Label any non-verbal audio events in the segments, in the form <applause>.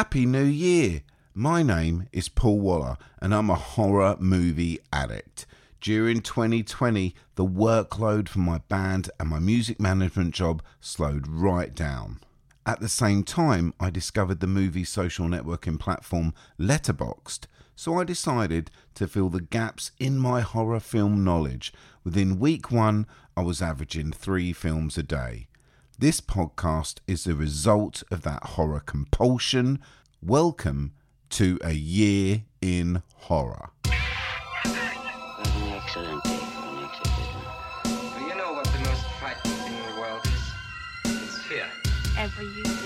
Happy New Year! My name is Paul Waller and I'm a horror movie addict. During 2020, the workload for my band and my music management job slowed right down. At the same time, I discovered the movie social networking platform Letterboxd, so I decided to fill the gaps in my horror film knowledge. Within week one, I was averaging three films a day. This podcast is the result of that horror compulsion. Welcome to a year in horror. An excellent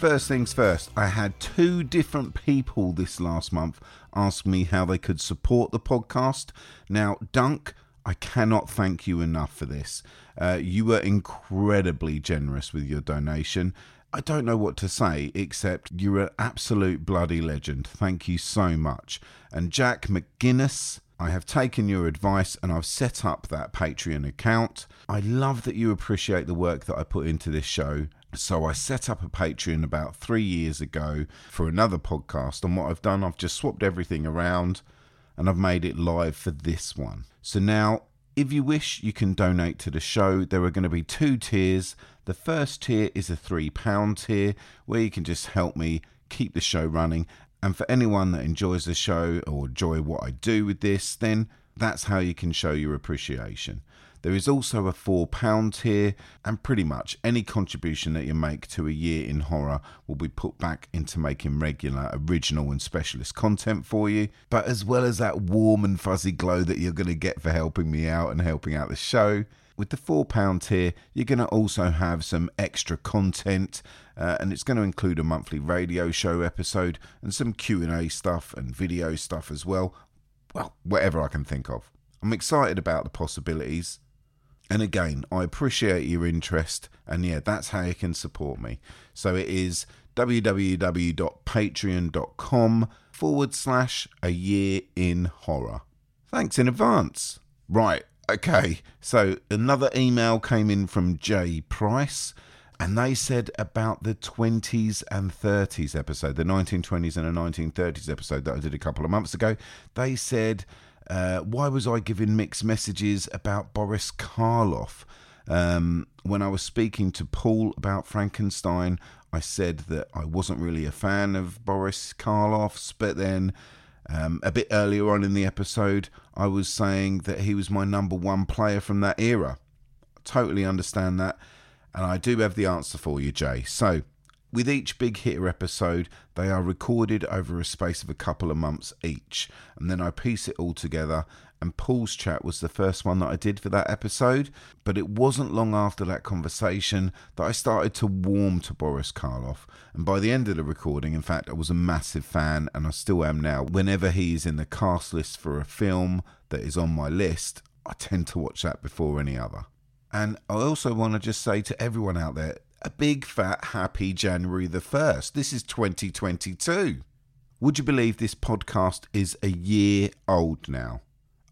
First things first, I had two different people this last month ask me how they could support the podcast. Now, Dunk, I cannot thank you enough for this. Uh, you were incredibly generous with your donation. I don't know what to say except you're an absolute bloody legend. Thank you so much. And Jack McGuinness, I have taken your advice and I've set up that Patreon account. I love that you appreciate the work that I put into this show. So I set up a Patreon about three years ago for another podcast. And what I've done, I've just swapped everything around and I've made it live for this one. So now, if you wish, you can donate to the show. There are going to be two tiers. The first tier is a £3 tier where you can just help me keep the show running. And for anyone that enjoys the show or enjoy what I do with this, then that's how you can show your appreciation. There is also a £4 tier, and pretty much any contribution that you make to a year in horror will be put back into making regular, original, and specialist content for you. But as well as that warm and fuzzy glow that you're going to get for helping me out and helping out the show, with the £4 tier, you're going to also have some extra content, uh, and it's going to include a monthly radio show episode and some Q&A stuff and video stuff as well. Well, whatever I can think of. I'm excited about the possibilities. And again, I appreciate your interest, and yeah, that's how you can support me. So it is www.patreon.com forward slash a year in horror. Thanks in advance. Right, okay, so another email came in from Jay Price, and they said about the 20s and 30s episode, the 1920s and the 1930s episode that I did a couple of months ago. They said, uh, why was I giving mixed messages about Boris Karloff? Um, when I was speaking to Paul about Frankenstein, I said that I wasn't really a fan of Boris Karloff's, but then um, a bit earlier on in the episode, I was saying that he was my number one player from that era. I Totally understand that, and I do have the answer for you, Jay. So, with each big hitter episode, they are recorded over a space of a couple of months each, and then I piece it all together. And Paul's chat was the first one that I did for that episode, but it wasn't long after that conversation that I started to warm to Boris Karloff. And by the end of the recording, in fact, I was a massive fan, and I still am now. Whenever he is in the cast list for a film that is on my list, I tend to watch that before any other. And I also want to just say to everyone out there, a big fat happy January the 1st. This is 2022. Would you believe this podcast is a year old now?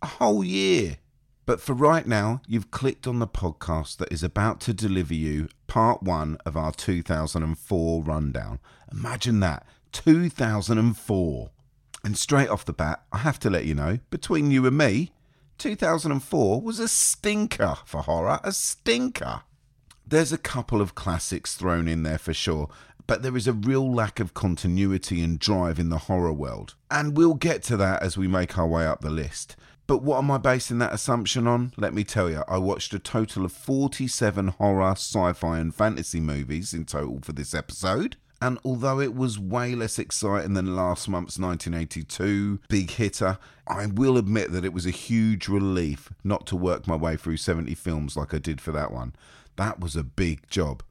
A whole year. But for right now, you've clicked on the podcast that is about to deliver you part one of our 2004 rundown. Imagine that 2004. And straight off the bat, I have to let you know, between you and me, 2004 was a stinker for horror, a stinker. There's a couple of classics thrown in there for sure, but there is a real lack of continuity and drive in the horror world. And we'll get to that as we make our way up the list. But what am I basing that assumption on? Let me tell you, I watched a total of 47 horror, sci fi, and fantasy movies in total for this episode. And although it was way less exciting than last month's 1982 big hitter, I will admit that it was a huge relief not to work my way through 70 films like I did for that one. That was a big job.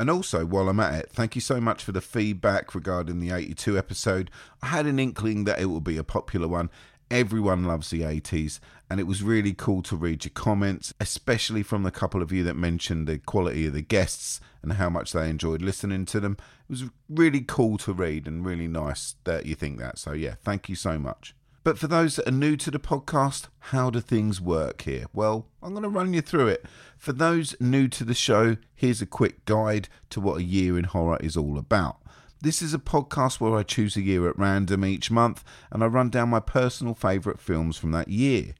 And also, while I'm at it, thank you so much for the feedback regarding the 82 episode. I had an inkling that it would be a popular one. Everyone loves the 80s, and it was really cool to read your comments, especially from the couple of you that mentioned the quality of the guests and how much they enjoyed listening to them. It was really cool to read and really nice that you think that. So, yeah, thank you so much. But for those that are new to the podcast, how do things work here? Well, I'm going to run you through it. For those new to the show, here's a quick guide to what a year in horror is all about. This is a podcast where I choose a year at random each month and I run down my personal favourite films from that year.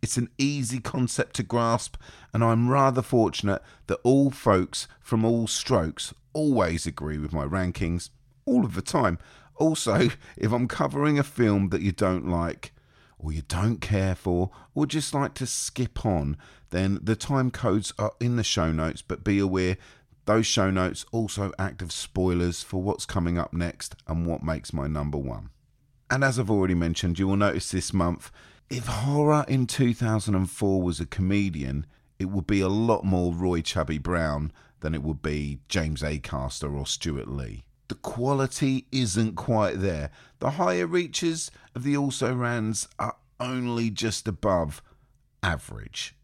It's an easy concept to grasp, and I'm rather fortunate that all folks from all strokes always agree with my rankings all of the time. Also, <laughs> if I'm covering a film that you don't like, or you don't care for, or just like to skip on, then the time codes are in the show notes, but be aware those show notes also act as spoilers for what's coming up next and what makes my number one. And as I've already mentioned, you will notice this month if horror in 2004 was a comedian, it would be a lot more Roy Chubby Brown than it would be James Acaster or Stewart Lee. The quality isn't quite there. The higher reaches of the also rans are only just above average.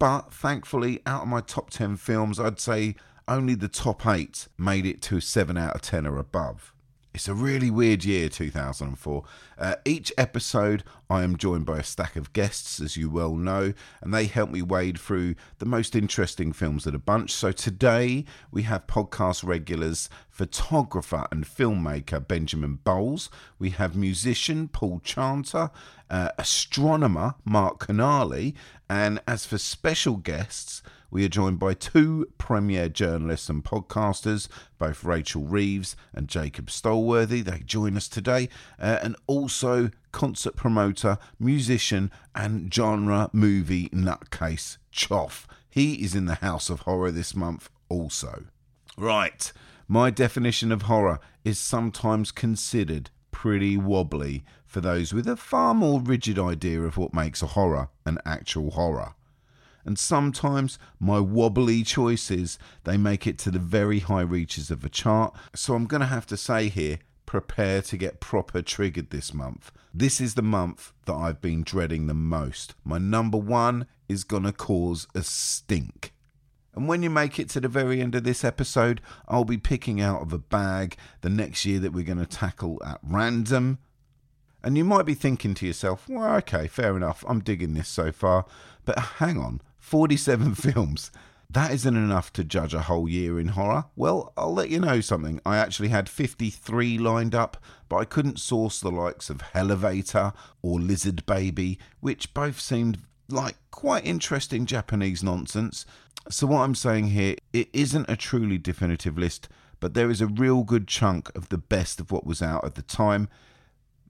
But thankfully, out of my top 10 films, I'd say only the top 8 made it to 7 out of 10 or above. It's a really weird year, 2004. Uh, each episode, I am joined by a stack of guests, as you well know, and they help me wade through the most interesting films of the bunch. So today, we have podcast regulars, photographer and filmmaker Benjamin Bowles. We have musician Paul Chanter, uh, astronomer Marc Canale, and as for special guests, we are joined by two premier journalists and podcasters, both Rachel Reeves and Jacob Stolworthy. They join us today, uh, and also concert promoter, musician, and genre movie nutcase Choff. He is in the House of Horror this month, also. Right, my definition of horror is sometimes considered pretty wobbly for those with a far more rigid idea of what makes a horror an actual horror and sometimes my wobbly choices they make it to the very high reaches of the chart. So i'm going to have to say here prepare to get proper triggered this month. This is the month that i've been dreading the most. My number one is going to cause a stink. And when you make it to the very end of this episode, I'll be picking out of a bag the next year that we're going to tackle at random. And you might be thinking to yourself, well, okay, fair enough, I'm digging this so far. But hang on, 47 <laughs> films. That isn't enough to judge a whole year in horror. Well, I'll let you know something. I actually had 53 lined up, but I couldn't source the likes of Elevator or Lizard Baby, which both seemed like quite interesting Japanese nonsense. So, what I'm saying here, it isn't a truly definitive list, but there is a real good chunk of the best of what was out at the time.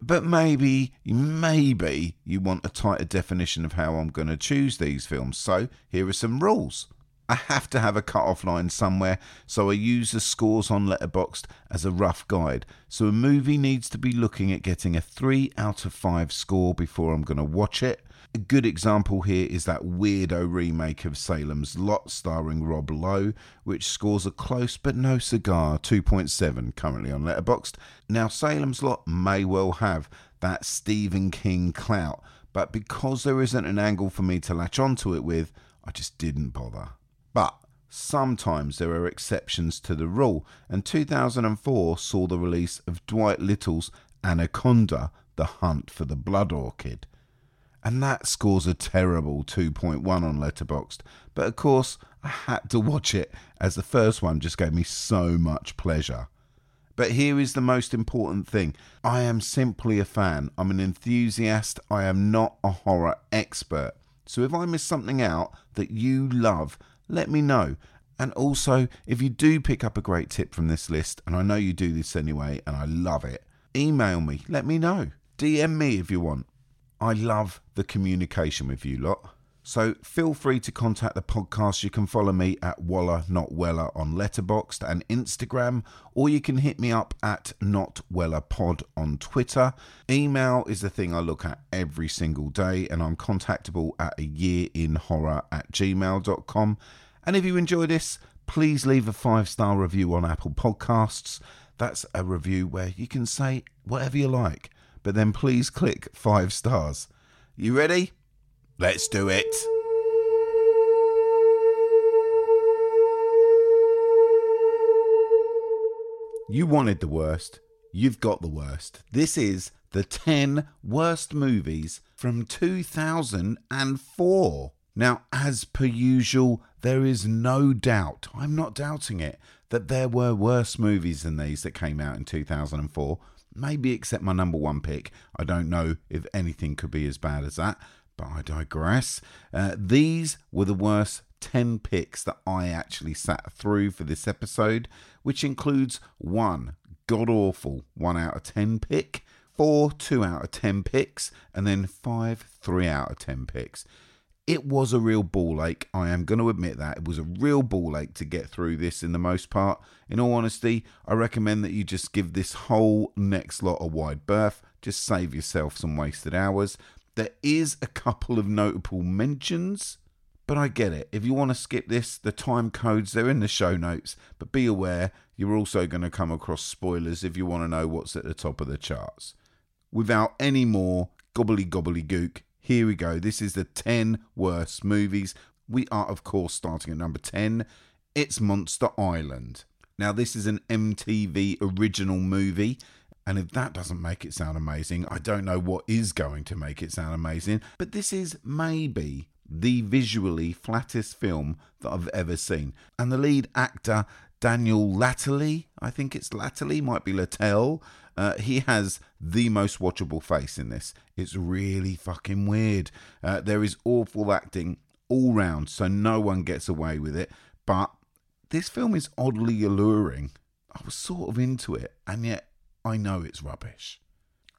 But maybe, maybe you want a tighter definition of how I'm going to choose these films. So, here are some rules. I have to have a cut-off line somewhere, so I use the scores on Letterboxd as a rough guide. So a movie needs to be looking at getting a 3 out of 5 score before I'm going to watch it. A good example here is that weirdo remake of Salem's Lot starring Rob Lowe, which scores a close but no cigar 2.7 currently on Letterboxd. Now Salem's Lot may well have that Stephen King clout, but because there isn't an angle for me to latch onto it with, I just didn't bother. But sometimes there are exceptions to the rule, and 2004 saw the release of Dwight Little's Anaconda The Hunt for the Blood Orchid. And that scores a terrible 2.1 on Letterboxd. But of course, I had to watch it as the first one just gave me so much pleasure. But here is the most important thing I am simply a fan. I'm an enthusiast. I am not a horror expert. So if I miss something out that you love, let me know. And also, if you do pick up a great tip from this list, and I know you do this anyway, and I love it, email me, let me know. DM me if you want. I love the communication with you lot. So feel free to contact the podcast. You can follow me at Waller Not Weller on Letterboxd and Instagram, or you can hit me up at Not Weller Pod on Twitter. Email is the thing I look at every single day, and I'm contactable at a year in horror at gmail.com. And if you enjoy this, please leave a five star review on Apple Podcasts. That's a review where you can say whatever you like, but then please click five stars. You ready? Let's do it. You wanted the worst. You've got the worst. This is the 10 worst movies from 2004. Now, as per usual, there is no doubt, I'm not doubting it, that there were worse movies than these that came out in 2004. Maybe except my number one pick. I don't know if anything could be as bad as that, but I digress. Uh, these were the worst 10 picks that I actually sat through for this episode, which includes one god awful 1 out of 10 pick, four 2 out of 10 picks, and then five 3 out of 10 picks. It was a real ball ache. I am going to admit that. It was a real ball ache to get through this in the most part. In all honesty, I recommend that you just give this whole next lot a wide berth. Just save yourself some wasted hours. There is a couple of notable mentions, but I get it. If you want to skip this, the time codes, they're in the show notes. But be aware, you're also going to come across spoilers if you want to know what's at the top of the charts. Without any more gobbly gobbly gook, here we go. This is the 10 worst movies. We are, of course, starting at number 10. It's Monster Island. Now, this is an MTV original movie. And if that doesn't make it sound amazing, I don't know what is going to make it sound amazing. But this is maybe the visually flattest film that I've ever seen. And the lead actor, Daniel Latterley, I think it's Latterley, might be Lattell. Uh, he has the most watchable face in this. It's really fucking weird. Uh, there is awful acting all round, so no one gets away with it. But this film is oddly alluring. I was sort of into it, and yet I know it's rubbish.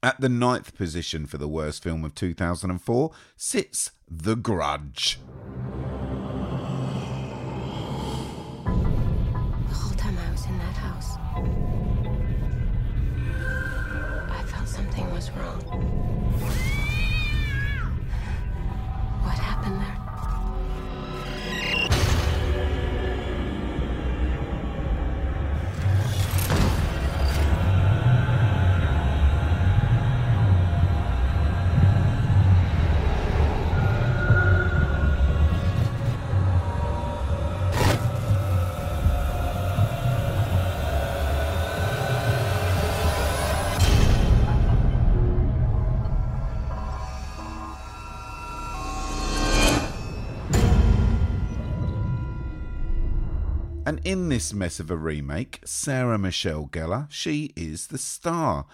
At the ninth position for the worst film of 2004 sits The Grudge. In that house, I felt something was wrong. What happened there? In this mess of a remake, Sarah Michelle Gellar, she is the star.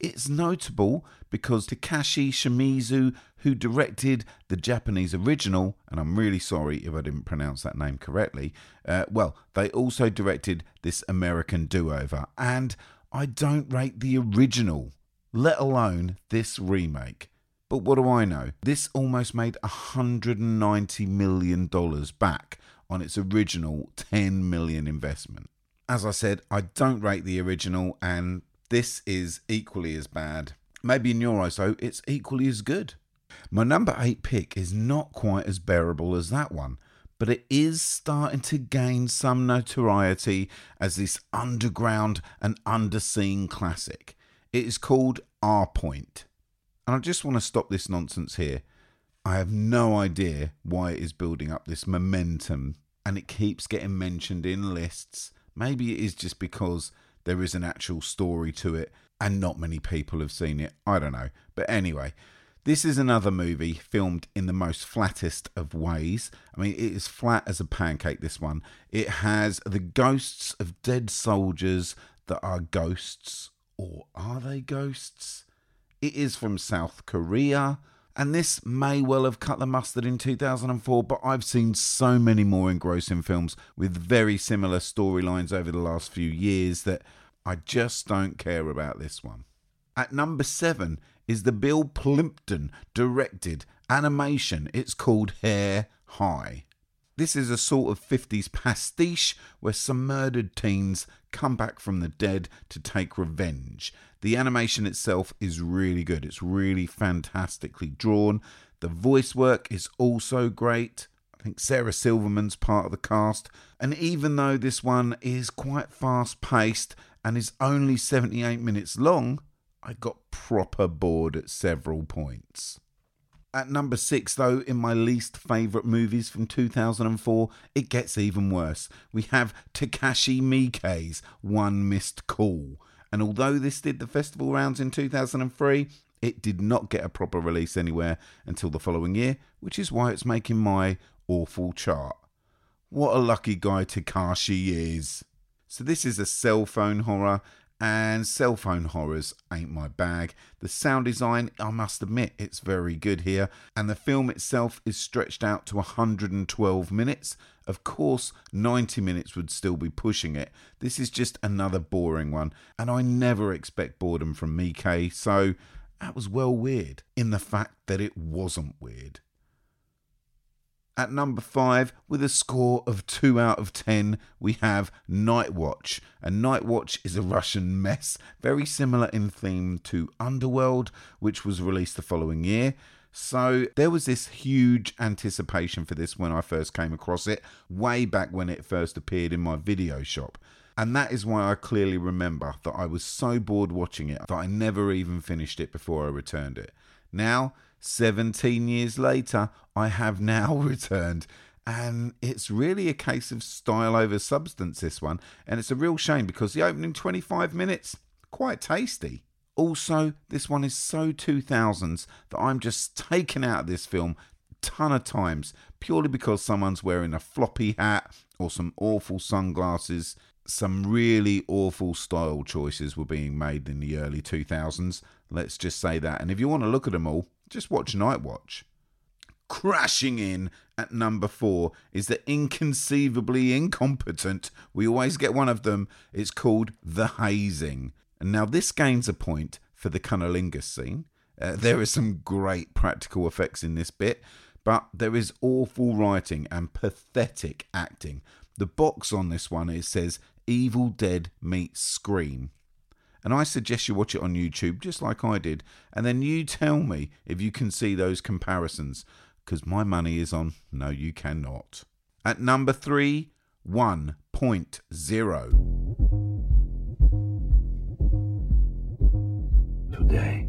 It's notable because Takashi Shimizu, who directed the Japanese original, and I'm really sorry if I didn't pronounce that name correctly, uh, well, they also directed this American do over. And I don't rate the original, let alone this remake. But what do I know? This almost made $190 million back on its original 10 million investment. As I said, I don't rate the original, and this is equally as bad. Maybe in your eyes, though, it's equally as good. My number eight pick is not quite as bearable as that one, but it is starting to gain some notoriety as this underground and underseen classic. It is called R Point. And I just want to stop this nonsense here. I have no idea why it is building up this momentum and it keeps getting mentioned in lists. Maybe it is just because there is an actual story to it and not many people have seen it. I don't know. But anyway, this is another movie filmed in the most flattest of ways. I mean, it is flat as a pancake, this one. It has the ghosts of dead soldiers that are ghosts. Or are they ghosts? It is from South Korea. And this may well have cut the mustard in 2004, but I've seen so many more engrossing films with very similar storylines over the last few years that I just don't care about this one. At number seven is the Bill Plympton directed animation. It's called Hair High. This is a sort of 50s pastiche where some murdered teens come back from the dead to take revenge. The animation itself is really good, it's really fantastically drawn. The voice work is also great. I think Sarah Silverman's part of the cast. And even though this one is quite fast paced and is only 78 minutes long, I got proper bored at several points. At number six, though, in my least favourite movies from 2004, it gets even worse. We have Takashi Miike's One Missed Call. And although this did the festival rounds in 2003, it did not get a proper release anywhere until the following year, which is why it's making my awful chart. What a lucky guy Takashi is. So, this is a cell phone horror, and cell phone horrors ain't my bag. The sound design, I must admit, it's very good here, and the film itself is stretched out to 112 minutes. Of course, 90 minutes would still be pushing it. This is just another boring one, and I never expect boredom from Miike, so that was well weird in the fact that it wasn't weird. At number five, with a score of 2 out of 10, we have Night Watch. And Night Watch is a Russian mess, very similar in theme to Underworld, which was released the following year. So there was this huge anticipation for this when I first came across it, way back when it first appeared in my video shop. And that is why I clearly remember that I was so bored watching it that I never even finished it before I returned it. Now, 17 years later, I have now <laughs> returned. And it's really a case of style over substance, this one. And it's a real shame because the opening 25 minutes, quite tasty. Also, this one is so 2000s that I'm just taken out of this film ton of times purely because someone's wearing a floppy hat or some awful sunglasses. Some really awful style choices were being made in the early 2000s. Let's just say that. And if you want to look at them all, just watch Night Watch. Crashing in at number four is the inconceivably incompetent. We always get one of them. It's called The Hazing. And now this gains a point for the cunnilingus scene. Uh, there are some great practical effects in this bit, but there is awful writing and pathetic acting. The box on this one it says Evil Dead meets Scream. And I suggest you watch it on YouTube, just like I did, and then you tell me if you can see those comparisons, because my money is on no, you cannot. At number three, 1.0. Today,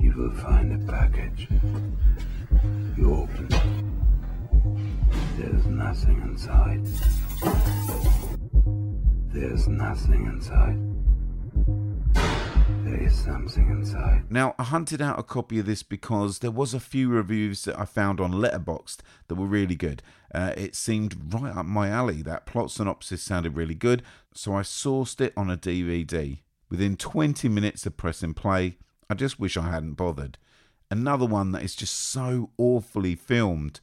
you will find a package. You open it. There's nothing inside. There's nothing inside. There is something inside. Now, I hunted out a copy of this because there was a few reviews that I found on Letterboxd that were really good. Uh, it seemed right up my alley. That plot synopsis sounded really good, so I sourced it on a DVD. Within 20 minutes of pressing play, I just wish I hadn't bothered. Another one that is just so awfully filmed.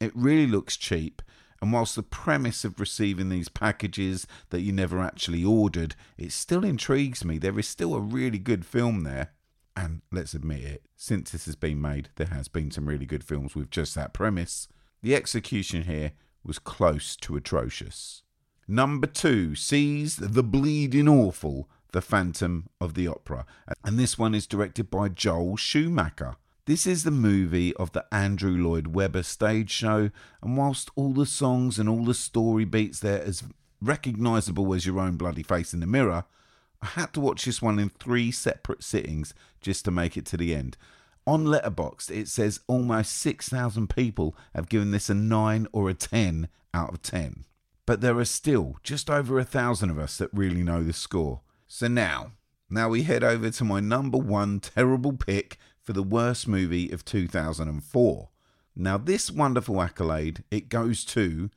It really looks cheap. And whilst the premise of receiving these packages that you never actually ordered, it still intrigues me. There is still a really good film there. And let's admit it, since this has been made, there has been some really good films with just that premise. The execution here was close to atrocious. Number two sees The Bleeding Awful, The Phantom of the Opera. And this one is directed by Joel Schumacher. This is the movie of the Andrew Lloyd Webber stage show, and whilst all the songs and all the story beats there as recognisable as your own bloody face in the mirror, I had to watch this one in three separate sittings just to make it to the end. On Letterboxd, it says almost 6,000 people have given this a 9 or a 10 out of 10. But there are still just over a thousand of us that really know the score. So now, now we head over to my number one terrible pick for the worst movie of 2004. Now, this wonderful accolade, it goes to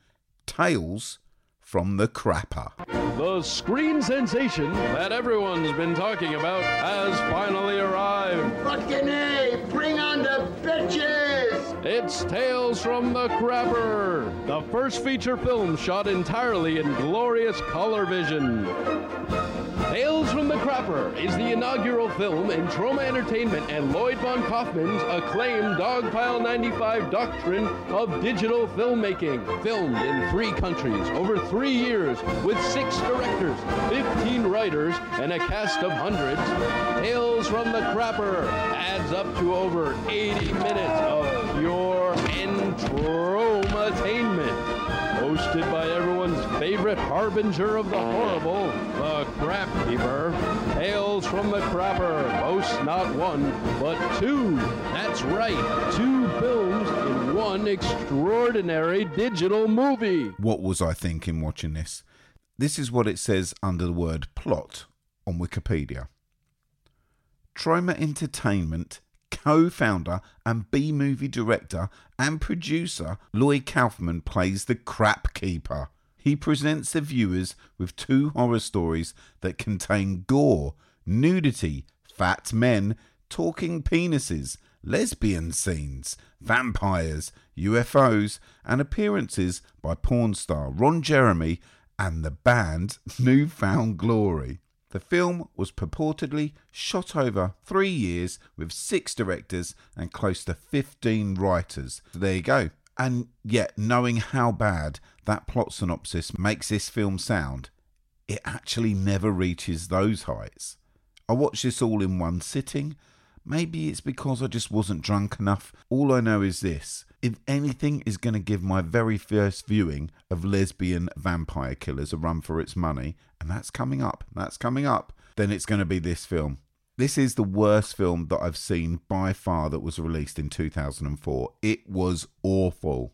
Tales from the Crapper. The screen sensation that everyone's been talking about has finally arrived. Fucking A! Bring on the bitches! It's Tales from the Crapper, the first feature film shot entirely in glorious color vision. Tales from the Crapper is the inaugural film in Troma Entertainment and Lloyd von Kaufman's acclaimed Dogpile 95 doctrine of digital filmmaking. Filmed in three countries over three years with six directors, 15 writers, and a cast of hundreds, Tales from the Crapper adds up to over 80 minutes of pure entertainment hosted by everyone's favorite harbinger of the horrible, the Crap Keeper. Tales from the Crapper boasts not one, but two. That's right, two films in one extraordinary digital movie. What was I thinking watching this? This is what it says under the word plot on Wikipedia. Troma Entertainment co founder and B movie director and producer Lloyd Kaufman plays the crap keeper. He presents the viewers with two horror stories that contain gore, nudity, fat men, talking penises, lesbian scenes, vampires, UFOs, and appearances by porn star Ron Jeremy and the band <laughs> Newfound Glory. The film was purportedly shot over three years with six directors and close to 15 writers. There you go. And yet, knowing how bad that plot synopsis makes this film sound, it actually never reaches those heights. I watched this all in one sitting. Maybe it's because I just wasn't drunk enough. All I know is this if anything is going to give my very first viewing of lesbian vampire killers a run for its money, and that's coming up, that's coming up, then it's going to be this film. This is the worst film that I've seen by far that was released in 2004. It was awful.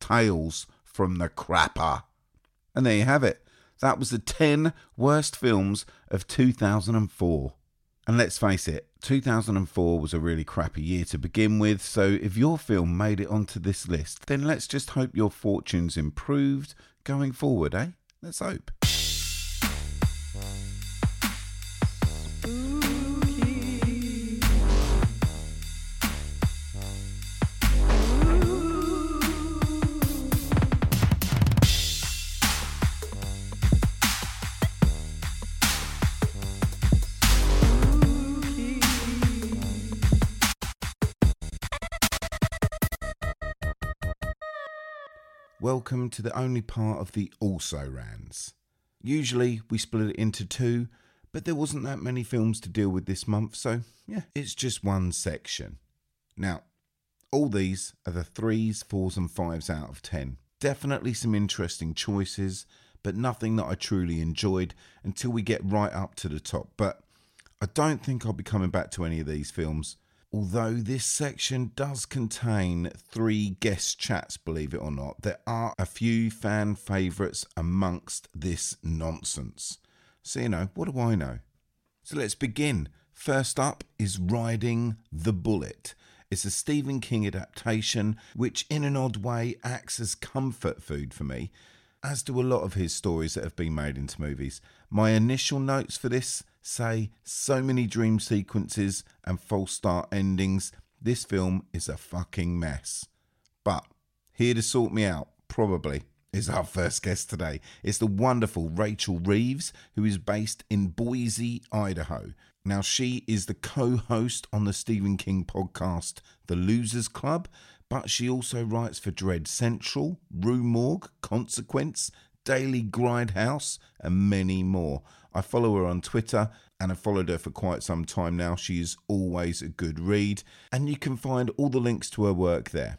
Tales from the Crapper. And there you have it. That was the 10 worst films of 2004. And let's face it, 2004 was a really crappy year to begin with, so if your film made it onto this list, then let's just hope your fortunes improved going forward, eh? Let's hope. Welcome to the only part of the also rans. Usually we split it into two, but there wasn't that many films to deal with this month, so yeah, it's just one section. Now, all these are the threes, fours, and fives out of ten. Definitely some interesting choices, but nothing that I truly enjoyed until we get right up to the top. But I don't think I'll be coming back to any of these films. Although this section does contain three guest chats, believe it or not, there are a few fan favourites amongst this nonsense. So, you know, what do I know? So let's begin. First up is Riding the Bullet. It's a Stephen King adaptation, which in an odd way acts as comfort food for me, as do a lot of his stories that have been made into movies. My initial notes for this say so many dream sequences and false start endings. This film is a fucking mess. But here to sort me out, probably, is our first guest today. It's the wonderful Rachel Reeves, who is based in Boise, Idaho. Now, she is the co host on the Stephen King podcast, The Losers Club, but she also writes for Dread Central, Rue Morgue, Consequence, Daily Grindhouse, and many more. I follow her on Twitter and I've followed her for quite some time now. She is always a good read, and you can find all the links to her work there.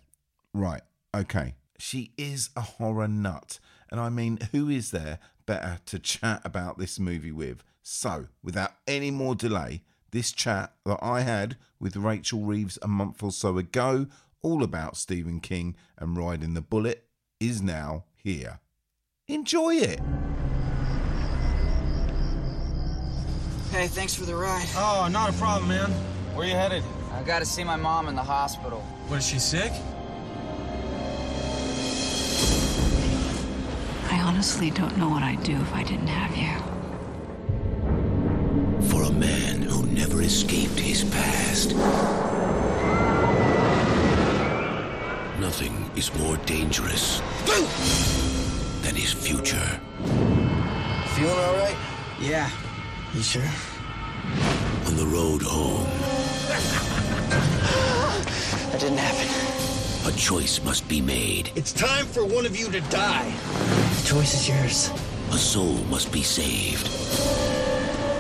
Right, okay. She is a horror nut, and I mean, who is there better to chat about this movie with? So, without any more delay, this chat that I had with Rachel Reeves a month or so ago, all about Stephen King and riding the bullet, is now here. Enjoy it. Hey, thanks for the ride. Oh, not a problem, man. Where you headed? I gotta see my mom in the hospital. What, is she sick? I honestly don't know what I'd do if I didn't have you. For a man who never escaped his past, nothing is more dangerous than his future. Feeling all right? Yeah. You sure? On the road home, <laughs> That didn't happen. a choice must be made. It's time for one of you to die. The choice is yours. A soul must be saved.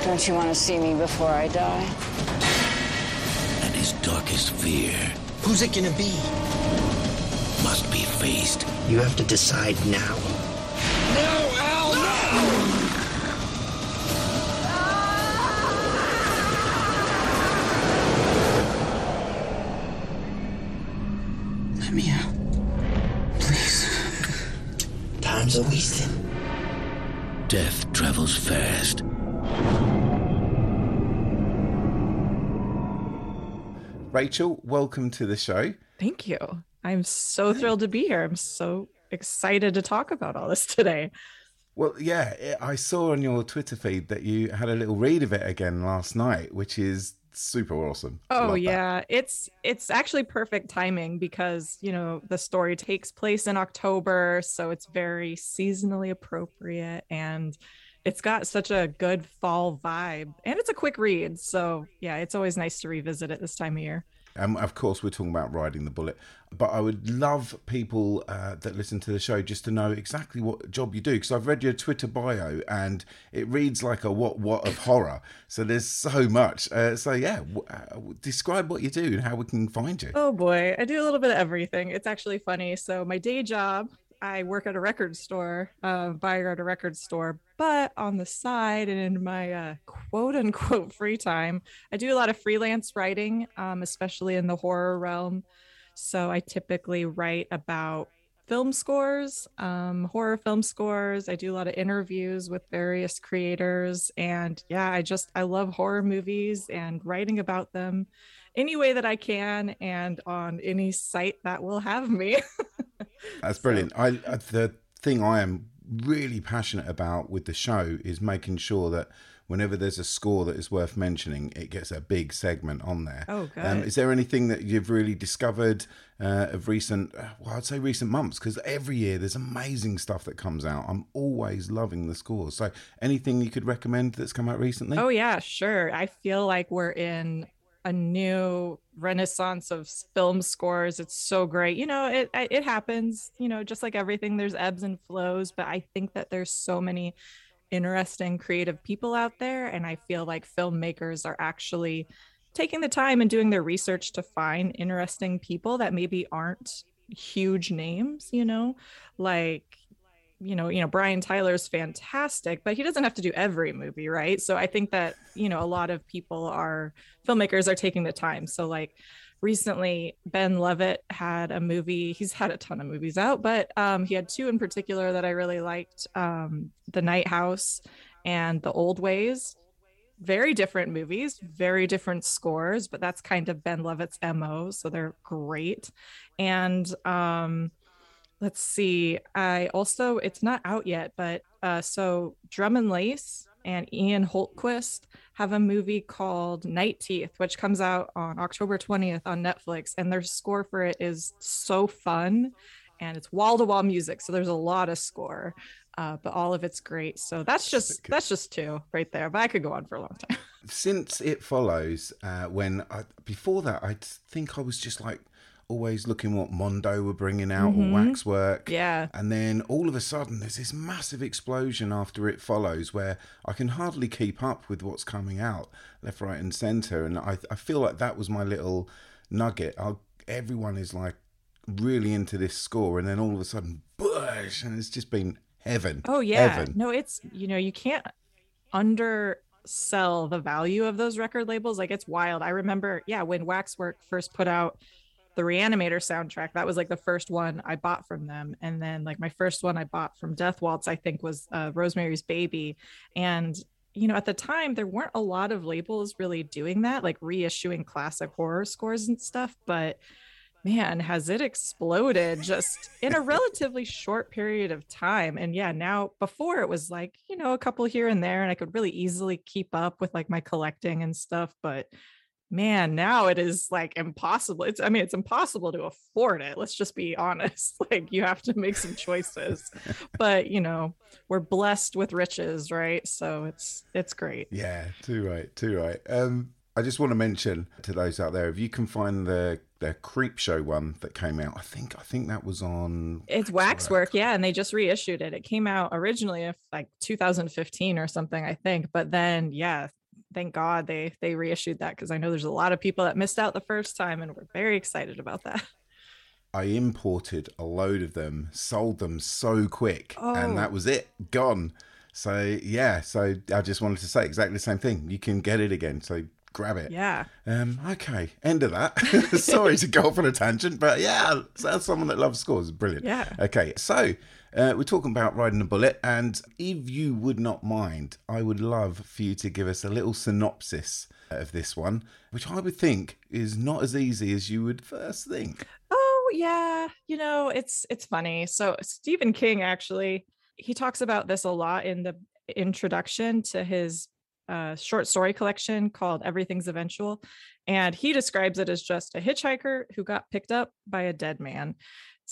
Don't you want to see me before I die? And his darkest fear Who's it gonna be? must be faced. You have to decide now. Death travels fast. Rachel, welcome to the show. Thank you. I'm so thrilled to be here. I'm so excited to talk about all this <laughs> today. Well, yeah, I saw on your Twitter feed that you had a little read of it again last night, which is super awesome. Oh Love that. yeah, it's it's actually perfect timing because, you know, the story takes place in October, so it's very seasonally appropriate and it's got such a good fall vibe and it's a quick read. So, yeah, it's always nice to revisit it this time of year. Um, of course, we're talking about riding the bullet, but I would love people uh, that listen to the show just to know exactly what job you do because I've read your Twitter bio and it reads like a what what of horror. So there's so much. Uh, so yeah, w- uh, describe what you do and how we can find you. Oh boy, I do a little bit of everything. It's actually funny. So my day job, I work at a record store, uh, buyer at a record store. But on the side and in my uh, quote unquote <laughs> free time, I do a lot of freelance writing, um, especially in the horror realm. So I typically write about film scores, um, horror film scores. I do a lot of interviews with various creators. And yeah, I just, I love horror movies and writing about them any way that I can and on any site that will have me. <laughs> That's brilliant. I I- the thing I am really passionate about with the show is making sure that whenever there's a score that is worth mentioning, it gets a big segment on there. Oh, Um, good. is there anything that you've really discovered uh, of recent? Well, I'd say recent months because every year there's amazing stuff that comes out. I'm always loving the scores. So, anything you could recommend that's come out recently? Oh yeah, sure. I feel like we're in a new renaissance of film scores. It's so great. You know, it it happens, you know, just like everything there's ebbs and flows, but I think that there's so many interesting creative people out there and I feel like filmmakers are actually taking the time and doing their research to find interesting people that maybe aren't huge names, you know, like you know, you know, Brian Tyler's fantastic, but he doesn't have to do every movie, right? So I think that, you know, a lot of people are filmmakers are taking the time. So like recently Ben Lovett had a movie, he's had a ton of movies out, but um he had two in particular that I really liked, um The Night House and The Old Ways. Very different movies, very different scores, but that's kind of Ben Lovett's MO, so they're great. And um let's see i also it's not out yet but uh so drum and lace and Ian Hultquist have a movie called night teeth which comes out on october 20th on netflix and their score for it is so fun and it's wall-to-wall music so there's a lot of score uh, but all of it's great. So that's just that's just two right there but i could go on for a long time. Since it follows uh, when I, before that i think i was just like always looking what mondo were bringing out Mhm. or waxwork yeah and then all of a sudden there's this massive explosion after it follows where i can hardly keep up with what's coming out left right and center and i, I feel like that was my little nugget I'll, everyone is like really into this score and then all of a sudden bush and it's just been heaven Oh yeah. heaven No, it's you know, you can't undersell the value of those record labels. Like it's wild. I remember, yeah, when Waxwork first put out the Reanimator soundtrack, that was like the first one I bought from them. And then like my first one I bought from Death Waltz, I think was uh, Rosemary's Baby. And you know, at the time there weren't a lot of labels really doing that, like reissuing classic horror scores and stuff, but man has it exploded just in a relatively short period of time and yeah now before it was like you know a couple here and there and i could really easily keep up with like my collecting and stuff but man, now it is like impossible. It's I mean, it's impossible to afford it. Let's just be <laughs> honest. Like you have to make some choices. <laughs> but you know, we're blessed with riches, right? So it's it's great. Yeah, too right, too right. Um I just want to mention to those out there, if you can find the the Creepshow one that came out, I think I think that was on It's Waxwork, yeah, and they just reissued it. It came out originally of like 2015 or something, I think. But then yeah, thank God they they reissued that because I know there's a lot of people that missed out the first time and we're very excited about that. <laughs> I imported a load of them, sold them so quick, Oh. and that was it, gone. So yeah, so I just wanted to say exactly the same thing. You can get it again, so grab it. Yeah. Um. Okay. End of that. <laughs> Sorry to go off on a tangent, but yeah, as someone that loves scores, brilliant. Yeah. Okay. So uh, we're talking about riding a bullet, and if you would not mind, I would love for you to give us a little synopsis of this one, which I would think is not as easy as you would first think. Oh yeah, you know, it's it's funny. So Stephen King actually he talks about this a lot in the introduction to his uh, short story collection called Everything's Eventual, and he describes it as just a hitchhiker who got picked up by a dead man.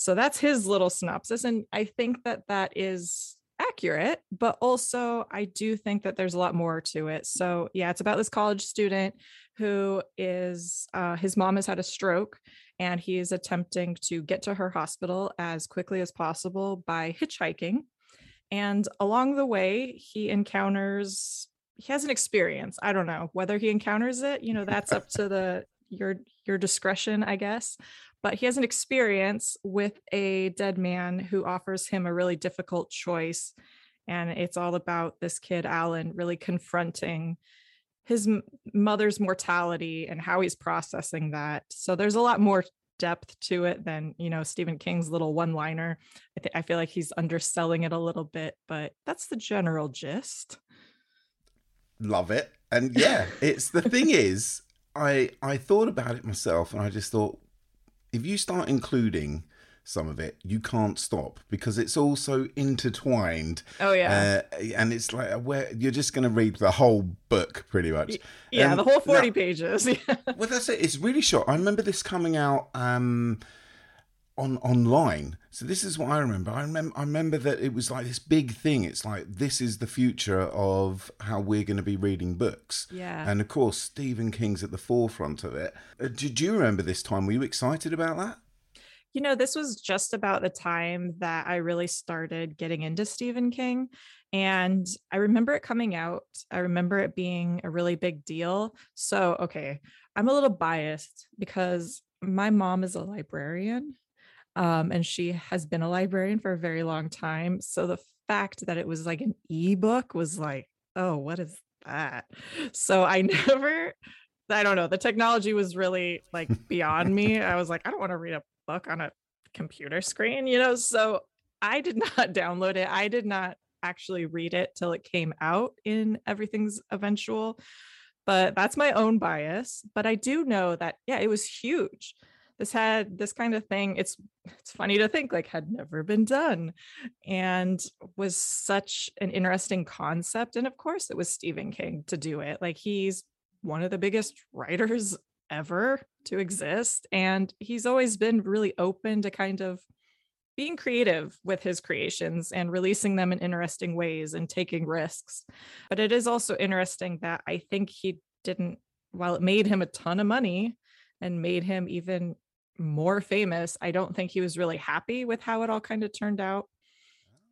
So that's his little synopsis, and I think that that is accurate, but also I do think that there's a lot more to it. So yeah, it's about this college student who is uh, his mom has had a stroke and he is attempting to get to her hospital as quickly as possible by hitchhiking. And along the way, he encounters he has an experience. I don't know whether he encounters it, you know, that's up to the your your discretion, I guess. But he has an experience with a dead man who offers him a really difficult choice. And it's all about this kid, Alan, really confronting his m- mother's mortality and how he's processing that. So there's a lot more depth to it than you know Stephen King's little one-liner. I think I feel like he's underselling it a little bit, but that's the general gist. Love it. And yeah, it's the thing <laughs> is, I I thought about it myself and I just thought if you start including some of it, you can't stop because it's all so intertwined. Oh, yeah. Uh, and it's like where you're just going to read the whole book pretty much. Yeah, Um, the whole 40 now- pages. <laughs> well, that's it. It's really short. I remember this coming out um, on online. So this is what I remember. I remember. I remember that it was like this big thing. It's like this is the future of how we're going to be reading books. Yeah. And of course, Stephen King's at the forefront of it. Uh, did you remember this time? Were you excited about that? You know, this was just about the time that I really started getting into Stephen King. And I remember it coming out. I remember it being a really big deal. So, okay, I'm a little biased because my mom is a librarian um, and she has been a librarian for a very long time. So the fact that it was like an ebook was like, oh, what is that? So I <laughs> never, I don't know, the technology was really like beyond <laughs> me. I was like, I don't want to read a book on a computer screen, you know? So I did <laughs> not download it. I did not actually read it till it came out in Everything's Eventual. But that's my own bias. But I do know that, yeah, it was huge. This had this kind of thing. It's it's funny to think like had never been done and was such an interesting concept. And of course it was Stephen King to do it. Like he's one of the biggest <laughs> writers ever to exist. And he's always been really open to kind of being creative with his creations and releasing them in interesting ways and taking risks. But it is also interesting that I think he didn't, while it made him a ton of money and made him even more famous, I don't think he was really happy with how it all kind of turned out.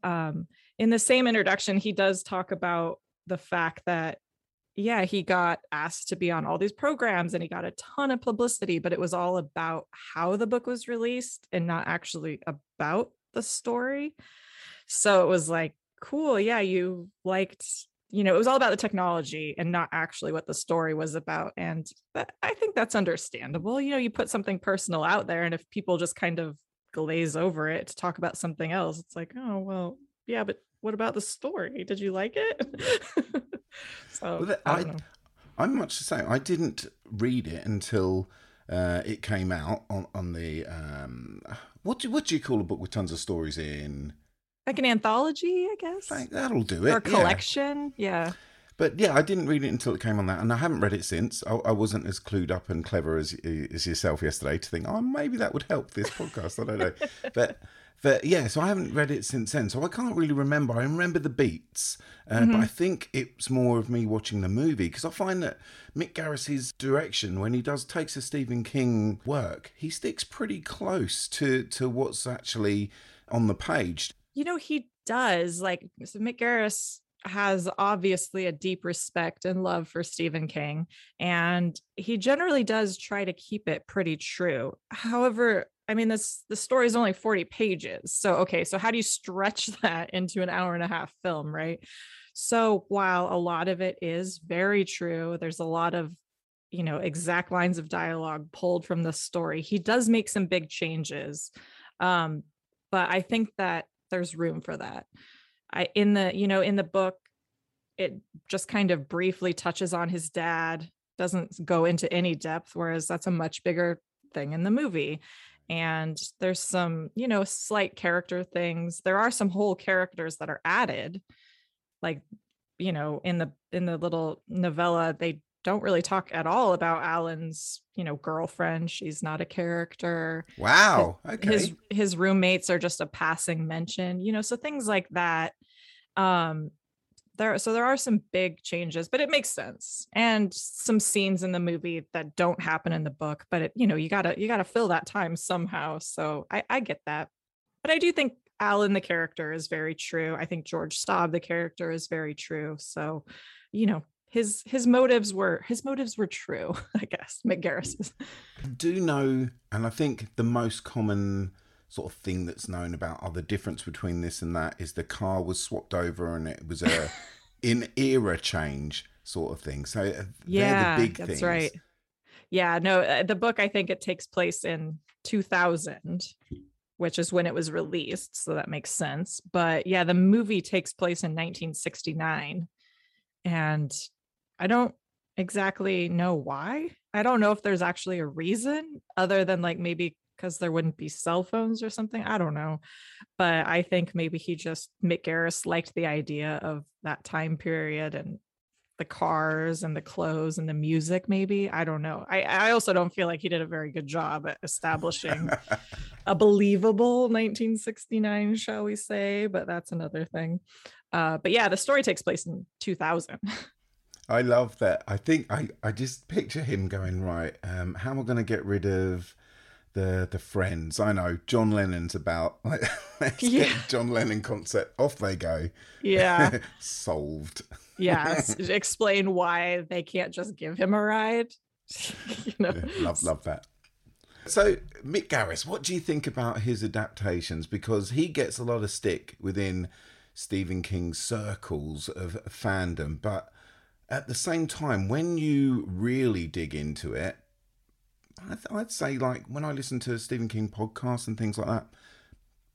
Um, in the same introduction, he does talk about the fact that yeah, he got asked to be on all these programs and he got a ton of publicity, but it was all about how the book was released and not actually about the story. So it was like, cool. Yeah, you liked, you know, it was all about the technology and not actually what the story was about. And that, I think that's understandable. You know, you put something personal out there, and if people just kind of glaze over it to talk about something else, it's like, oh, well, yeah, but what about the story? Did you like it? <laughs> so Well, I I, don't know. I'm much the same. I didn't read it until uh, it came out on on the um, what do what do you call a book with tons of stories in? Like an anthology, I guess, That'll do it. or yeah. collection. Yeah. But yeah, I didn't read it until it came on that, and I haven't read it since. I, I wasn't as clued up and clever as as yourself yesterday to think, oh, maybe that would help this podcast. I don't know, <laughs> but but yeah, so I haven't read it since then, so I can't really remember. I remember the beats, uh, Mm-hmm. but I think it's more of me watching the movie because I find that Mick Garris's direction, when he does takes a Stephen King work, he sticks pretty close to to what's actually on the page. You know, he does. Like, so Mick Garris has obviously a deep respect and love for Stephen King, and he generally does try to keep it pretty true. However, I mean, this the story is only 40 pages. So, okay, so how do you stretch <laughs> that into an hour and a half film, right? So, while a lot of it is very true, there's a lot of you know exact lines of dialogue pulled from the story. He does make some big changes. Um, but I think that there's room for that. I in the you know in the book it just kind of briefly touches on his dad, doesn't go into any depth whereas that's a much bigger thing in the movie. And there's some, you know, slight character things. There are some whole characters that are added like you know in the in the little novella they don't really talk at all about Alan's, you know, girlfriend. She's not a character. Wow. Okay. His his roommates are just a passing mention, you know, so things like that. Um there so there are some big changes, but it makes sense. And some scenes in the movie that don't happen in the book, but it, you know, you gotta you gotta fill that time somehow. So I, I get that. But I do think Alan the character is very true. I think George Staub the character is very true. So, you know, his his motives were his motives were true, <laughs> I guess. Mick Garris's. I do know, and I think the most common sort of thing that's known about are the difference between this and that is the car was swapped over and it was a <laughs> in era change sort of thing. So uh, Yeah, the big that's things. right. Yeah, no, uh, the book I think it takes place in 2000, which is when it was released, so that makes sense. But yeah, the movie takes place in 1969, and I don't exactly know why. I don't know if there's actually a reason other than like maybe because there wouldn't be cell phones or something. I don't know. But I think maybe he just, Mick Garris liked the idea of that time period and the cars and the clothes and the music, maybe. I don't know. I, I also don't feel like he did a very good job at establishing <laughs> a believable 1969, shall we say, but that's another thing. Uh, but yeah, the story takes place in 2000. <laughs> I love that. I think I, I just picture him going right. Um, how am I going to get rid of the the friends? I know John Lennon's about. Like, <laughs> let's Yeah. get John Lennon concert. Off they go. Yeah. <laughs> Solved. yeah <laughs> explain why they can't just give him a ride you know love love that. So Mick Garris, what do you think about his adaptations? Because he gets a lot of stick within Stephen King's circles of fandom, but at the same time, when you really dig into it, I I'd say like when I listen to Stephen King podcasts and things like that,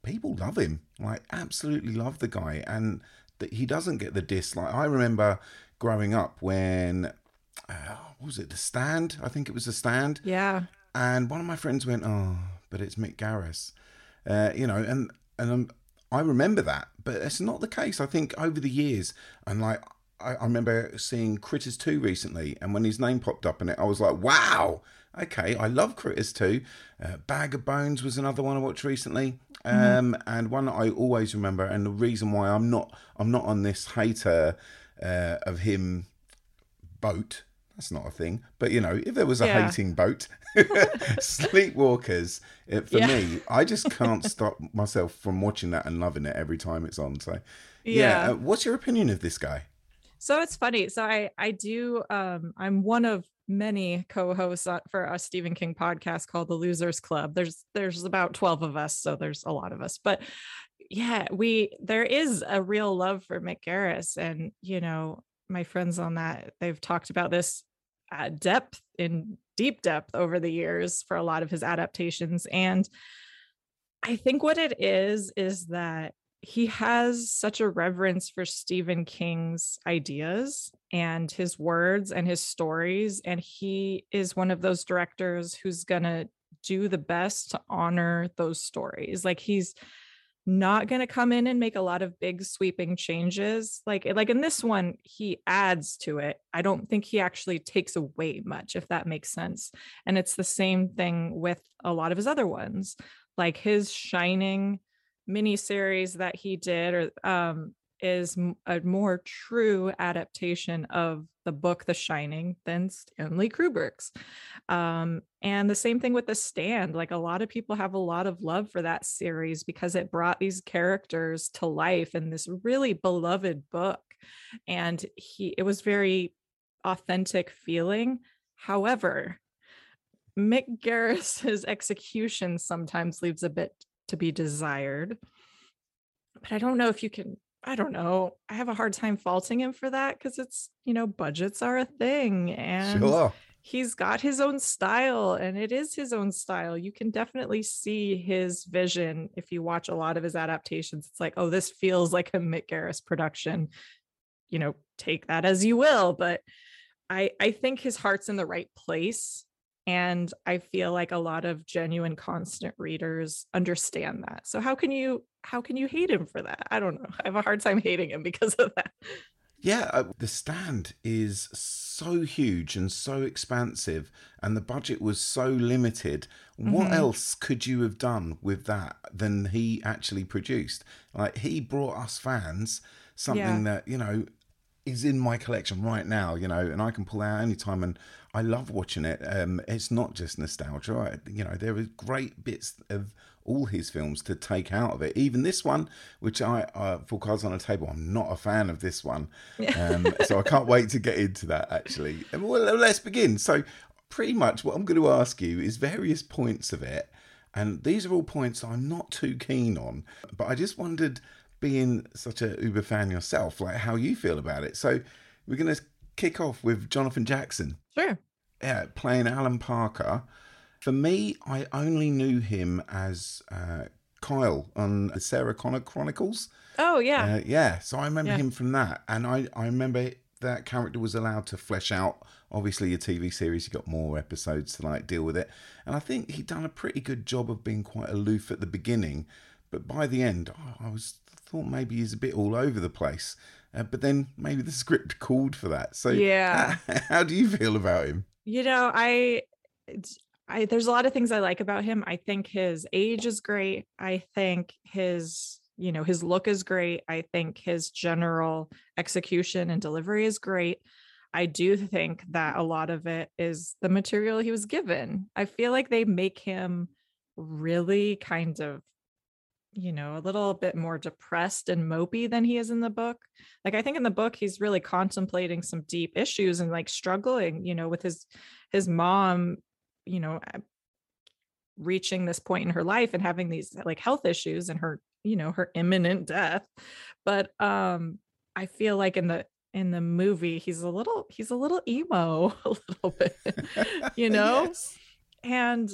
people love him, like absolutely love the guy, and that he doesn't get the diss. Like I remember growing up when. Uh, what was it the stand? I think it was the stand. yeah And one of my friends went, "Oh, but it's Mick Garris," uh, you know, and and um, I remember that, but it's not the case. I think over the years, and like I, I remember seeing Critters Two recently, and when his name popped up in it, I was like, "Wow, okay, I love Critters Two." Uh, Bag of Bones was another one I watched recently, um, and one I always remember. And the reason why I'm not I'm not on this hater uh, of him boat. That's not a thing. But you know, if there was a Yeah. hating boat, <laughs> Sleepwalkers, it, for Yeah. me, I just can't stop myself from watching that and loving it every time it's on. So, yeah. Yeah. uh, what's your opinion of this guy? So it's funny so i i do um i'm one of many co-hosts for a stephen king podcast called the losers club. There's there's about 12 of us so there's a lot of us but yeah we there is a real love for mick garris and you know my friends on that they've talked about this at depth in deep depth over the years for a lot of his adaptations and i think what it is is that he has such a reverence for Stephen King's ideas and his words and his stories. And he is one of those directors who's going to do the best to honor those stories. Like he's not going to come in and make a lot of big sweeping changes like like in this one he adds to it i don't think he actually takes away much if that makes sense and it's the same thing with a lot of his other ones like his shining miniseries that he did or um is a more true adaptation of the book The Shining than Stanley Kubrick's. Um, and the same thing with The Stand. Like a lot of people have a lot of love for that series because it brought these characters to life in this really beloved book. And he it was very authentic feeling. However, Mick Garris's <laughs> execution sometimes leaves a bit to be desired. But I don't know if you can I don't know. I have a hard time faulting him for that because it's, you know, budgets are a thing and Sure. he's got his own style and it is his own style. You can definitely see his vision if you watch a lot of his adaptations. It's like, oh, this feels like a Mick Garris production. You know, take that as you will, but I I think his heart's in the right place and I feel like a lot of genuine constant readers understand that. So how can you how can you hate him for that? I don't know. <laughs> I have a hard time hating him because of that. Yeah, uh, the stand is so huge and so expansive, and the budget was so limited. What Mhm. else could you have done with that than he actually produced? Like, he brought us fans something Yeah. that, you know, is in my collection right now, you know, and I can pull out anytime and I love watching it. Um, it's not just nostalgia, I, you know, there are great bits of all his films to take out of it. Even this one, which I, uh, for Cards on a Table, I'm not a fan of this one. Um, so I can't wait to get into that actually. Well, let's begin. So, pretty much what I'm going to ask you is various points of it. And these are all points I'm not too keen on, but I just wondered, being such a Uber fan yourself, like how you feel about it. So we're going to kick off with Jonathan Jackson. Sure. Yeah, playing Alan Parker. For me, I only knew him as uh, Kyle on the Sarah Connor Chronicles. Oh yeah. Uh, yeah, so I remember Yeah. him from that, and I I remember that character was allowed to flesh out. Obviously, a TV series, you got more episodes to like deal with it, and I think he'd done a pretty good job of being quite aloof at the beginning, but by the end, I I was thought maybe he's a bit all over the place. Uh, but then maybe the <laughs> script called for that. So Yeah. <laughs> how do you feel about him? You know, I I there's a lot of things I like about him. I think his age is great. I think his you know, his look is great. I think his general execution and delivery is great. I do think that a lot of it is the material he was given. I feel like they make him really kind of you know, a little bit more depressed and mopey than he is in the book. Like I think in the book he's really contemplating some deep issues and like struggling, you know, with his his mom, you know, uh, reaching this point in her life and having these like health issues and her, you know, her imminent death. But um I feel like in the in the movie he's a little he's a little emo <laughs> a little bit, <laughs> you know? Yes. and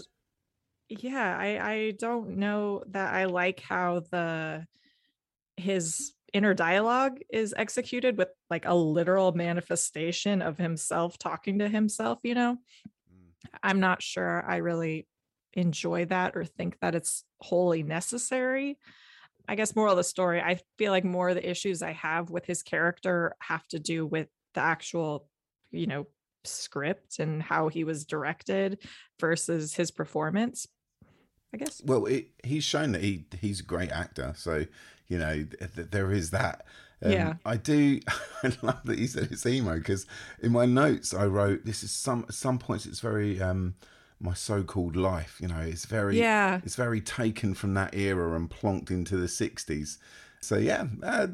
yeah i i don't know that i like how the his inner dialogue is executed with like a literal manifestation of himself talking to himself you know? Mm. I'm not sure i really enjoy that or think that it's wholly necessary. I guess moral of the story i feel like more of the issues i have with his character have to do with the actual you know script and how he was directed versus his performance i guess Well, it, he's shown that he he's a great actor, so you know th- th- there is that. Um, Yeah. I do. <laughs> I love that you said it's emo because in my notes I wrote this is some at some points it's very um my so-called life. You know, it's very Yeah. it's very taken from that era and plonked into the '60s. So yeah, uh,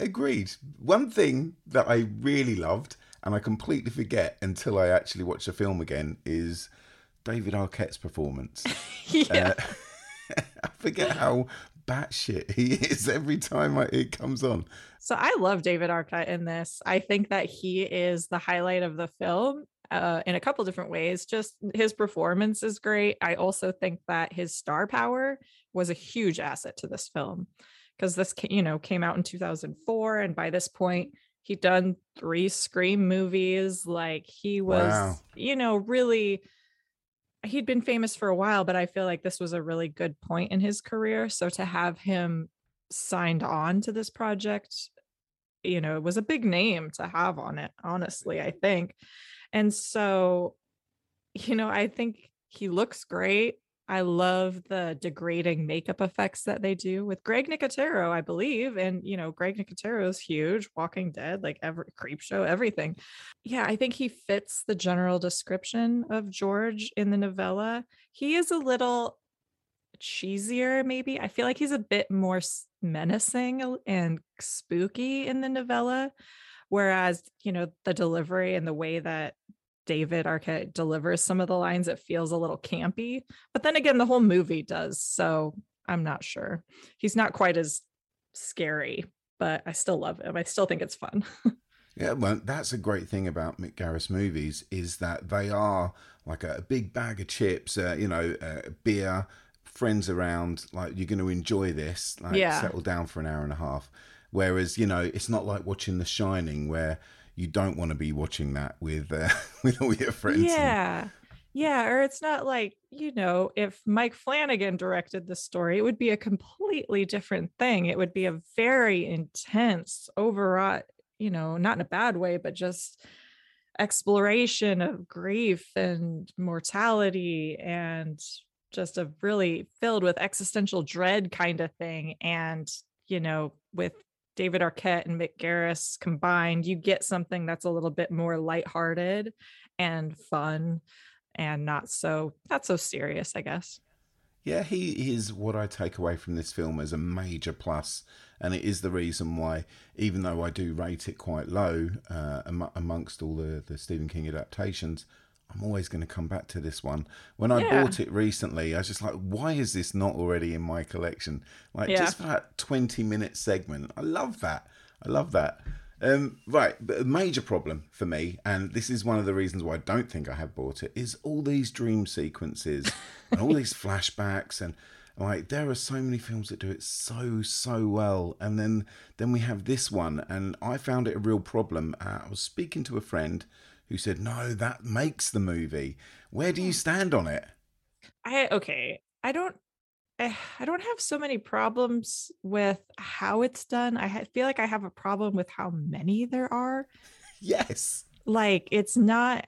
agreed. One thing that I really loved and I completely forget until I actually watch the film again is David Arquette's performance. <laughs> yeah Uh, <laughs> I forget how batshit he is every time I, it comes on. So I love David Arquette in this. I think that he is the highlight of the film uh, in a couple different ways. Just his performance is great. I also think that his star power was a huge asset to this film because this, you know, came out in 2004, and by this point, he'd done three Scream movies. Like he was, Wow. you know, really. He'd been famous for a while, but I feel like this was a really good point in his career. So to have him signed on to this project you know it was a big name to have on it honestly i think and so you know i think he looks great i love the degrading makeup effects that they do with greg nicotero i believe and you know greg nicotero is huge walking dead like every Creepshow everything. Yeah i think he fits the general description of george in the novella. He is a little cheesier maybe. I feel like he's a bit more menacing uh, and spooky in the novella whereas you know the delivery and the way that david arquette delivers some of the lines it feels a little campy but then again the whole movie does so i'm not sure he's not quite as scary but i still love him i still think it's fun <laughs> Yeah, well, that's a great thing about Mick Garris movies is that they are like a, big bag of chips, uh, you know, uh, beer, friends around. Like you're going to enjoy this. Like Yeah. settle down for an hour and a half. Whereas you know, it's not like watching The Shining where you don't want to be watching that with uh, <laughs> with all your friends. Yeah. Yeah. Or it's not like, you know, if Mike Flanagan directed the story, it would be a completely different thing. It would be a very intense, overwrought, you know, not in a bad way, but just exploration of grief and mortality and just a really filled with existential dread kind of thing. And, you know, with David Arquette and Mick Garris combined, you get something that's a little bit more lighthearted and fun and not so not so serious, I guess. Yeah, he is what I take away from this film as a major plus, and it is the reason why, even though I do rate it quite low uh, amongst all the, the Stephen King adaptations, I'm always going to come back to this one. When I Yeah. bought it recently, I was just like, why is this not already in my collection? Like, Yeah. just for that 20 minute segment. I love that. I love that. Um, right, but a major problem for me, and this is one of the reasons why I don't think I have bought it, is all these dream sequences <laughs> and all these flashbacks and like there are so many films that do it so so well and then then we have this one and i found it a real problem uh, i was speaking to a friend who said no that makes the movie where do you stand on it I okay. I don't eh, I don't have so many problems with how it's done. I feel like I have a problem with how many there are. <laughs> yes Like it's not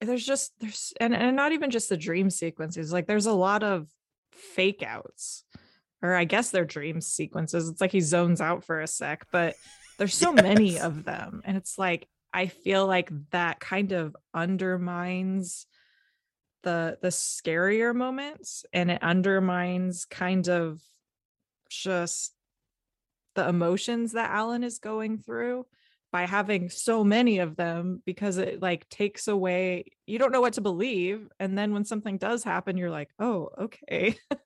there's just there's and, and not even just the dream sequences. Like there's a lot of fake outs. Or I guess they're dream sequences. It's like he zones out for a sec, but there's so <laughs> many of them. And it's like I feel like that kind of undermines the the scarier moments and it undermines kind of just the emotions that Alan is going through by having so many of them because it like takes away you don't know what to believe and then when something does happen you're like oh okay. <laughs>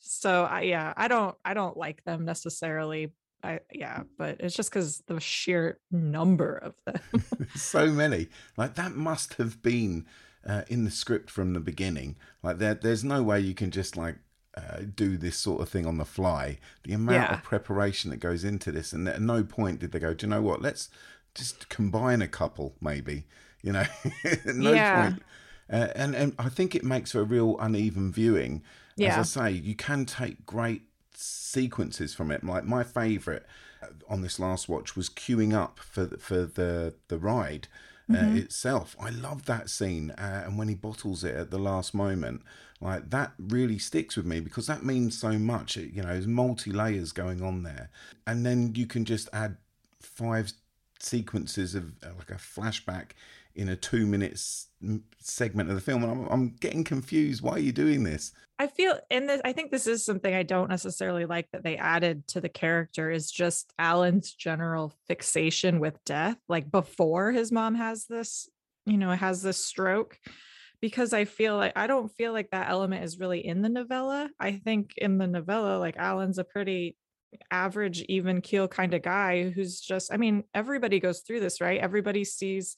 So I yeah I don't I don't like them necessarily I yeah but it's just because the sheer number of them. <laughs> So many. Like that must have been uh, in the script from the beginning. Like there, there's no way you can just like uh, do this sort of thing on the fly. The amount Yeah. of preparation that goes into this and at no point did they go do you know what? Let's just combine a couple maybe you know? <laughs> No Yeah. point. Uh, and and i think it makes for a real uneven viewing. Yeah. as i say you can take great sequences from it like my favorite uh, on this last watch was queuing up for the- for the the ride uh, Mhm. itself. I love that scene, uh, and when he bottles it at the last moment, like that really sticks with me because that means so much. It- You know, there's multi layers going on there, and then you can just add five sequences of uh, like a flashback in a two minutes segment of the film, and I'm, I'm getting confused. Why are you doing this? I feel and this I think this is something I don't necessarily like that they added to the character is just Alan's general fixation with death like before his mom has this you know has this stroke because I feel like I don't feel like that element is really in the novella. I think in the novella like Alan's a pretty average even keel kind of guy who's just I mean everybody goes through this, right? Everybody sees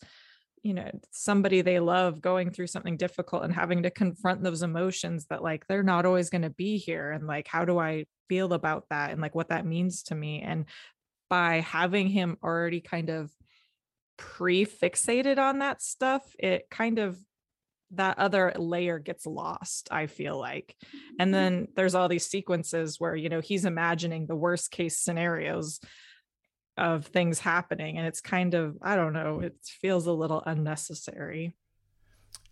you know somebody they love going through something difficult and having to confront those emotions that like they're not always going to be here and like how do i feel about that and like what that means to me and by having him already kind of pre-fixated on that stuff it kind of that other layer gets lost i feel like. And mm-hmm. then there's all these sequences where you know he's imagining the worst case scenarios of things happening and it's kind of i don't know it feels a little unnecessary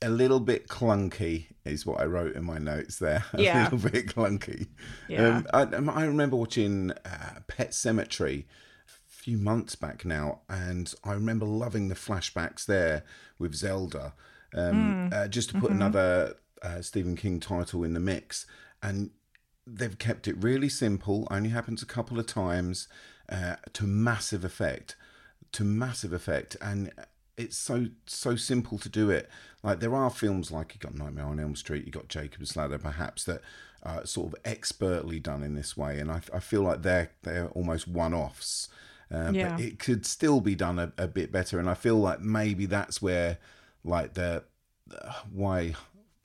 a little bit clunky is what I wrote in my notes there. <laughs> A Yeah. little bit clunky. Yeah. Um, I, I remember watching uh, Pet Sematary a few months back now, and I remember loving the flashbacks there with Zelda. Um, Mm. uh, just to put Mhm. another uh, Stephen King title in the mix, and they've kept it really simple. Only happens a couple of times, uh, to massive effect, to massive effect, and it's so so simple to do it. Like there are films like you got Nightmare on Elm Street, you got Jacob's Ladder, perhaps that are sort of expertly done in this way, and I, I feel like they're they're almost one offs. Uh, Yeah. But it could still be done a, a bit better, and I feel like maybe that's where like the uh, why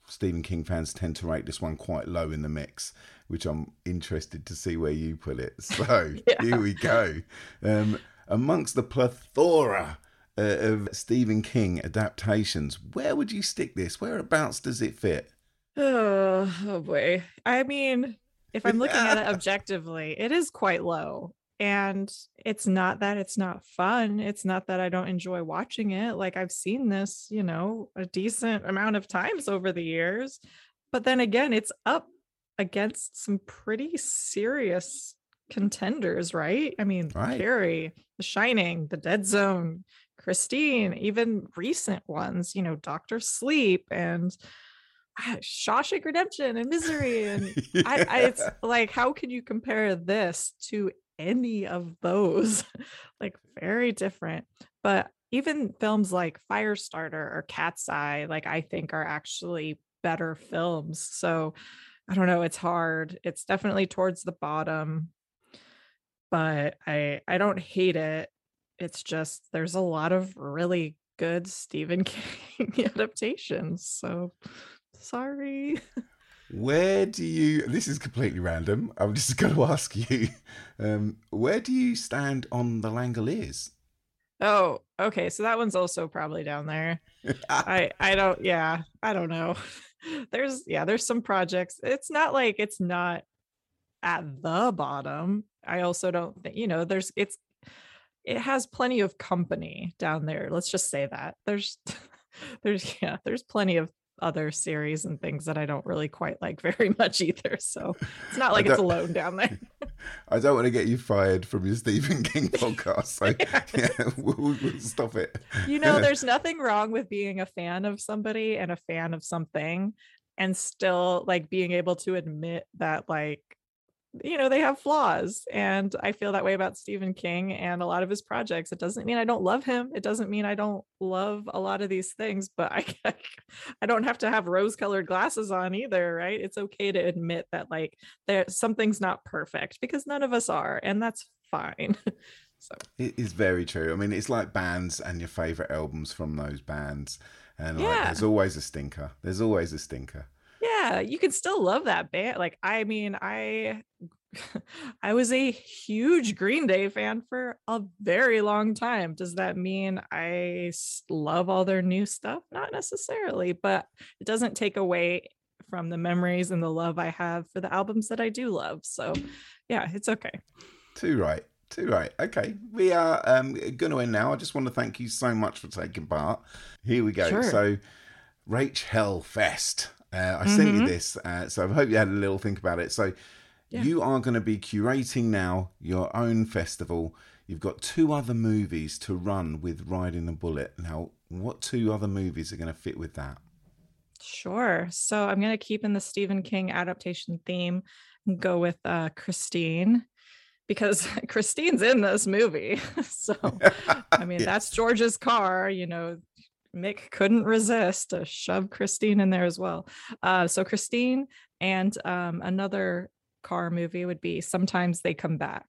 Stephen King fans tend to rate this one quite low in the mix, which I'm interested to see where you put it. <laughs> So <laughs> here we go. Um, amongst the plethora uh, of Stephen King adaptations, where would you stick this? Whereabouts does it fit? Oh, <sighs> oh boy. I mean, if I'm looking at it <laughs> objectively, it is quite low. And it's not that it's not fun. It's not that I don't enjoy watching it. Like I've seen this, you know, a decent amount of times over the years. But then again, it's up against some pretty serious contenders, right? I mean, Right. Carrie, The Shining, The Dead Zone, Christine, even recent ones, you know, Doctor Sleep and ah, Shawshank Redemption and Misery. And <laughs> I, I, it's like, how can you compare this to any of those? <laughs> like, very different. But even films like Firestarter or Cat's Eye, like, I think are actually better films. So I don't know. It's hard. It's definitely towards the bottom, but I I don't hate it. It's just there's a lot of really good Stephen <laughs> King adaptations. So sorry. Where do you? This is completely random. I'm <laughs> just going to ask you, um, where do you stand on the Langoliers? Oh, okay. So that one's also probably down there. <laughs> I I don't yeah, I don't know. <laughs> There's yeah, there's some projects. It's not like it's not at the bottom. I also don't think, you know, there's it's it has plenty of company down there. Let's just say that. There's <laughs> there's yeah, there's plenty of other series and things that I don't really quite like <laughs> very much either. So it's not like it's alone down there. <laughs> I don't want to get you fired from your Stephen King <laughs> podcast, so yeah, we'll, we'll stop it. you know there's nothing wrong with being a fan of somebody and a fan of something and still like being able to admit that like you know they have flaws and i feel that way about stephen king and a lot of his projects it doesn't mean i don't love him it doesn't mean i don't love a lot of these things but i <laughs> i don't have to have rose colored glasses on either right it's okay to admit that like there something's not perfect because none of us are and that's fine <laughs> so It is very true. I mean, it's like bands and your favorite albums from those bands, and like, Yeah. there's always a stinker. There's always a stinker. Yeah you can still love that band like i mean i <laughs> i was a huge green day fan for a very long time does that mean I love all their new stuff not necessarily but it doesn't take away from the memories and the love i have for the albums that i do love so yeah it's okay Too right. Too right. Okay, we are um, going to end now. I just want to thank you so much for taking part. Here we go. Sure. So, Rachel Fest. Uh, I sent you Mhm. this, uh, so I hope you had a little think about it. So, Yeah. you are going to be curating now your own festival. You've got two other movies to run with Riding the Bullet. Now, what two other movies are going to fit with that? Sure. So I'm going to keep in the Stephen King adaptation theme and go with uh, Christine because <laughs> Christine's in this movie. <laughs> so, I mean, <laughs> that's George's car. You know, Mick couldn't resist to shove Christine in there as well. Uh, so, Christine and um, another car movie would be Sometimes They Come Back.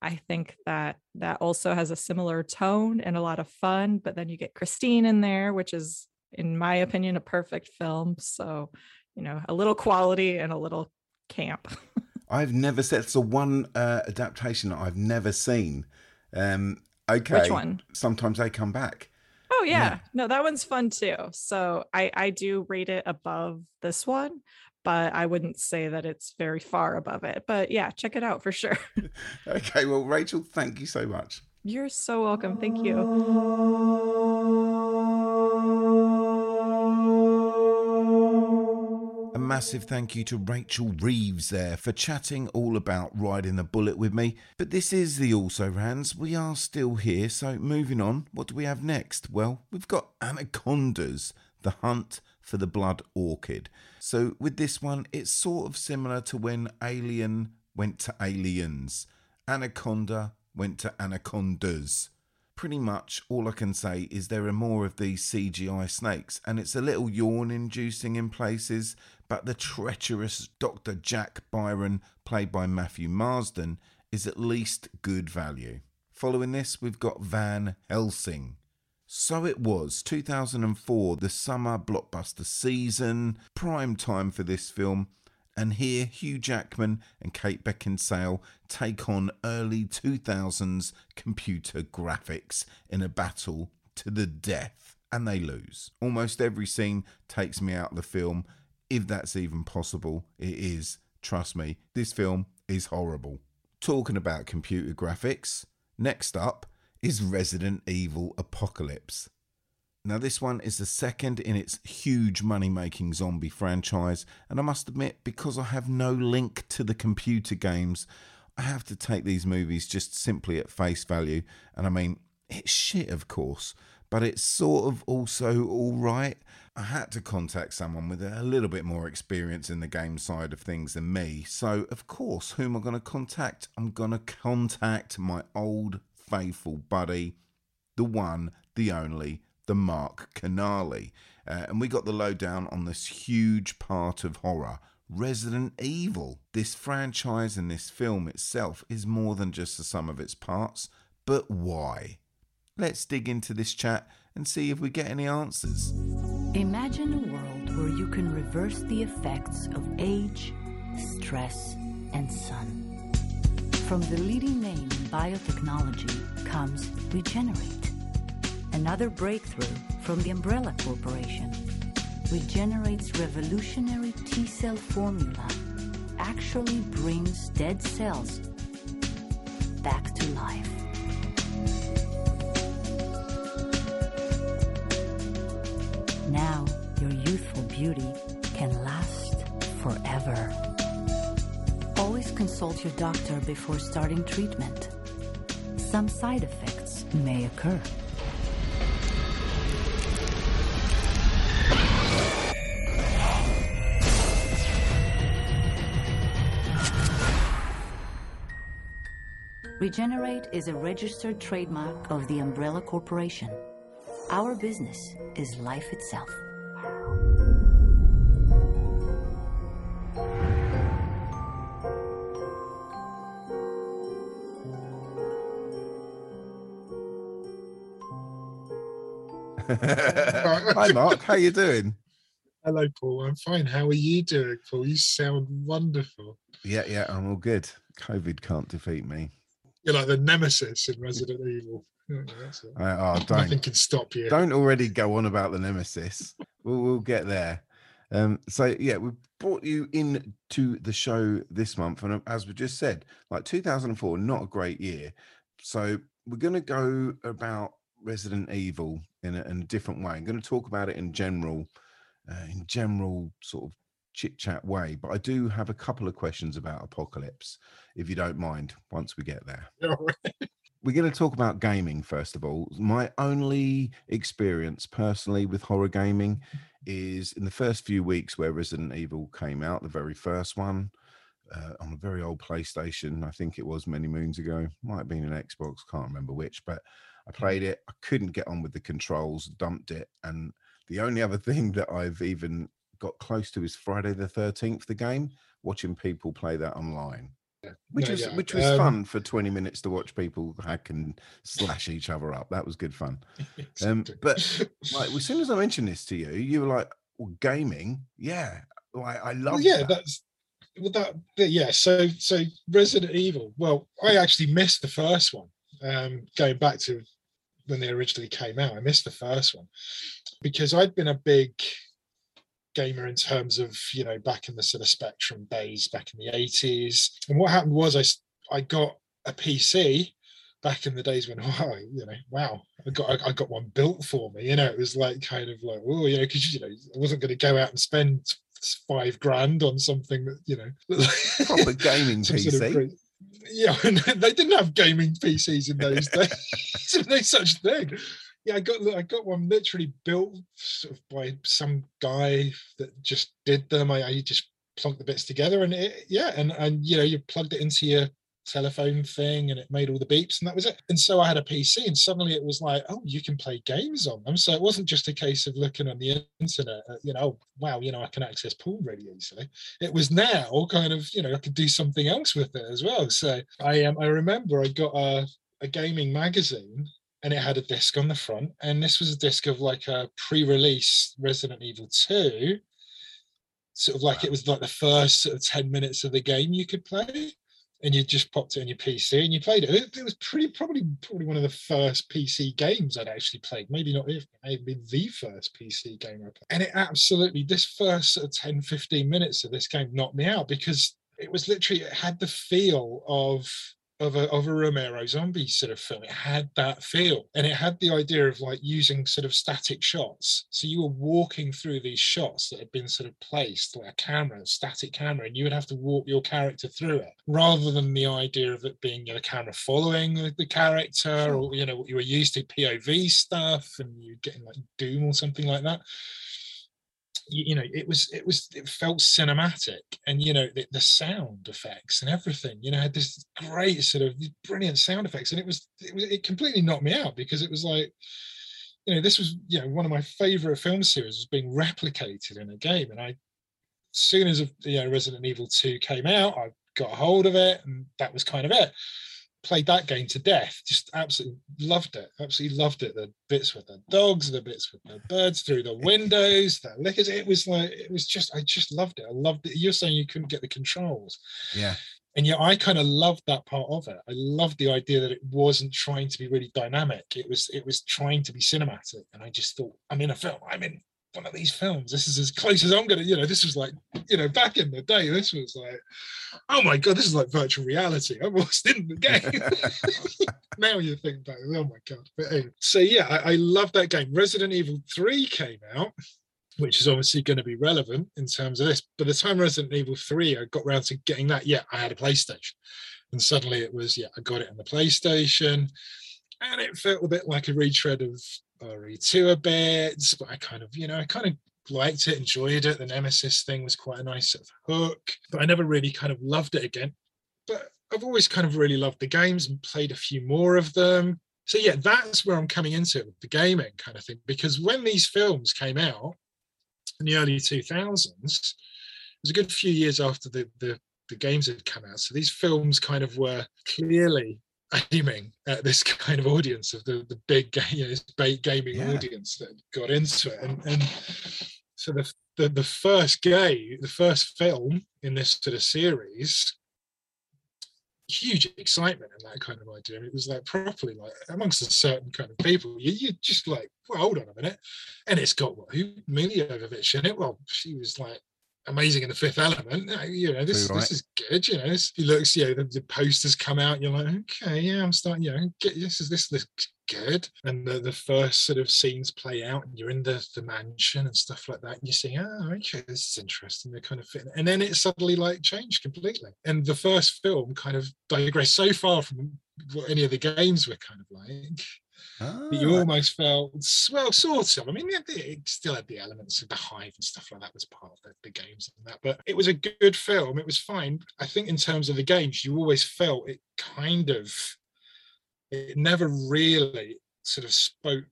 I think that that also has a similar tone and a lot of fun, but then you get Christine in there, which is, in my opinion, a perfect film. So, you know, a little quality and a little camp. <laughs> I've never seen. It's the one uh, adaptation I've never seen. Um, okay. Which one? Sometimes they come back. Oh yeah. no, that one's fun too. So I I do rate it above this one, but I wouldn't say that it's very far above it. But yeah, check it out for sure. <laughs> Okay, well, Rachel, thank you so much. You're so welcome. Thank you. <laughs> massive thank you to Rachel Reeves there for chatting all about riding the bullet with me. But this is the Also Rans. We are still here, so moving on. What do we have next? Well, we've got Anacondas, the hunt for the blood orchid. So with this one, it's sort of similar to when Alien went to aliens. Anaconda went to anacondas. Pretty much all I can say is there are more of these CGI snakes, and it's a little yawn inducing in places, but the treacherous Dr. Jack Byron, played by Matthew Marsden, is at least good value. Following this, we've got Van Helsing. So it was 2004, the summer blockbuster season, prime time for this film, and here Hugh Jackman and Kate Beckinsale take on early 2000s computer graphics in a battle to the death, and they lose. Almost every scene takes me out of the film, if that's even possible. It is, trust me, this film is horrible. Talking about computer graphics, next up is Resident Evil Apocalypse. Now, this one is the second in its huge money making zombie franchise, and I must admit, because I have no link to the computer games, I have to take these movies just simply at face value. And I mean, it's shit, of course, but it's sort of also alright. I had to contact someone with a little bit more experience in the game side of things than me, so of course, who am I going to contact? I'm going to contact my old faithful buddy, the one, the only, the Marc Canale. Uh, and we got the lowdown on this huge part of horror. Resident Evil. This franchise and this film itself is more than just the sum of its parts, but why? Let's dig into this chat and see if we get any answers. Imagine a world where you can reverse the effects of age, stress, and sun. From the leading name in biotechnology comes Regenerate, another breakthrough from the Umbrella Corporation. Regenerate's revolutionary T cell formula actually brings dead cells back to life. Now, your youthful beauty can last forever. Always consult your doctor before starting treatment. Some side effects may occur. Regenerate is a registered trademark of the Umbrella Corporation. Our business is life itself. <laughs> Hi, Marc. How you doing? Hello, Paul. I'm fine. How are you doing, Paul? You sound wonderful. Yeah, yeah, I'm all good. COVID can't defeat me. You're like the nemesis in Resident Evil. Yeah, that's it. I, oh, don't, Nothing can stop you. Don't already go on about the nemesis. we'll, we'll get there. Um, so yeah, we brought you in to the show this month, and as we just said, like 2004, not a great year. So we're going to go about Resident Evil in a, in a different way. I'm going to talk about it in general, uh, in general sort of chit chat way. But I do have a couple of questions about Apocalypse, if you don't mind. Once we get there. <laughs> we're going to talk about gaming first of all. My only experience personally with horror gaming is in the first few weeks where Resident Evil came out, the very first one. Uh, on a very old PlayStation, I think it was many moons ago. Might have been an Xbox, can't remember which, but I played it. I couldn't get on with the controls, dumped it, and the only other <laughs> thing that I've even got close to is Friday the Thirteenth, the game. Watching people play that online, which No, was yeah, which was um, fun for twenty minutes to watch people hack and slash each other up. That was good fun. <laughs> Um, but <laughs> like as soon as I mentioned this to you, you were like, well, "Gaming, yeah, like I love Well, yeah, that." that's well, that- yeah. So so Resident Evil. Well, I actually missed the first one. Um, going back to when they originally came out. I missed the first one because I'd been a big gamer in terms of you know back in the sort of Spectrum days back in the 80s. And what happened was I I got a PC back in the days when <laughs> wow you know wow I got I, got one built for me. You know it was like kind of like oh you know because you know I wasn't going to go out and spend five grand on something that you know <laughs> Proper gaming some sort of PC. yeah, <laughs> they didn't have gaming PCs in those days. There's no such thing. Yeah, I got I got one literally built sort of by some guy that just did them. I, I just plunked the bits together, and it, yeah, and and you know you plugged it into your telephone thing, and it made all the beeps, and that was it. And so I had a PC, and suddenly it was like, oh, you can play games on them. So it wasn't just a case of looking on the internet, uh, you know, wow, you know, I can access porn really easily it was now kind of you know I could do something else with it as well. So I um, I remember I got a, a gaming magazine and it had a disc on the front, and this was a disc of like a pre-release Resident Evil 2. Sort of like it was like the first sort of 10 minutes of the game you could play. And you just popped it on your PC and you played it. It, it was pretty probably probably one of the first PC games I'd actually played. Maybe not even maybe the first PC game I played. And it absolutely this first sort of 10, 15 minutes of this game knocked me out because it was literally it had the feel of of a of a Romero zombie sort of film. It had that feel. And it had the idea of like using sort of static shots. So you were walking through these shots that had been sort of placed like a camera, a static camera, and you would have to walk your character through it rather than the idea of it being you know, the camera following the, the character or you know what you were used to POV stuff and you getting like Doom or something like that you, you know it was it was it felt cinematic and you know the, the sound effects and everything you know had this great sort of brilliant sound effects. And it was it was it completely knocked me out because it was like you know this was you know one of my favorite film series was being replicated in a game. And i as soon as you know resident evil 2 came out i got a hold of it and that was kind of it played that game to death. Just absolutely loved it. Absolutely loved it. The bits with the dogs, the bits with the birds through the windows, the lickers. It was like it was just I just loved it. I loved it. You're saying you couldn't get the controls. Yeah. And yet I kind of loved that part of it. I loved the idea that it wasn't trying to be really dynamic. It was it was trying to be cinematic. And I just thought, I'm in a film. I'm in one of these films. This is as close as I'm gonna, you know, this was like, you know, back in the day, this was like, oh my god, this is like virtual reality. I was in the game. <laughs> now you think back, oh my god. But anyway, so yeah, I, I love that game. Resident Evil 3 came out, which is obviously going to be relevant in terms of this. By the time Resident Evil 3, I got around to getting that, yeah, I had a PlayStation. And suddenly it was, yeah, I got it on the PlayStation. And it felt a bit like a retread of RE2 a bit, but I kind of, you know, I kind of liked it, enjoyed it. The Nemesis thing was quite a nice sort of hook, but I never really kind of loved it again. But I've always kind of really loved the games and played a few more of them. So yeah, that's where I'm coming into it the gaming kind of thing. Because when these films came out in the early 2000s, it was a good few years after the the, the games had come out. So these films kind of were clearly aiming at this <laughs> kind of audience of the the big you know, this big gaming Yeah. audience that got into it. And and so the, the the first gay the first film in this sort of series huge excitement and that kind of idea. It was like properly like amongst a certain kind of people you you just like well hold on a minute. And it's got what who Milla Jovovich in it well she was like amazing in the fifth element. You know this right. this is good you know this, he looks you know the, the posters come out you're like okay yeah i'm starting you know get this is this looks good. And the, the first sort of scenes play out and you're in the, the mansion and stuff like that and you're see oh okay this is interesting they're kind of fitting. And then it suddenly like changed completely. And the first film kind of digressed so far from what any of the games were kind of like that you Ah, almost felt well sort of. I mean it, it still had the elements of the hive and stuff like that was part of the, the games and that but it was a good film. It was fine. I think in terms of the games you always felt it kind of it never really sort of spoke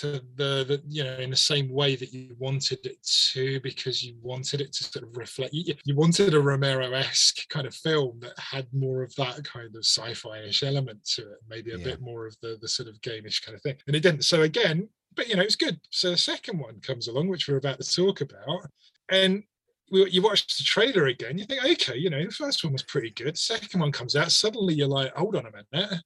to the, the you know in the same way that you wanted it to because you wanted it to sort of reflect you, you wanted a romero-esque kind of film that had more of that kind of sci-fi-ish element to it maybe a Yeah. bit more of the the sort of gameish kind of thing and it didn't so again but you know it's good so the second one comes along which we're about to talk about and you watch the trailer again you think okay you know the first one was pretty good second one comes out suddenly you're like hold on a minute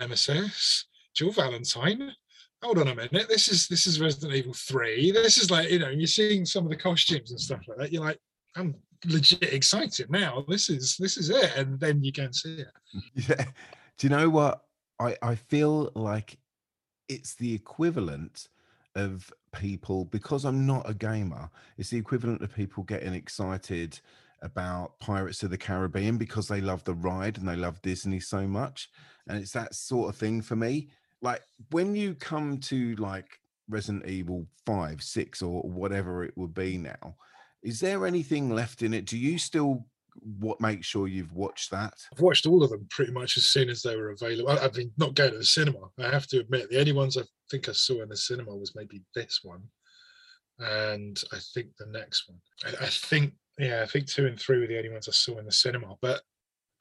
nemesis Jill Valentine. Hold on a minute. This is this is Resident Evil 3. This is like, you know, you're seeing some of the costumes and stuff like that. You're like, I'm legit excited now. This is this is it. And then you and see it. <laughs> Yeah. Do you know what? I, I feel like it's the equivalent of people because I'm not a gamer, it's the equivalent of people getting excited about Pirates of the Caribbean because they love the ride and they love Disney so much. And it's that sort of thing for me. Like when you come to like Resident Evil 5, 6, or whatever it would be now, is there anything left in it? Do you still what make sure you've watched that? I've watched all of them pretty much as soon as they were available. I, I mean, not going to the cinema. I have to admit, the only ones I think I saw in the cinema was maybe this one, and I think the next one. I think, yeah, I think two and three were the only ones I saw in the cinema. But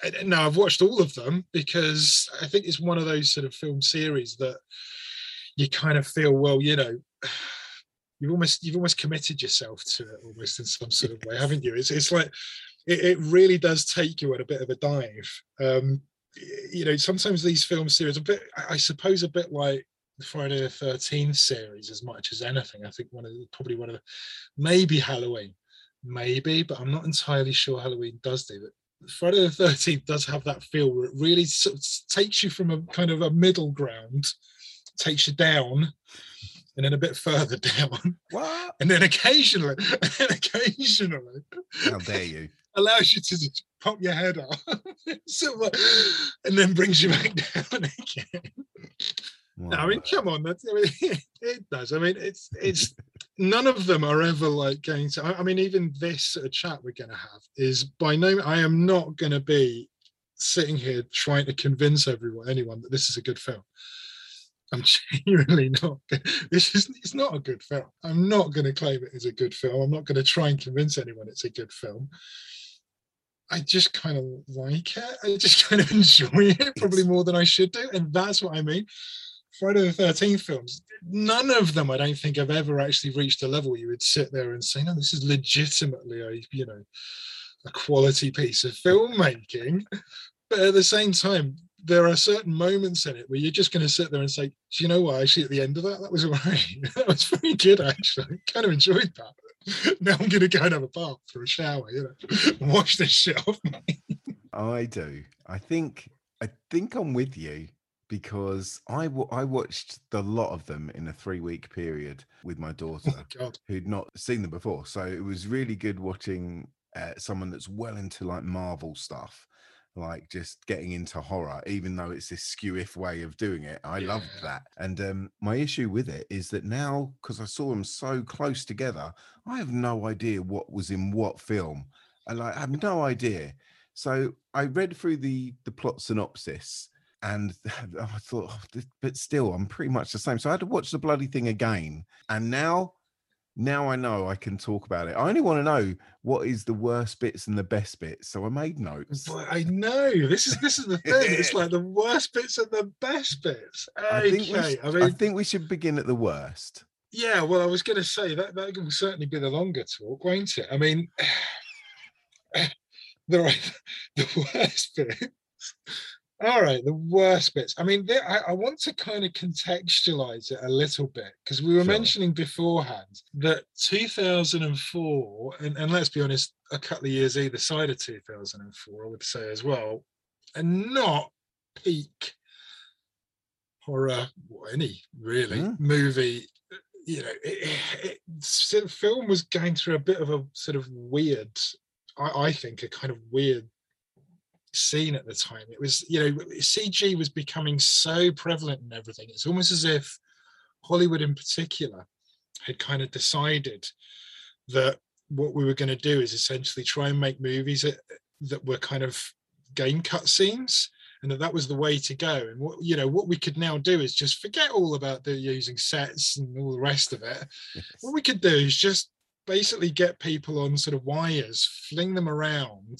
uh, no, I've watched all of them because I think it's one of those sort of film series that you kind of feel, well, you know. <sighs> You've almost you've almost committed yourself to it almost in some sort of way, haven't you? It's it's like it, it really does take you on a bit of a dive. Um, you know, sometimes these film series, a bit, I suppose, a bit like the Friday the Thirteenth series, as much as anything. I think one of the, probably one of the, maybe Halloween, maybe, but I'm not entirely sure Halloween does do it. Friday the Thirteenth does have that feel where it really sort of takes you from a kind of a middle ground, takes you down, and then a bit further <laughs> down. What? And then occasionally, <laughs> and then occasionally, How dare you? <laughs> allows you to just pop your head off, sort of like, and then brings you back down again. No, I mean, come on, that's, I mean, <laughs> it does. I mean, it's it's none of them are ever like going to. I mean, even this sort of chat we're going to have is by no. I am not going to be sitting here trying to convince everyone, anyone, that this is a good film. I'm <laughs> genuinely not. This is it's not a good film. I'm not going to claim it is a good film. I'm not going to try and convince anyone it's a good film. I just kind of like it. I just <laughs> kind of enjoy it probably more than I should do, and that's what I mean. Friday the Thirteenth films, none of them I don't think have ever actually reached a level you would sit there and say, "No, this is legitimately a you know a quality piece of filmmaking." But at the same time, there are certain moments in it where you're just going to sit there and say, "Do you know what? Actually, at the end of that, that was <laughs> all right. that was very good. Actually, kind of enjoyed that." <laughs> Now I'm going to go and have a bath for a shower, you know, wash this shit off. me. I do. I think I think I'm with you because I I watched the lot of them in a three week period with my daughter God. who'd not seen them before. So it was really good watching uh, someone that's well into like Marvel stuff, like just getting into horror, even though it's this skew if way of doing it. I loved that. And um, my issue with it is that now, because I saw them so close together, I have no idea what was in what film. And like I have no idea. So I read through the the plot synopsis and <laughs> I thought, oh, but still, I'm pretty much the same. So I had to watch the bloody thing again. And now, now I know I can talk about it. I only want to know what is the worst bits and the best bits. So I made notes. I know this is this is the thing. It's like the worst bits and the best bits. <laughs> I think, we Okay, sh- I I think we should begin at the worst. yeah. Well, I was going to say that that will certainly be the longer talk, won't it? I mean, <sighs> <sighs> are <laughs> the worst bits. All right, the worst bits. I mean, I, I want to kind of contextualize it a little bit because we were Sure. mentioning beforehand that 2004, and, and let's be honest, a couple of years either side of 2004, I would say as well, and not peak horror or any really Mm. movie. You know, it, it, it, film was going through a bit of a sort of weird, I, I think, a kind of weird scene at the time. It was, you know, CG was becoming so prevalent in everything. It's almost as if Hollywood in particular had kind of decided that what we were going to do is essentially try and make movies that, that were kind of game cutscenes and that that was the way to go and what you know what we could now do is just forget all about the using sets and all the rest of it what we could do is just basically get people on sort of wires fling them around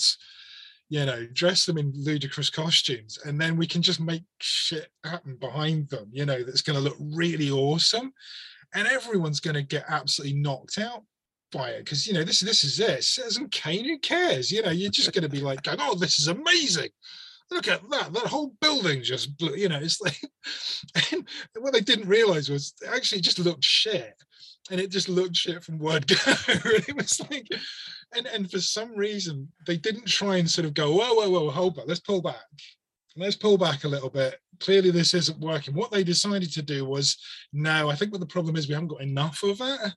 you know dress them in ludicrous costumes and then we can just make shit happen behind them you know that's going to look really awesome. And everyone's going to get absolutely knocked out by it because you know this this is it. Citizen Kane who cares? You know you're just going to be like going, oh this is amazing. Look at that, that whole building just blew, you know, it's like, <laughs> and what they didn't realize was actually just looked shit. And it just looked shit from word <laughs> go. and it was like, and, and for some reason, they didn't try and sort of go, whoa, whoa, whoa, hold back, let's pull back. Let's pull back a little bit. Clearly, this isn't working. What they decided to do was, no, I think what the problem is we haven't got enough of it.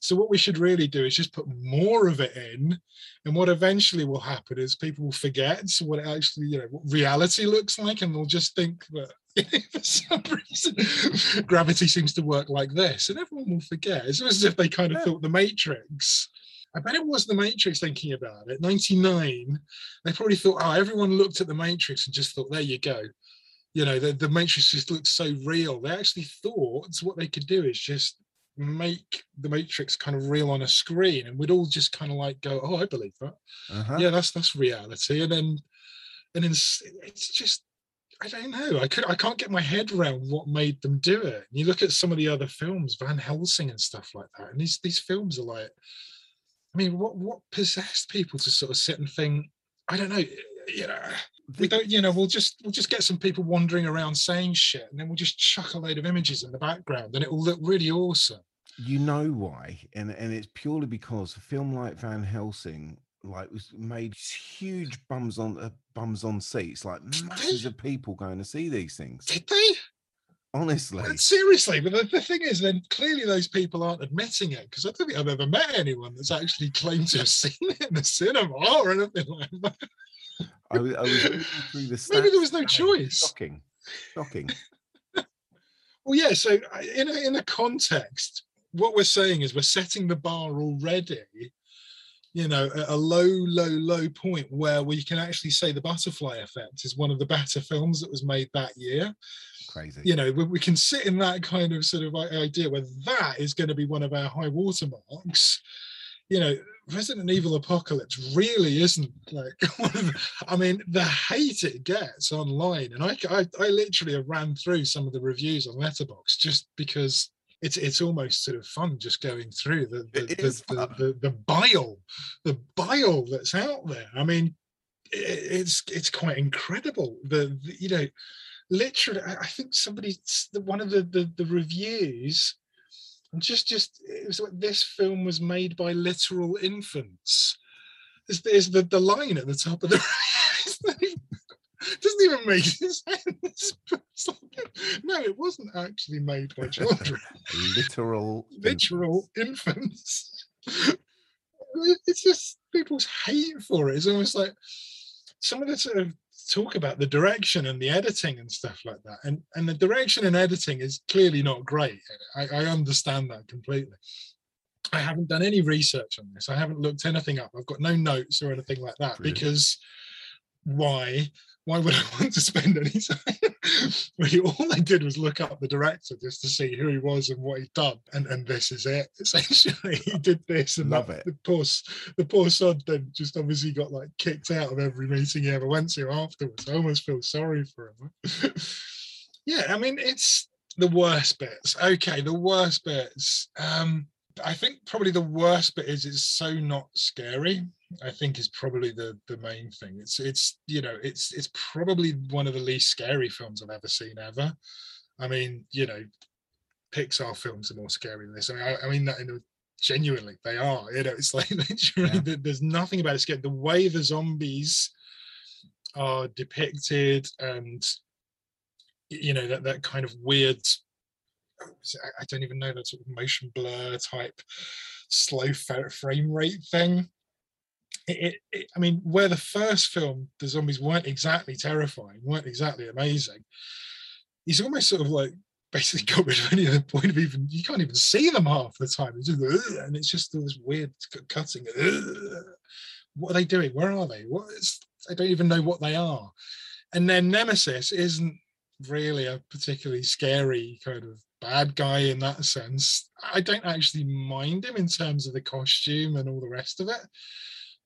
So what we should really do is just put more of it in, and what eventually will happen is people will forget what actually, you know, what reality looks like, and they'll just think that <laughs> for some reason gravity seems to work like this, and everyone will forget. It's as if they kind of thought the Matrix. I bet it was the Matrix thinking about it. 99, they probably thought, oh, everyone looked at the Matrix and just thought, there you go. You know, the, the Matrix just looks so real. They actually thought what they could do is just make the matrix kind of real on a screen and we'd all just kind of like go oh i believe that Uh-huh. yeah that's that's reality and then and then it's, it's just i don't know. I could i can't get my head around what made them do it. You look at some of the other films van helsing and stuff like that and these these films are like i mean what what possessed people to sort of sit and think i don't know you know we don't you know we'll just we'll just get some people wandering around saying shit and then we'll just chuck a load of images in the background and it will look really awesome. You know why and and it's purely because a film like van helsing like was made huge bums on uh, bums on seats like masses of people going to see these things. Did they? Honestly. But seriously but the, the thing is then clearly those people aren't admitting it because i don't think i've ever met anyone that's actually claimed to have <laughs> seen it in the cinema or anything like that. I, was- I was <laughs> through the maybe there was no choice shocking shocking. Well, yeah. So in a, in a context, what we're saying is we're setting the bar already. You know, at a low, low, low point where we can actually say the Butterfly Effect is one of the better films that was made that year. crazy You know, we, we can sit in that kind of sort of idea where that is going to be one of our high watermarks. You know, Resident Evil Apocalypse really isn't like <laughs> the, I mean, the hate it gets online, and I, I, I literally ran through some of the reviews on Letterboxd just because it's it's almost sort of fun just going through the the, the, is the, the, the bile, the bile that's out there. I mean, it's it's quite incredible. The, the you know, literally, I think somebody one of the the, the reviews just just it was like this film was made by literal infants is there's the, the line at the top of the it's not even- doesn't even make <laughs> sense. Like, no it wasn't actually made by children. <laughs> Literal literal infants. It's just people's hate for it. It's almost like some of the sort of talk about the direction and the editing and stuff like that. And and the direction and editing is clearly not great. I, I understand that completely. I haven't done any research on this. I haven't looked anything up. I've got no notes or anything like that Brilliant. because why why would i <laughs> want to spend any time? <laughs> Really all i did was look up the director just to see who he was and what he'd done and and this is it. <laughs> Essentially he did this and Love that, it. the poor the poor sod then just obviously got like kicked out of every meeting he ever went to afterwards. I almost feel sorry for him. Yeah i mean it's the worst bits. Okay the worst bits. Um i think probably the worst bit is it's so not scary i think is probably the the main thing. It's it's you know it's it's probably one of the least scary films i've ever seen ever. I mean you know pixar films are more scary than this. I mean i, I mean that in a genuinely they are you know it's like <laughs> literally Yeah. there's nothing about it. Scary the way the zombies are depicted and you know that that kind of weird I- don't even know that sort of motion blur type slow frame rate thing. It, it, it, I mean, where the first film the zombies weren't exactly terrifying, weren't exactly amazing. He's almost sort of like basically <laughs> got rid of any of the point of even you can't even see them half the time. It's just, and it's just this weird cutting. What are they doing? Where are they? What is? I don't even know what they are. And then Nemesis isn't really a particularly scary kind of bad guy in that sense. I don't actually mind him in terms of the costume and all the rest of it.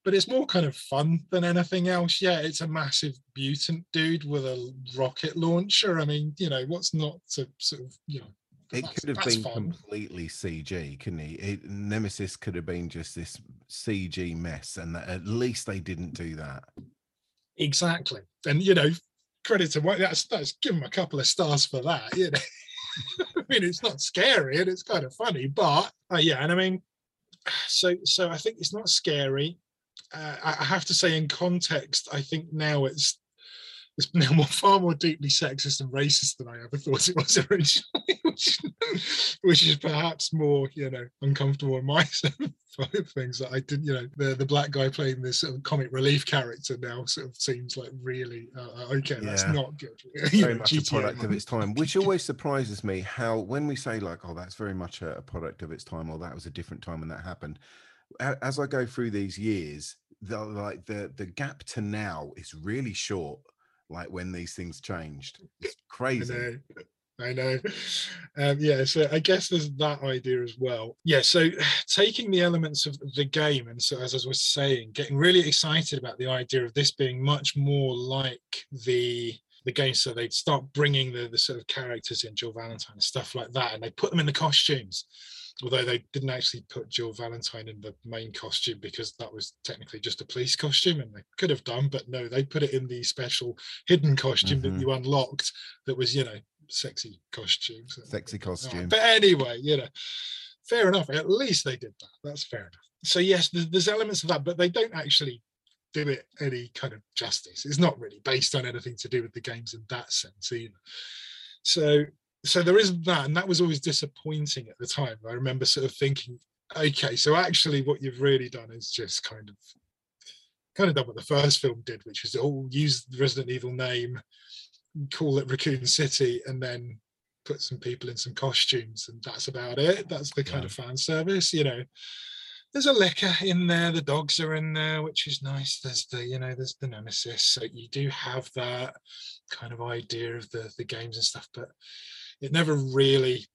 But it's more kind of fun than anything else. Yeah, it's a massive mutant dude with a rocket launcher. I mean, you know, what's not to sort of, you know, It could have been fun. completely CG, couldn't he? It, Nemesis could have been just this CG mess, and that, at least they didn't do that. exactly. And you know, credit to what that's that's give him a couple of stars for that. You know, <laughs> mean, it's not scary and it's kind of funny, but uh, yeah, and I mean, so so I think it's not scary. Uh, I I have to say, in context, I think now it's it's now more <laughs> far more deeply sexist and racist than I ever thought it was <laughs> originally, which, which is perhaps more, you know, uncomfortable on my <laughs> side of things that I didn't, you know, the the black guy playing this sort of comic relief character now sort of seems like really uh, okay, that's not good. You very know, much a GTA product of its time, which always surprises me. How when we say like, "Oh, that's very much a, a product of its time," or "That was a different time when that happened," as I go through these years, the like the the gap to now is really short. Like when these things changed, it's I crazy. know. I know. Um, yeah, so I guess there's that idea as well. Yeah, so <sighs> taking the elements of the game, and so as I was saying, getting really excited about the idea of this being much more like the the game. So they'd start bringing the the sort of characters in, Jill Valentine and stuff like that, and they put them in the costumes. Although they didn't actually put Jill Valentine in the main costume because that was technically just a police costume, and they could have done, but no, they put it in the special hidden costume Mhm. that you unlocked. That was, you know, sexy costumes. Sexy costume. But anyway, you know, fair enough. At least they did that. That's fair enough. So yes, there's elements of that, but they don't actually do it any kind of justice. It's not really based on anything to do with the games in that sense either. So so there is that, and that was always disappointing at the time. I remember sort of thinking, okay, so actually what you've really done is just kind of kind of done what the first film did, which is all use the Resident Evil name, call it Raccoon City, and then put some people in some costumes, and that's about it. That's the kind of fan service, you know. There's a licker in there, the dogs are in there, which is nice. There's the, you know, there's the nemesis. So you do have that kind of idea of the the games and stuff, but it never really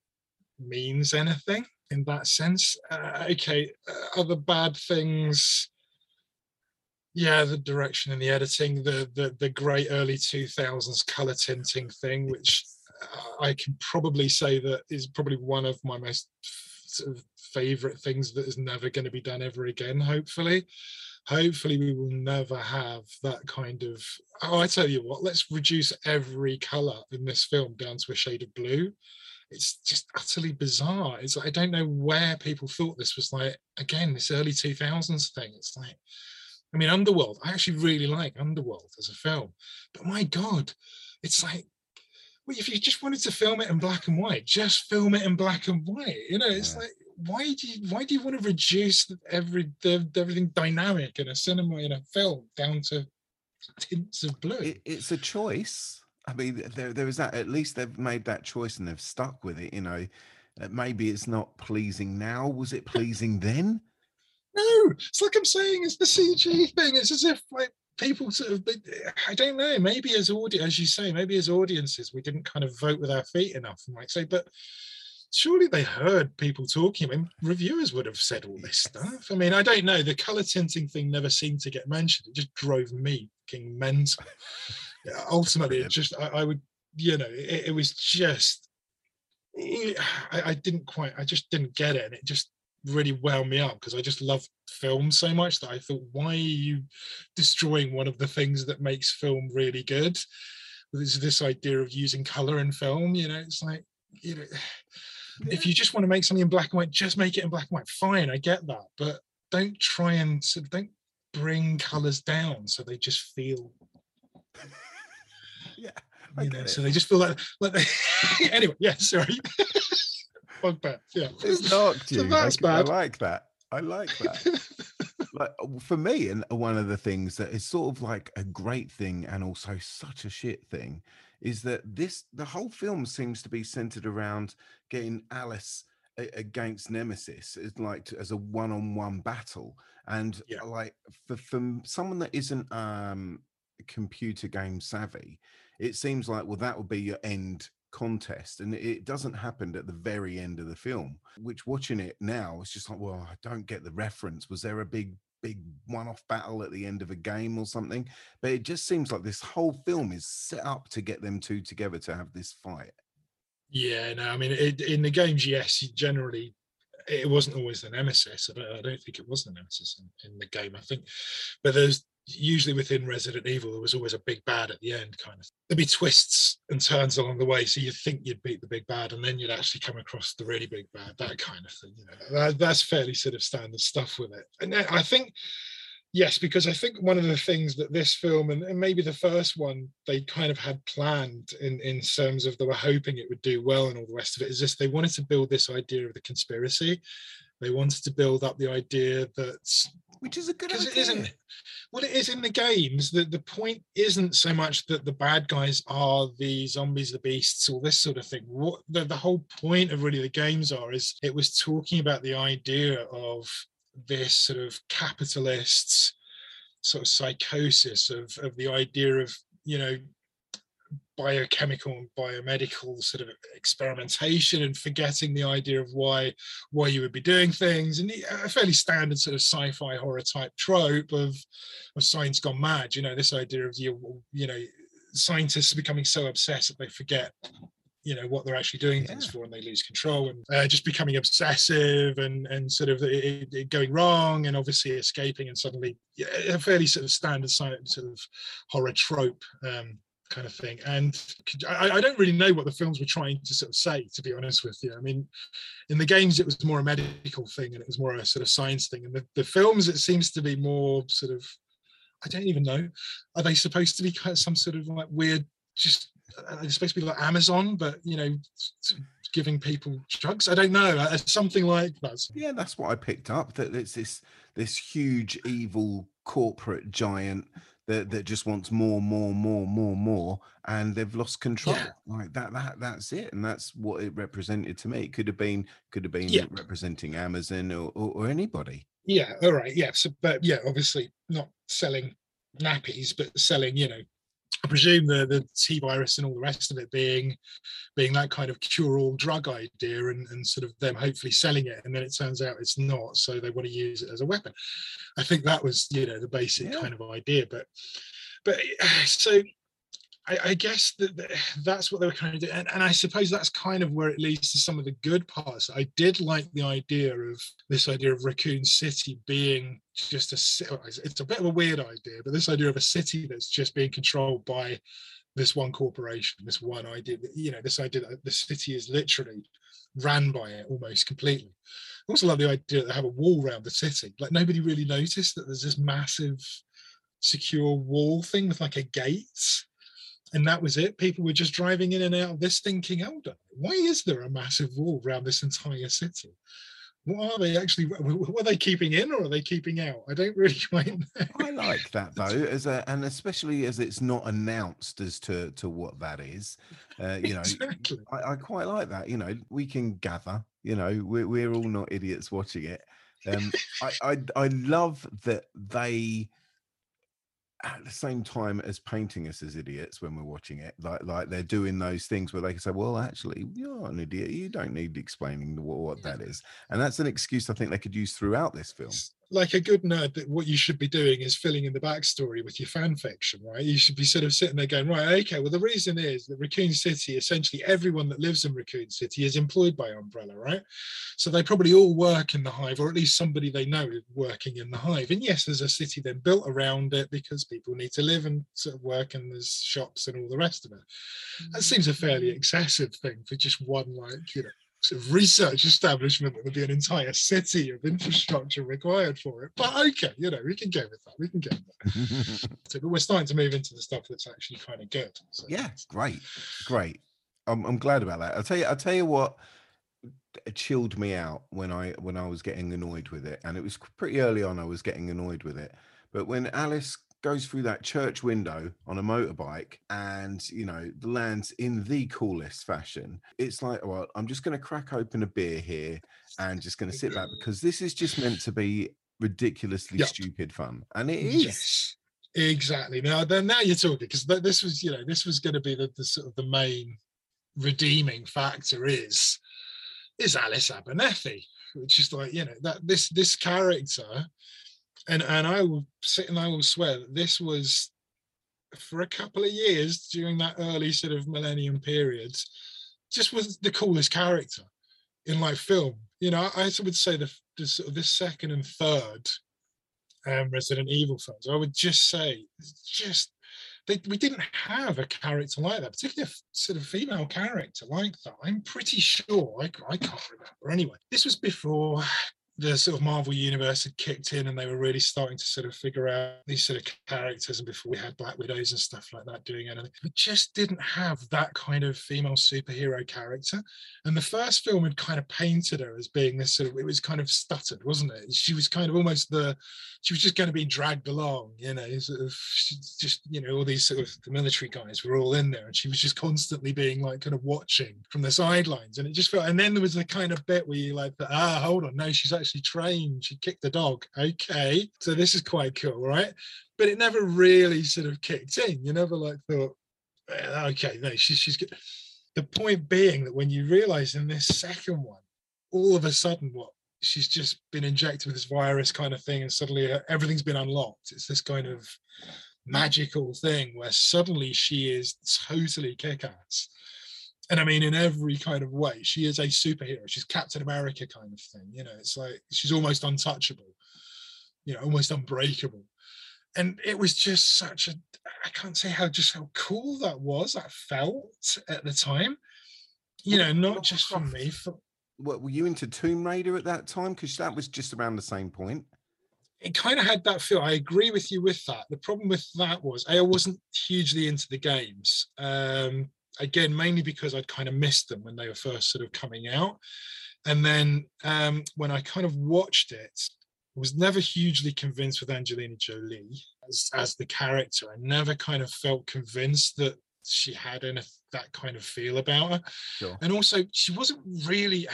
means anything in that sense. Uh, okay, uh, other bad things yeah the direction and the editing the the, the great early 2000s color tinting thing which uh, i can probably say that is probably one of my most sort of favorite things that is never going to be done ever again hopefully hopefully we will never have that kind of oh i tell you what let's reduce every color in this film down to a shade of blue it's just utterly bizarre it's like, i don't know where people thought this was like again this early 2000s thing it's like I mean, Underworld. I actually really like Underworld as a film, but my God, it's like, well, if you just wanted to film it in black and white, just film it in black and white. You know, it's like, why do you why do you want to reduce every the, everything dynamic in a cinema in a film down to tints of blue? It, it's a choice. I mean, there there is that. At least they've made that choice and they've stuck with it. You know, Uh, maybe it's not pleasing now. Was it pleasing then? No, it's like I'm saying, it's the CG thing. It's as if like people sort of, I don't know, maybe as audience, as you say, maybe as audiences, we didn't kind of vote with our feet enough and like say, but surely they heard people talking. I mean, reviewers would have said all this stuff. I mean, I don't know. The color tinting thing never seemed to get mentioned. It just drove me fucking mental. <laughs> Yeah, Ultimately, it just, I, I would, you know, it, it was just, I, I didn't quite, I just didn't get it. And it just really wound me up because I just love film so much that I thought, why are you destroying one of the things that makes film really good? There's this idea of using color in film, you know, it's like, you know, if you just want to make something in black and white, just make it in black and white. Fine, I get that. But don't try and sort of don't bring colors down so they just feel <laughs> yeah you know, so they just feel like like they <laughs> anyway, yeah, sorry. <laughs> Bugbear, yeah. It's knocked So that's I, I like that. I like that. like for me, and one of the things that is sort of like a great thing and also such a shit thing is that this the whole film seems to be centered around getting Alice a- against Nemesis as like as a one-on-one battle, and uh, like for from someone that isn't um computer game savvy, it seems like well that would be your end contest. And it doesn't happen at the very end of the film which watching it now it's just like well i don't get the reference. Was there a big big one-off battle at the end of a game or something but it just seems like this whole film is set up to get them two together to have this fight Yeah, no, I mean, it, in the games, yes, generally, it wasn't always the nemesis. I don't, I don't think it was the nemesis in, in the game. I think, but there's, usually within Resident Evil, there was always a big bad at the end, kind of. There'd be twists and turns along the way, so you'd think you'd beat the big bad, and then you'd actually come across the really big bad, that kind of thing. You know, that, that's fairly sort of standard stuff with it. And I think, yes, because I think one of the things that this film and, and maybe the first one they kind of had planned in in terms of they were hoping it would do well and all the rest of it is this they wanted to build this idea of the conspiracy. They wanted to build up the idea that which is a good idea. it isn't well it is in the games that the point isn't so much that the bad guys are the zombies the beasts all this sort of thing what the, the whole point of really the games are is it was talking about the idea of this sort of capitalist sort of psychosis of of the idea of you know biochemical and biomedical sort of experimentation and forgetting the idea of why why you would be doing things and a fairly standard sort of sci-fi horror type trope of of science gone mad you know this idea of you you know scientists becoming so obsessed that they forget you know what they're actually doing things for and they lose control and uh, just becoming obsessive and and sort of it, it going wrong and obviously escaping and suddenly yeah, a fairly sort of standard sort of horror trope um, kind of thing. And I, I, don't really know what the films were trying to sort of say, to be honest with you. I mean, in the games, it was more a medical thing and it was more a sort of science thing. And the, the films, it seems to be more sort of, I don't even know. Are they supposed to be kind of some sort of like weird, just, are supposed to be like Amazon, but, you know, giving people drugs? I don't know. Uh, something like that. Yeah, that's what I picked up. That it's this this huge evil corporate giant that, that just wants more, more, more, more, more, and they've lost control. Yeah. Like that, that, that's it, and that's what it represented to me. It could have been, could have been yeah. representing Amazon or, or, or anybody. Yeah. All right. Yeah. So, but yeah, obviously not selling nappies, but selling, you know, I presume the the T virus and all the rest of it being being that kind of cure-all drug idea and, and sort of them hopefully selling it and then it turns out it's not so they want to use it as a weapon i think that was you know the basic yeah. kind of idea but but <sighs> so I, I guess that, that, <sighs> that's what they were kind of doing, and, and I suppose that's kind of where it leads to some of the good parts. I did like the idea of this idea of Raccoon City being just a. It's a bit of a weird idea, but this idea of a city that's just being controlled by this one corporation, this one idea. You know, this idea that the city is literally ran by it almost completely. I also love the idea that they have a wall around the city. Like nobody really noticed that there's this massive secure wall thing with like a gate and that was it. People were just driving in and out of this thinking, hold on, why is there a massive wall around this entire city? What are they actually? What are they keeping in or are they keeping out? I don't really <laughs> quite know. I like that though, <laughs> as a, and especially as it's not announced as to to what that is. Uh, you know, exactly. I, I, quite like that. You know, we can gather. You know, we're we're all not idiots watching it. Um, I, I I love that they at the same time as painting us as idiots when we're watching it like like they're doing those things where they can say well actually you're an idiot. You don't need explaining what, what that is. And that's an excuse i think they could use throughout this film like a good nerd that what you should be doing is filling in the backstory with your fan fiction, right? You should be sort of sitting there going, right, okay, well, the reason is that Raccoon City, essentially everyone that lives in Raccoon City is employed by Umbrella, right? So they probably all work in the hive, or at least somebody they know is working in the hive. And yes, there's a city then built around it because people need to live and sort of work, and there's shops and all the rest of it. That mm-hmm. seems a fairly mm-hmm. excessive thing for just one, like, you know, sort of research establishment that would be an entire city of infrastructure required for it. But okay, you know, we can go with that. We can go with that. <laughs> so, but we're starting to move into the stuff that's actually kind of good. So yeah, great, great. I'm, I'm glad about that. I'll tell you. I'll tell you what chilled me out when I when I was getting annoyed with it, and it was pretty early on. I was getting annoyed with it, but when Alice goes through that church window on a motorbike and you know lands in the coolest fashion. It's like well i'm just going to crack open a beer here and just going to sit back <laughs> because this is just meant to be ridiculously yep. stupid fun. And it is. Yes, exactly. Now then now you're talking because this was you know this was going to be the, the sort of the main redeeming factor is is alice Abernathy which is like you know that this this character and and I will sit and I will swear that this was for a couple of years during that early sort of millennium period, just was the coolest character in like film. You know, I would say the, the sort of this second and third um, Resident Evil films. I would just say, just they, we didn't have a character like that, particularly a sort of female character like that. I'm pretty sure I, I can't remember. Anyway, this was before the sort of Marvel universe had kicked in and they were really starting to sort of figure out these sort of characters. And before we had Black Widows and stuff like that doing anything, we just didn't have that kind of female superhero character. And the first film had kind of painted her as being this sort of, it was kind of stuttered, wasn't it? She was kind of almost the, she was just going to be dragged along, you know, sort of just, you know, all these sort of the military guys were all in there and she was just constantly being like kind of watching from the sidelines. And it just felt, and then there was the kind of bit where you like, ah, hold on, no, she's actually trained. She kicked the dog. Okay. So this is quite cool, right? But it never really sort of kicked in. You never like thought, "Eh, okay, no, she's, she's good. The point being that when you realize in this second one, all of a sudden, what she's just been injected with this virus kind of thing, and suddenly uh, everything's been unlocked. It's this kind of magical thing where suddenly she is totally kick-ass. And I mean, in every kind of way, she is a superhero. She's Captain America kind of thing. You know, it's like she's almost untouchable, you know, almost unbreakable. And it was just such a, I can't say how just how cool that was, that felt at the time. You know, not just for me, for, What were you into Tomb Raider at that time? Because that was just around the same point. it kind of had that feel. I agree with you with that. The problem with that was I wasn't hugely into the games. Um, again, mainly because I'd kind of missed them when they were first sort of coming out. And then um, when I kind of watched it, I was never hugely convinced with Angelina Jolie as, as the character. I never kind of felt convinced that she had any, that kind of feel about her. Sure. And also, she wasn't really.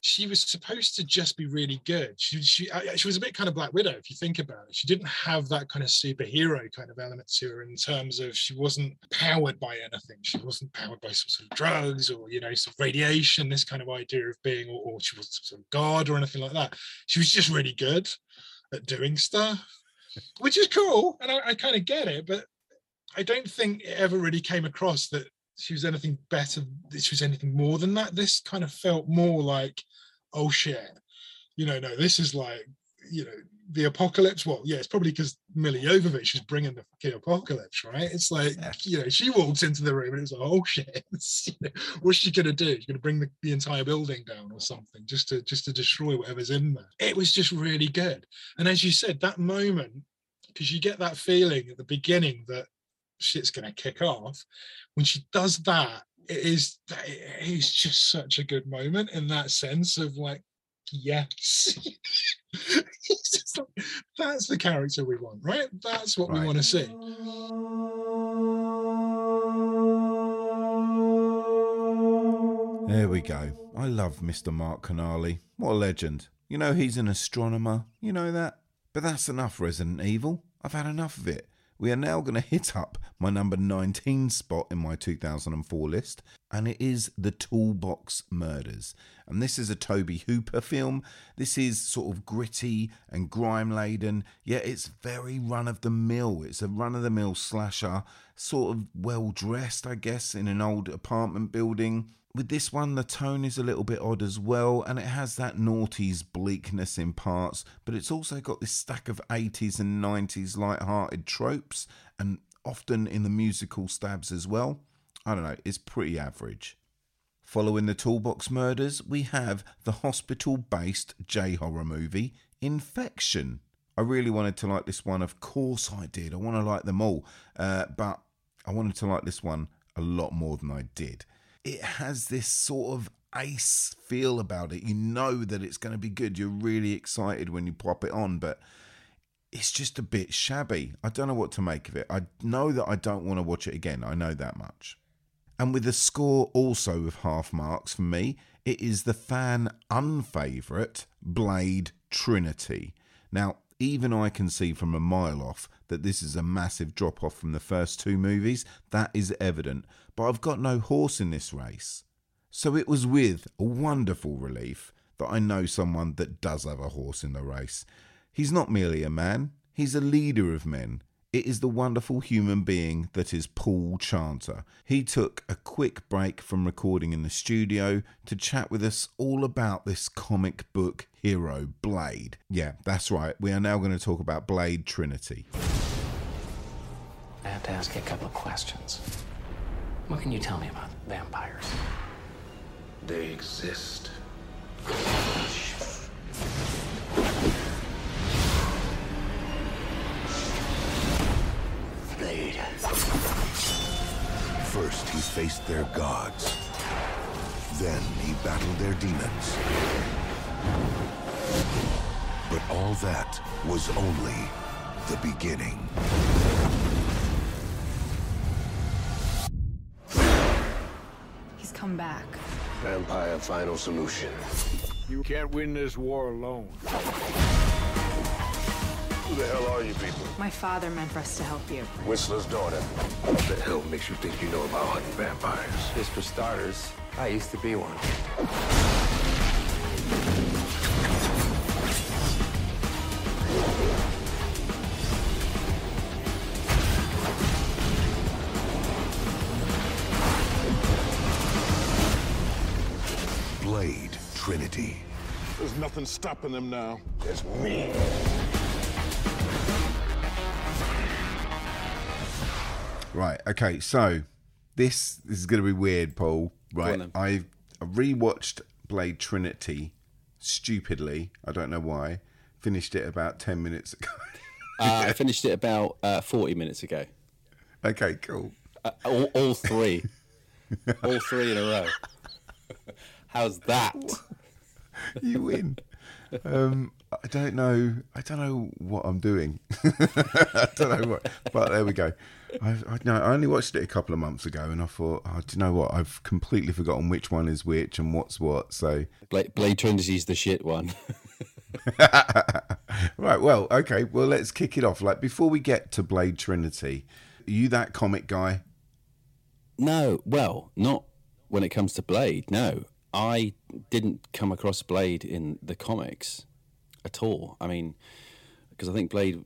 She was supposed to just be really good. She she uh, she was a bit kind of Black Widow if you think about it. She didn't have that kind of superhero kind of element to her in terms of she wasn't powered by anything. She wasn't powered by some sort of drugs or you know some radiation. This kind of idea of being, or, or she was some sort of god or anything like that. She was just really good at doing stuff, which is cool, and I, I kind of get it. But I don't think it ever really came across that she was anything better, she was anything more than that. This kind of felt more like, oh shit, you know, no, this is like, you know, the apocalypse. Well, yeah, it's probably because Milla Jovovich is bringing the fucking apocalypse, right? It's like, you know, she walks into the room and it's like, oh shit, <laughs> you know, what's she gonna do? She's gonna bring the, the entire building down or something just to just to destroy whatever's in there. It was just really good. And as you said, that moment, because you get that feeling at the beginning that shit's going to kick off when she does that it is it is just such a good moment in that sense of like yes <laughs> like, that's the character we want right that's what we want to see There we go. I love Mr. Marc Canale. What a legend. You know he's an astronomer. You know that? But that's enough Resident Evil. I've had enough of it. We are now going to hit up my number 19 spot in my 2004 list, and it is The Toolbox Murders. And this is a Tobe Hooper film. This is sort of gritty and grime laden, yet it's very run of the mill. It's a run of the mill slasher, sort of well dressed, I guess, in an old apartment building. With this one, the tone is a little bit odd as well, and it has that noughties bleakness in parts, but it's also got this stack of 80s and 90s light-hearted tropes, and often in the musical stabs as well. I don't know, it's pretty average. Following the Toolbox murders, we have the hospital based J horror movie Infection. I really wanted to like this one, of course I did. I want to like them all, uh, but I wanted to like this one a lot more than I did. It has this sort of ace feel about it. You know that it's going to be good. You're really excited when you pop it on, but it's just a bit shabby. I don't know what to make of it. I know that I don't want to watch it again. I know that much. And with a score also with half marks for me, it is the fan unfavourite Blade Trinity. Now, even I can see from a mile off that this is a massive drop off from the first two movies. That is evident. But I've got no horse in this race. So it was with a wonderful relief that I know someone that does have a horse in the race. He's not merely a man, he's a leader of men. It is the wonderful human being that is Paul Chanter. He took a quick break from recording in the studio to chat with us all about this comic book hero, Blade. Yeah, that's right. We are now going to talk about Blade Trinity. I have to ask you a couple of questions. What can you tell me about vampires? They exist. First, he faced their gods. Then he battled their demons. But all that was only the beginning. He's come back. Vampire Final Solution. You can't win this war alone. Who the hell are you people? My father meant for us to help you. Whistler's daughter. What the hell makes you think you know about hunting vampires? Just for starters, I used to be one. Blade Trinity. There's nothing stopping them now. There's me. Right. Okay. So this, this is going to be weird, Paul. Right. then. I rewatched Blade Trinity stupidly. I don't know why. Finished it about 10 minutes ago. <laughs> Uh, I finished it about uh, 40 minutes ago. okay, cool. Uh, all, all three. <laughs> all three in a row. <laughs> How's that? you win. Um, I don't know. I don't know what I'm doing. <laughs> I don't know what. But there we go. I, I, no, I only watched it a couple of months ago, and I thought, oh, do you know what? I've completely forgotten which one is which and what's what. So, Blade, Blade Trinity's the shit one. <laughs> <laughs> right. Well, okay. Well, let's kick it off. Like before we get to Blade Trinity, are you that comic guy? No, well, not when it comes to Blade. No, I didn't come across Blade in the comics at all. I mean, because I think Blade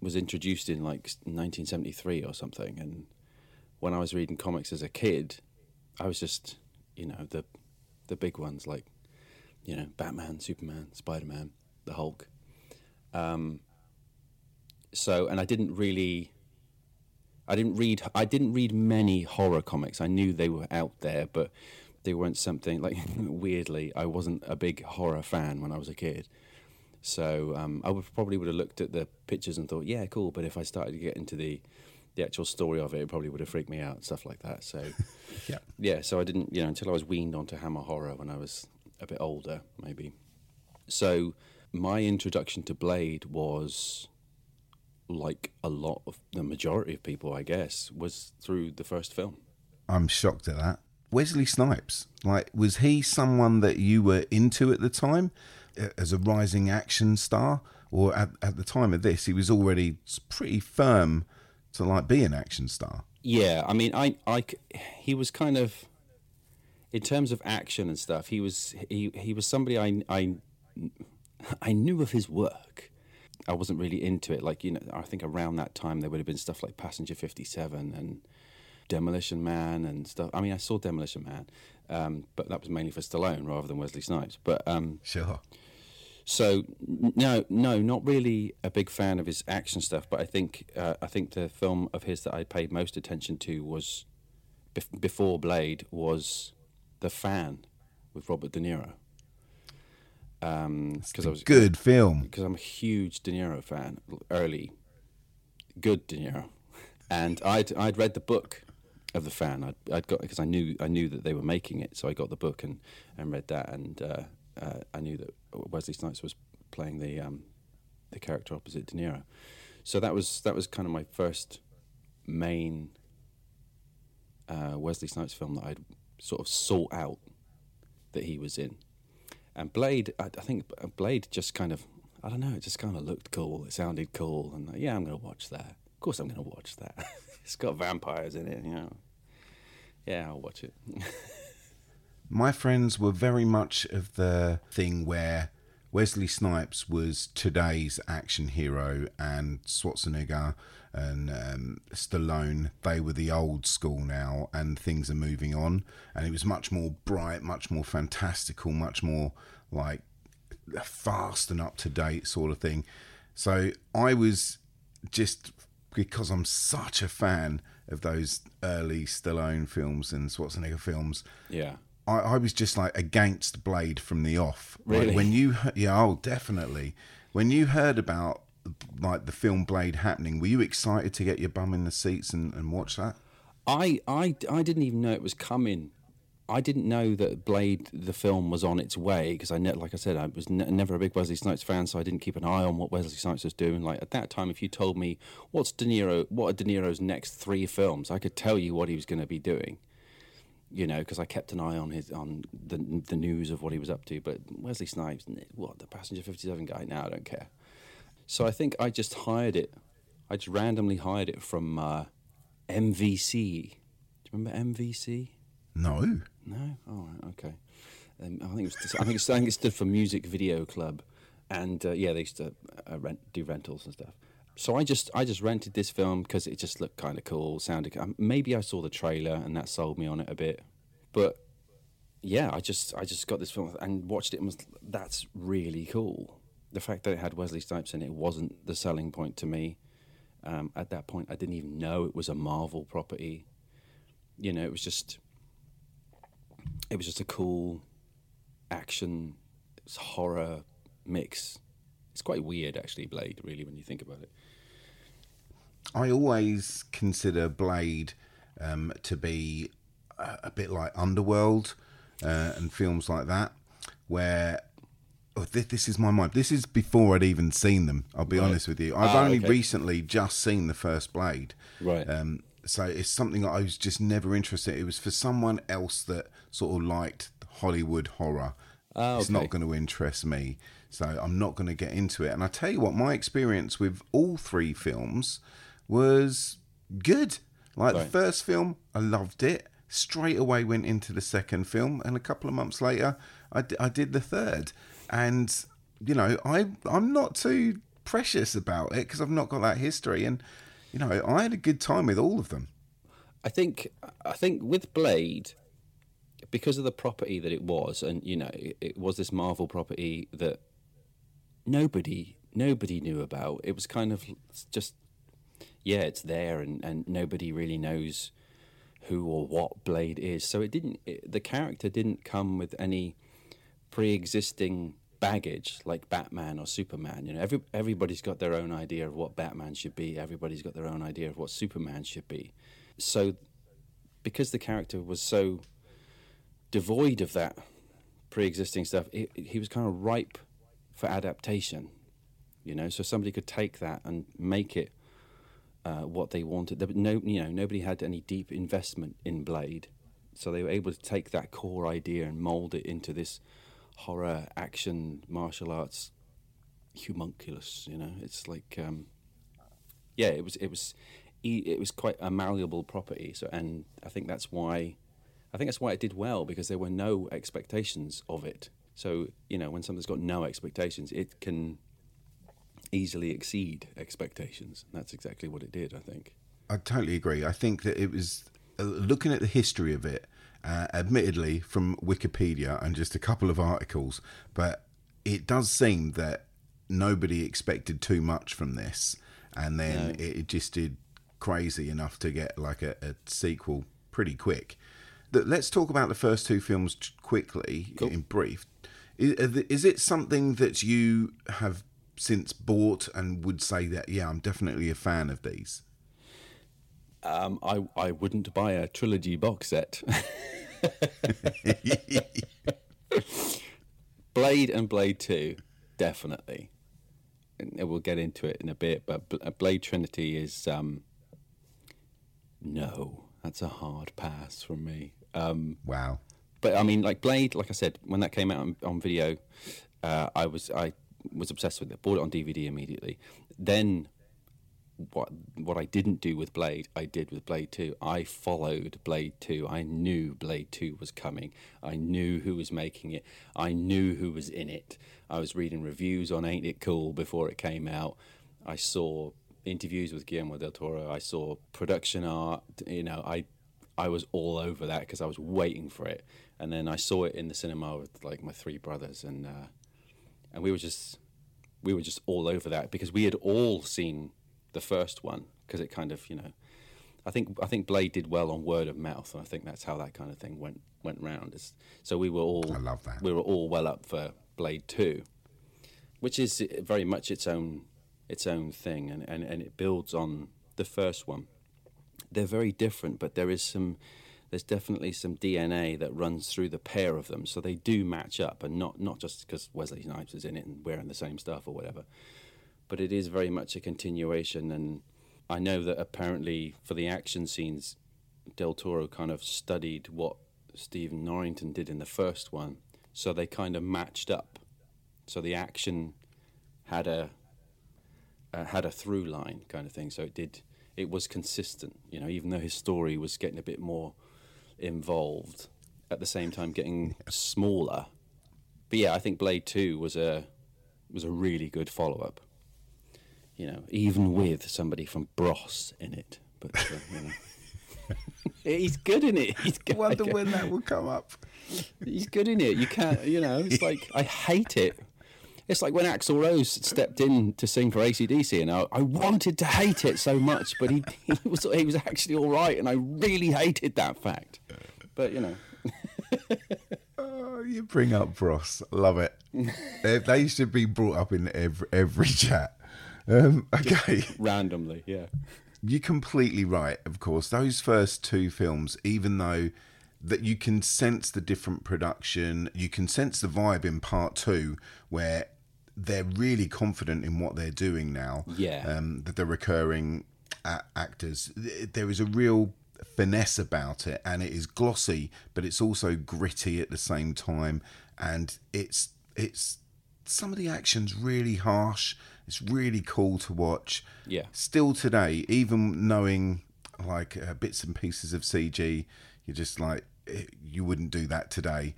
was introduced in like 1973 or something, and when I was reading comics as a kid, I was just, you know, the the big ones like, you know, Batman, Superman, Spider Man, the Hulk. Um, so, and I didn't really. I didn't read. I didn't read many horror comics. I knew they were out there, but they weren't something like. <laughs> weirdly, I wasn't a big horror fan when I was a kid. So um, I would probably would have looked at the pictures and thought, yeah, cool. But if I started to get into the the actual story of it, it probably would have freaked me out, stuff like that. So <laughs> yeah, yeah. So I didn't, you know, until I was weaned onto Hammer horror when I was a bit older, maybe. So my introduction to Blade was like a lot of the majority of people, I guess, was through the first film. I'm shocked at that. Wesley Snipes, like, was he someone that you were into at the time as a rising action star, or at, at the time of this, he was already pretty firm to like be an action star? Yeah, I mean, I, I, he was kind of, in terms of action and stuff, he was he he was somebody I I I knew of his work. I wasn't really into it. Like you know, I think around that time there would have been stuff like Passenger Fifty Seven and Demolition Man and stuff. I mean, I saw Demolition Man, um, but that was mainly for Stallone rather than Wesley Snipes. But um, sure. So no, no, not really a big fan of his action stuff. But I think uh, I think the film of his that I paid most attention to was bef- before Blade was The Fan with Robert De Niro. Um, because I was good film. Because I'm a huge De Niro fan, early, good De Niro, and I'd I'd read the book of the fan. I'd, I'd got because I knew I knew that they were making it, so I got the book and, and read that, and uh, uh, I knew that Wesley Snipes was playing the um, the character opposite De Niro. So that was that was kind of my first main uh, Wesley Snipes film that I'd sort of sought out that he was in. And Blade, I, I think Blade just kind of, I don't know, it just kind of looked cool. It sounded cool, and yeah, I'm going to watch that. Of course, I'm going to watch that. <laughs> it's got vampires in it, you know. Yeah, I'll watch it. <laughs> My friends were very much of the thing where Wesley Snipes was today's action hero, and Schwarzenegger and um, Stallone, they were the old school now, and things are moving on. And it was much more bright, much more fantastical, much more like fast and up to date sort of thing. So I was just because I'm such a fan of those early Stallone films and Schwarzenegger films. Yeah. I, I was just like against Blade from the off. Like, Really? when you, yeah, oh, definitely. When you heard about like the film Blade happening, were you excited to get your bum in the seats and, and watch that? I, I, I didn't even know it was coming. I didn't know that Blade, the film, was on its way because I, ne- like I said, I was ne- never a big Wesley Snipes fan, so I didn't keep an eye on what Wesley Snipes was doing. Like at that time, if you told me what's De Niro, what are De Niro's next three films, I could tell you what he was going to be doing. You know, because I kept an eye on his on the the news of what he was up to. But Wesley Snipes, what the Passenger Fifty Seven guy? Now I don't care. So I think I just hired it. I just randomly hired it from uh, MVC. Do you remember MVC? No. No. Oh, okay. Um, I think it was, I think it's, I think it stood for Music Video Club, and uh, yeah, they used to uh, rent do rentals and stuff. So I just I just rented this film because it just looked kind of cool, sounded. Maybe I saw the trailer and that sold me on it a bit, but yeah, I just I just got this film and watched it and was that's really cool. The fact that it had Wesley Snipes in it wasn't the selling point to me. Um, at that point, I didn't even know it was a Marvel property. You know, it was just it was just a cool action horror mix. It's quite weird, actually, Blade. Really, when you think about it. I always consider Blade um, to be a, a bit like Underworld uh, and films like that, where oh, this, this is my mind. This is before I'd even seen them. I'll be Right. honest with you. I've Ah, only okay. recently just seen the first Blade. Right. Um, so it's something I was just never interested. It was for someone else that sort of liked Hollywood horror. Ah, It's not going to interest me, so I'm not going to get into it. And I tell you what, my experience with all three films was good. Like Right. the first film, I loved it. Straight away went into the second film, and a couple of months later, I, d- I did the third. And you know, I I'm not too precious about it because I've not got that history. And you know, I had a good time with all of them. I think I think with Blade, because of the property that it was, and you know, it, it was this Marvel property that nobody nobody knew about. It was kind of just yeah, it's there, and and nobody really knows who or what Blade is. So it didn't. It, the character didn't come with any pre-existing baggage like Batman or Superman. You know, every everybody's got their own idea of what Batman should be. Everybody's got their own idea of what Superman should be. So, because the character was so devoid of that pre-existing stuff, he was kind of ripe for adaptation. You know, so somebody could take that and make it uh, what they wanted. There, no, you know, nobody had any deep investment in Blade, so they were able to take that core idea and mold it into this horror, action, martial arts homunculus. You know, it's like, um, yeah, it was, it was, it was quite a malleable property. So, and I think that's why, I think that's why it did well because there were no expectations of it. So, you know, when something's got no expectations, it can easily exceed expectations. That's exactly what it did, I think. I totally agree. I think that it was uh, looking at the history of it, uh, admittedly from Wikipedia and just a couple of articles, but it does seem that nobody expected too much from this, and then No. it, just did crazy enough to get like a, a sequel pretty quick. Let's talk about the first two films quickly in brief. Is, is it something that you have since bought and would say that yeah, I'm definitely a fan of these? Um, I I wouldn't buy a trilogy box set. <laughs> Blade and Blade Two, definitely. And we'll get into it in a bit, but uh, Blade Trinity is um, no, that's a hard pass from me. Um, wow. But I mean, like Blade, like I said, when that came out on, on video, uh, I was I was obsessed with it. Bought it on DVD immediately. Then what what I didn't do with Blade, I did with Blade Two. I followed Blade Two. I knew Blade Two was coming. I knew who was making it. I knew who was in it. I was reading reviews on Ain't It Cool before it came out. I saw interviews with Guillermo del Toro. I saw production art. You know, I I was all over that because I was waiting for it. And then I saw it in the cinema with like my three brothers, and uh, and we were just we were just all over that because we had all seen the first one because it kind of you know I think I think Blade did well on word of mouth and I think that's how that kind of thing went went round. It's, so we were all I love that. we were all well up for Blade Two, which is very much its own its own thing and, and, and it builds on the first one. They're very different, but there is some there's definitely some DNA that runs through the pair of them, so they do match up, and not not just because Wesley Snipes is in it and wearing the same stuff or whatever, but it is very much a continuation. And I know that apparently for the action scenes, Del Toro kind of studied what Stephen Norrington did in the first one, so they kind of matched up. So the action had a uh, had a through line kind of thing, so it did it was consistent. You know, even though his story was getting a bit more involved, at the same time getting smaller. But yeah, I think Blade Two was a was a really good follow up. You know, even with somebody from Bros in it, but uh, you know. <laughs> he's good in it. He's good. I wonder when that will come up. He's good in it. You can't, you know. It's like I hate it. It's like when Axl Rose stepped in to sing for ACDC, and I, I wanted to hate it so much, but he, <laughs> he was he was actually all right, and I really hated that fact. But you know, <laughs> oh, you bring up Bros, love it. they, they should be brought up in every every chat. Um, <laughs> okay, randomly, yeah. You're completely right. Of course, those first two films, even though that you can sense the different production, you can sense the vibe in part two, where they're really confident in what they're doing now. Yeah. Um, that they're recurring a- actors. There is a real finesse about it, and it is glossy, but it's also gritty at the same time, and it's it's some of the action's really harsh. It's really cool to watch. Yeah. Still today, even knowing like uh, bits and pieces of CG, you're just like eh, you wouldn't do that today.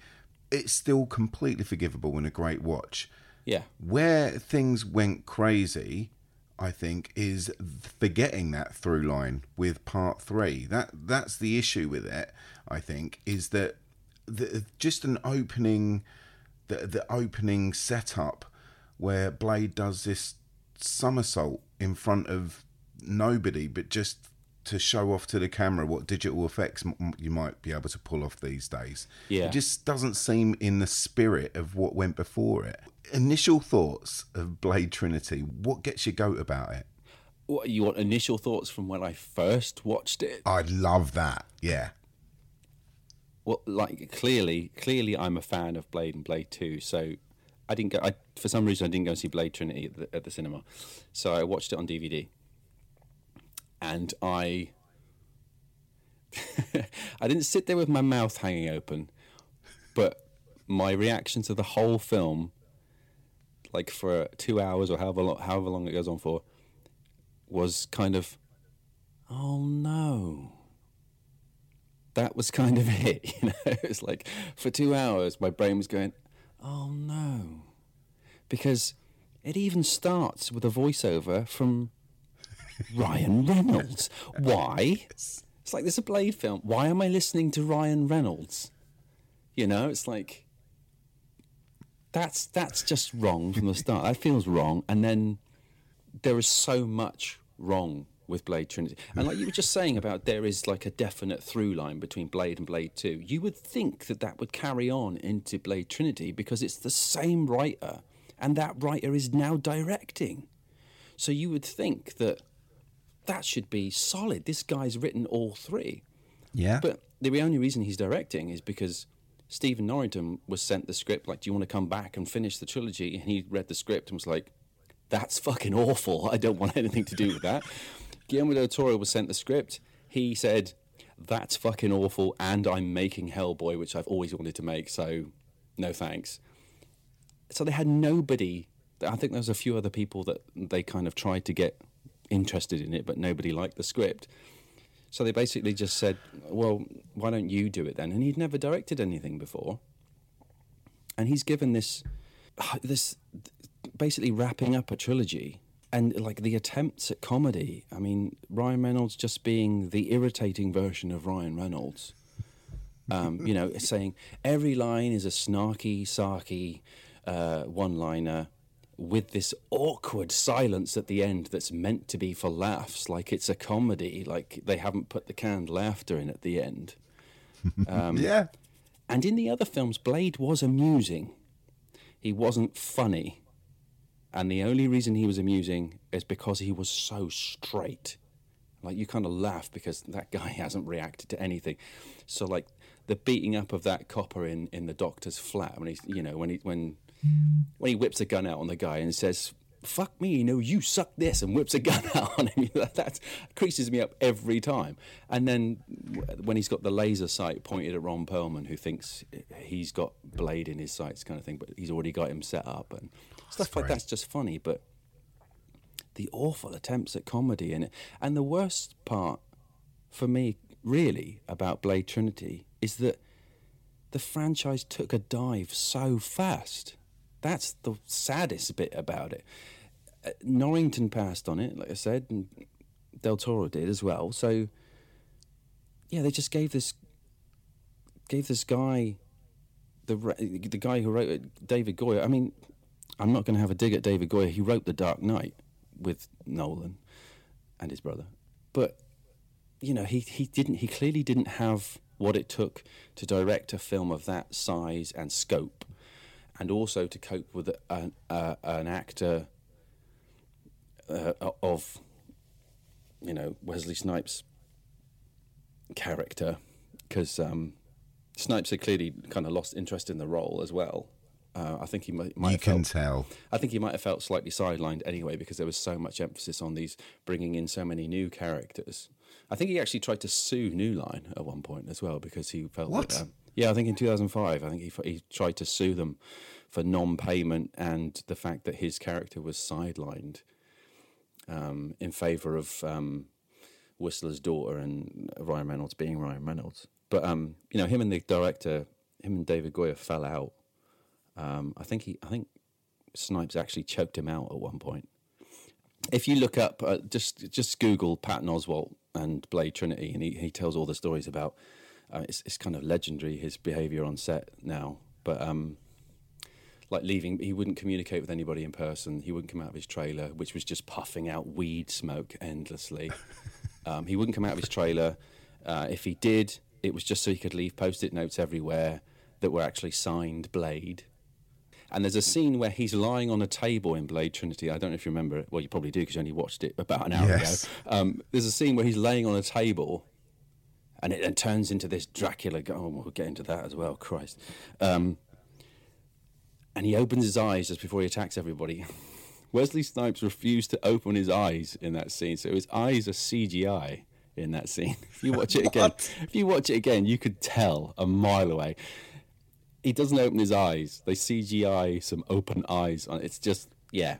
It's still completely forgivable and a great watch. Yeah. Where things went crazy, I think, is forgetting that through line with part three. That that's the issue with it. I think is that the, just an opening, the the opening setup where Blade does this somersault in front of nobody, but just to show off to the camera what digital effects m- you might be able to pull off these days. Yeah. It just doesn't seem in the spirit of what went before it. Initial thoughts of Blade Trinity. What gets your goat about it? What you want initial thoughts from when I first watched it? I love that. Yeah. Well, like clearly, clearly, I'm a fan of Blade and Blade Two. So I didn't go. I, for some reason, I didn't go and see Blade Trinity at the, at the cinema. So I watched it on DVD, and I, <laughs> I didn't sit there with my mouth hanging open, but my reaction to the whole film, like for two hours or however long, however long it goes on for, was kind of, oh no. That was kind of <laughs> it, <laughs> you know. It was like for two hours, my brain was going, oh no. Because it even starts with a voiceover from <laughs> Ryan Reynolds. Why? It's like this is a Blade film. Why am I listening to Ryan Reynolds? You know, it's like that's that's just wrong from the start. That feels wrong, and then there is so much wrong with Blade Trinity. And like you were just saying about there is like a definite through line between Blade and Blade 2. You would think that that would carry on into Blade Trinity because it's the same writer and that writer is now directing. So you would think that that should be solid. This guy's written all three. Yeah. But the only reason he's directing is because Stephen Norrington was sent the script like, "Do you want to come back and finish the trilogy?" And he read the script and was like, "That's fucking awful. I don't want anything to do with that." <laughs> Guillermo del Toro was sent the script. He said, "That's fucking awful," and I'm making Hellboy, which I've always wanted to make. So, no thanks. So they had nobody. I think there was a few other people that they kind of tried to get interested in it, but nobody liked the script. So they basically just said, "Well, why don't you do it then?" And he'd never directed anything before, and he's given this, this, basically wrapping up a trilogy. And like the attempts at comedy, I mean, Ryan Reynolds just being the irritating version of Ryan Reynolds. Um, you know, saying every line is a snarky, sarky uh, one-liner with this awkward silence at the end that's meant to be for laughs, like it's a comedy, like they haven't put the canned laughter in at the end. <laughs> Um, yeah. And in the other films, Blade was amusing. He wasn't funny. And the only reason he was amusing is because he was so straight. Like you kind of laugh because that guy <laughs> hasn't reacted to anything. So like the beating up of that copper in, in the doctor's flat when he's you know when he when when he whips a gun out on the guy and says fuck me you know you suck this and whips a gun <laughs> out. On him that, that creases me up every time. And then when he's got the laser sight pointed at Ron Perlman who thinks he's got blade in his sights kind of thing but he's already got him set up and stuff like that's just funny but the awful attempts at comedy in it. And the worst part for me really about Blade Trinity is that the franchise took a dive so fast. That's the saddest bit about it. Uh, Norrington passed on it, like I said, and Del Toro did as well. So, yeah, they just gave this gave this guy the the guy who wrote it, David Goyer. I mean, I'm not going to have a dig at David Goyer. He wrote The Dark Knight with Nolan and his brother, but you know, he he didn't. He clearly didn't have what it took to direct a film of that size and scope, and also to cope with an, uh, an actor uh, of, you know, Wesley Snipes' character, because um, Snipes had clearly kind of lost interest in the role as well. Uh, I think he might. might you have can felt, tell. I think he might have felt slightly sidelined anyway because there was so much emphasis on these bringing in so many new characters. I think he actually tried to sue New Line at one point as well because he felt What? That, um, yeah, I think in 2005, I think he he tried to sue them for non-payment and the fact that his character was sidelined um, in favour of um, Whistler's daughter and Ryan Reynolds being Ryan Reynolds. But um, you know, him and the director, him and David Goyer fell out. Um, I think he, I think Snipes actually choked him out at one point. If you look up, uh, just just Google Patton Oswalt and Blade Trinity, and he, he tells all the stories about. Uh, it's it's kind of legendary his behaviour on set now, but um, like leaving, he wouldn't communicate with anybody in person. He wouldn't come out of his trailer, which was just puffing out weed smoke endlessly. <laughs> um, he wouldn't come out of his trailer. Uh, if he did, it was just so he could leave post-it notes everywhere that were actually signed Blade. And there's a scene where he's lying on a table in Blade Trinity. I don't know if you remember it. Well, you probably do because you only watched it about an hour Yes. ago. Um, there's a scene where he's laying on a table, and it then turns into this Dracula. go- Oh, we'll get into that as well. Christ. Um, and he opens his eyes just before he attacks everybody. <laughs> Wesley Snipes refused to open his eyes in that scene, so his eyes are CGI in that scene. <laughs> If you watch it <laughs> again, if you watch it again, you could tell a mile away. He doesn't open his eyes. They CGI some open eyes on. It's just yeah,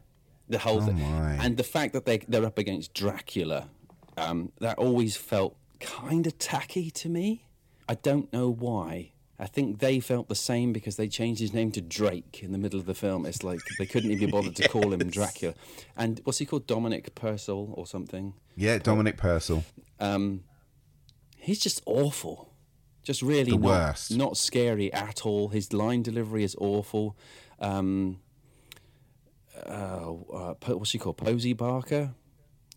the whole Oh thing, my. and the fact that they they're up against Dracula, um, that always felt kind of tacky to me. I don't know why. I think they felt the same because they changed his name to Drake in the middle of the film. It's like they couldn't even be bothered to call him <laughs> Dracula. And what's he called? Dominic Purcell or something? Yeah, Dominic Purcell. Um, he's just awful. Just really The not, worst. not scary at all. His line delivery is awful. Um, uh, uh, what's she called? Posey Barker.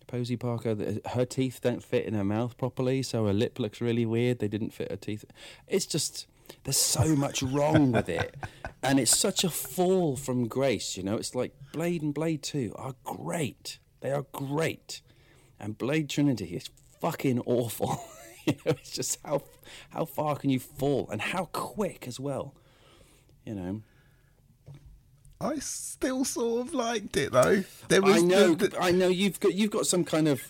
Posey Parker. Her teeth don't fit in her mouth properly, so her lip looks really weird. They didn't fit her teeth. It's just there's so much wrong with it, and it's such a fall from grace. You know, it's like Blade and Blade Two are great. They are great, and Blade Trinity is fucking awful. <laughs> you know, it's just how how far can you fall, and how quick as well. You know. I still sort of liked it though. There was I know, the- the- I know. You've got you've got some kind of.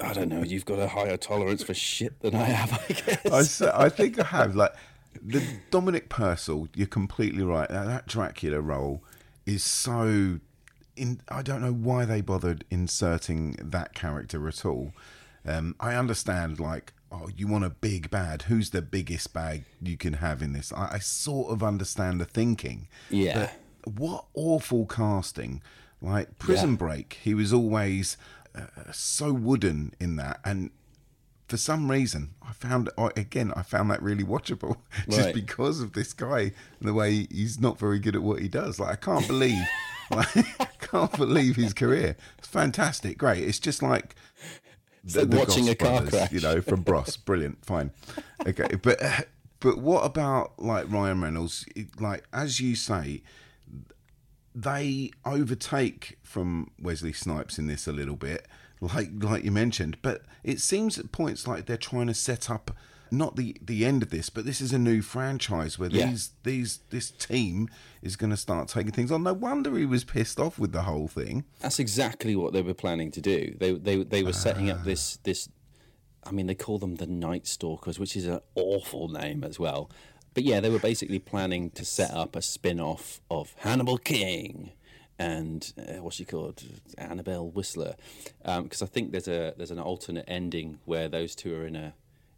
I don't know. You've got a higher tolerance for shit than I have. I guess. I, I think I have. <laughs> Like the Dominic Purcell, you're completely right. That, that Dracula role is so in, I don't know why they bothered inserting that character at all. Um, I understand, like, oh, you want a big bad. Who's the biggest bag you can have in this? I, I sort of understand the thinking. Yeah. But what awful casting. Like Prison Yeah. Break, he was always uh, so wooden in that. And for some reason, I found, I- again, I found that really watchable <laughs> just Right. because of this guy and the way he's not very good at what he does. Like, I can't <laughs> believe, <laughs> like, can't believe his career. It's fantastic, great. It's just like like watching Goss a car brothers, crash. you know, from Bros. Brilliant, fine, okay. But <laughs> but what about like Ryan Reynolds? Like as you say, they overtake from Wesley Snipes in this a little bit, like like you mentioned. But it seems at points like they're trying to set up not the the end of this, but this is a new franchise where Yeah. these these this team is going to start taking things on. No wonder he was pissed off with the whole thing. That's exactly what they were planning to do. They they they were setting up this this. I mean, they call them the Night Stalkers, which is an awful name as well. But yeah, they were basically planning to set up a spin-off of Hannibal King and uh, what's she called, Annabelle Whistler, because I think there's a there's an alternate ending where those two are in a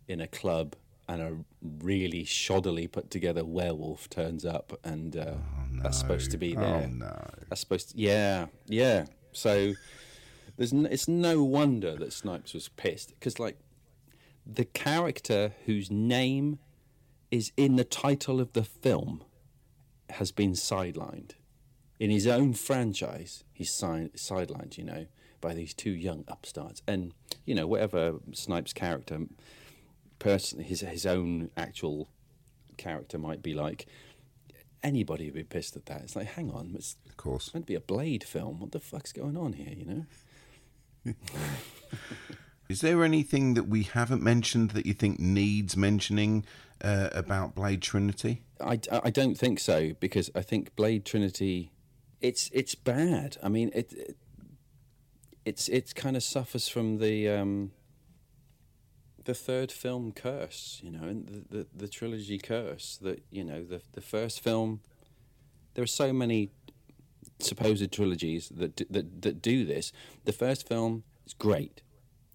in a club and a really shoddily put together werewolf turns up and uh, that's supposed to be Oh, there. no. That's supposed to, yeah, yeah. So there's n- it's no wonder that Snipes was pissed because like the character whose name is in the title of the film has been sidelined in his own franchise. He's si- sidelined, you know, by these two young upstarts, and you know whatever Snipes' character, person, his his own actual character might be like. Anybody would be pissed at that. It's like, hang on, it's Of course. meant to be a Blade film. What the fuck's going on here? You know. <laughs> Is there anything that we haven't mentioned that you think needs mentioning uh, about Blade Trinity? I, I don't think so because I think Blade Trinity, it's it's bad. I mean it, it it's it's kind of suffers from the um, the third film curse, you know, and the, the the trilogy curse. That you know the the first film, there are so many supposed trilogies that d- that that do this. The first film is great,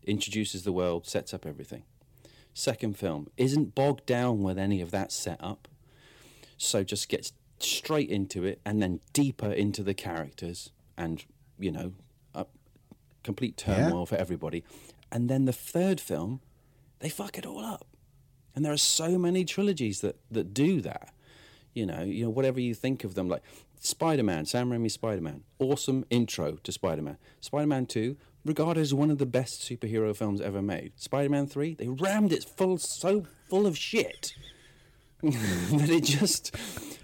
introduces the world, sets up everything. Second film isn't bogged down with any of that setup, so just gets straight into it and then deeper into the characters and you know, a complete turmoil for everybody. And then the third film, they fuck it all up. And there are so many trilogies that that do that. You know, you know whatever you think of them, like Spider-Man, Sam Raimi's Spider-Man, awesome intro to Spider-Man. Spider-Man Two, regarded as one of the best superhero films ever made. Spider-Man Three, they rammed it full so full of shit <laughs> that it just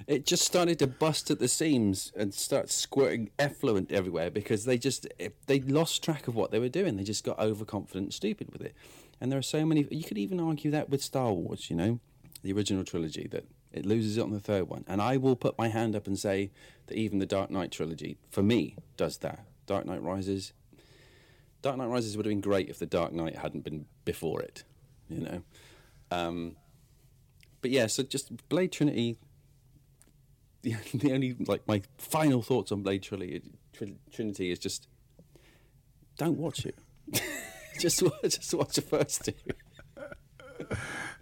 it just started to bust at the seams and start squirting effluent everywhere because they just they lost track of what they were doing. They just got overconfident stupid with it. And there are so many. You could even argue that with Star Wars, you know, the original trilogy that it loses it on the third one. And I will put my hand up and say that even the Dark Knight trilogy, for me, does that. Dark Knight Rises. Dark Knight Rises would have been great if the Dark Knight hadn't been before it, you know. Um, but yeah, so just Blade Trinity. <laughs> The, the only like my final thoughts on Blade Trinity, Trinity is just don't watch it. <laughs> <laughs> just watch, just watch the first two.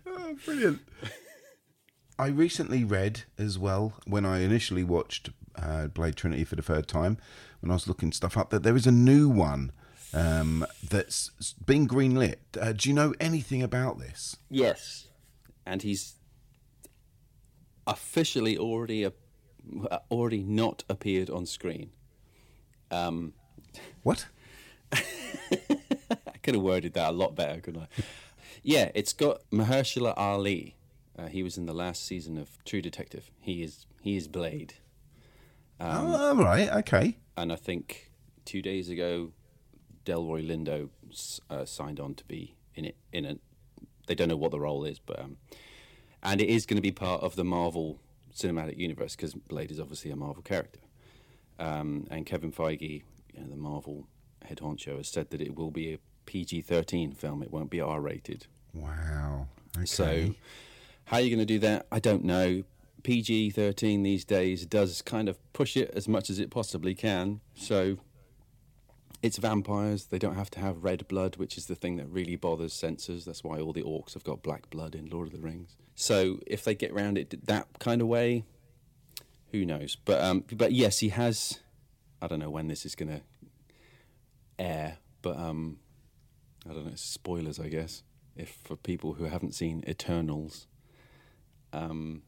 Oh, brilliant. I recently read as well when I initially watched uh, Blade Trinity for the third time, when I was looking stuff up, that there is a new one um, that's been greenlit. Uh, do you know anything about this? Yes, and he's officially already a, already not appeared on screen. Um, what? <laughs> Could have worded that a lot better, couldn't I? Yeah, it's got Mahershala Ali. Uh, he was in the last season of True Detective. He is he is Blade. Um, oh, all right, okay. And I think two days ago, Delroy Lindo uh, signed on to be in it. In it, they don't know what the role is, but um, and it is going to be part of the Marvel Cinematic Universe because Blade is obviously a Marvel character. Um, and Kevin Feige, you know, the Marvel head honcho, has said that it will be a PG-13 film. It won't be R-rated. Wow. Okay. So, how are you going to do that? I don't know. PG 13 these days does kind of push it as much as it possibly can. So it's vampires. They don't have to have red blood, which is the thing that really bothers censors. That's why all the orcs have got black blood in Lord of the Rings. So if they get around it that kind of way, who knows? But um, but yes, he has. I don't know when this is going to air, but um, I don't know. Spoilers, I guess. If for people who haven't seen Eternals, um,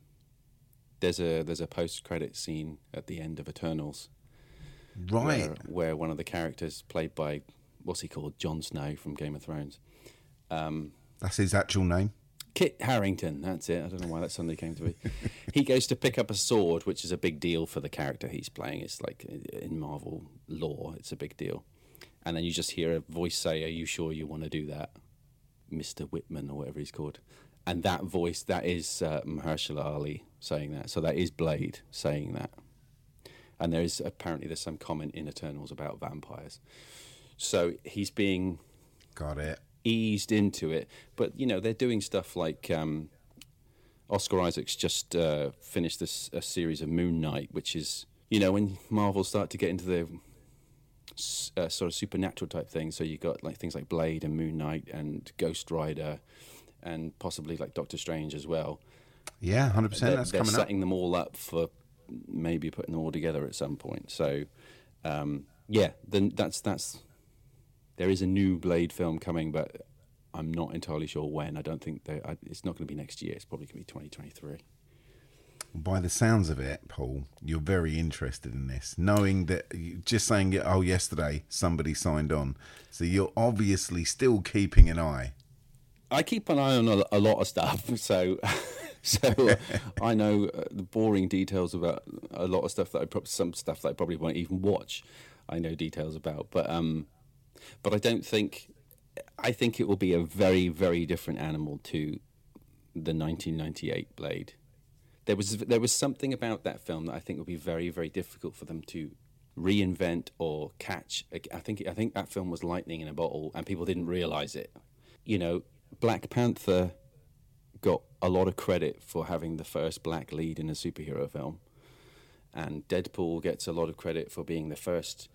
there's a there's a post credit scene at the end of Eternals Right. where, where one of the characters played by what's he called Jon Snow from Game of Thrones um, That's his actual name. Kit Harington that's it I don't know why that suddenly came to me <laughs> he goes to pick up a sword which is a big deal for the character he's playing it's like in Marvel lore it's a big deal and then you just hear a voice say are you sure you want to do that Mr. Whitman or whatever he's called and that voice that is uh, Mahershala Ali saying that so that is Blade saying that and there is apparently there's some comment in Eternals about vampires. So he's being got it eased into it, but you know they're doing stuff like um, Oscar Isaac's just uh, finished this a series of Moon Knight, which is you know when Marvel start to get into the uh, sort of supernatural type things. So you've got like things like Blade and Moon Knight and Ghost Rider, and possibly like Doctor Strange as well. Yeah, 100%, They're- that's they're coming up. setting them all up for maybe putting them all together at some point. So, um, yeah, then that's that's there is a new Blade film coming, but I'm not entirely sure when. I don't think they, I, it's not going to be next year. It's probably going to be 2023. By the sounds of it, Paul, you're very interested in this, knowing that just saying. Oh, yesterday somebody signed on, so you're obviously still keeping an eye. I keep an eye on a, lot of stuff, <laughs> so so uh, I know uh, the boring details about a lot of stuff that I prob- some stuff that I probably won't even watch. I know details about, but um, but I don't think I think it will be a very very different animal to the 1998 Blade. There was there was something about that film that I think would be very very difficult for them to reinvent or catch. I think I think that film was lightning in a bottle, and people didn't realize it. You know, Black Panther got a lot of credit for having the first black lead in a superhero film, and Deadpool gets a lot of credit for being the first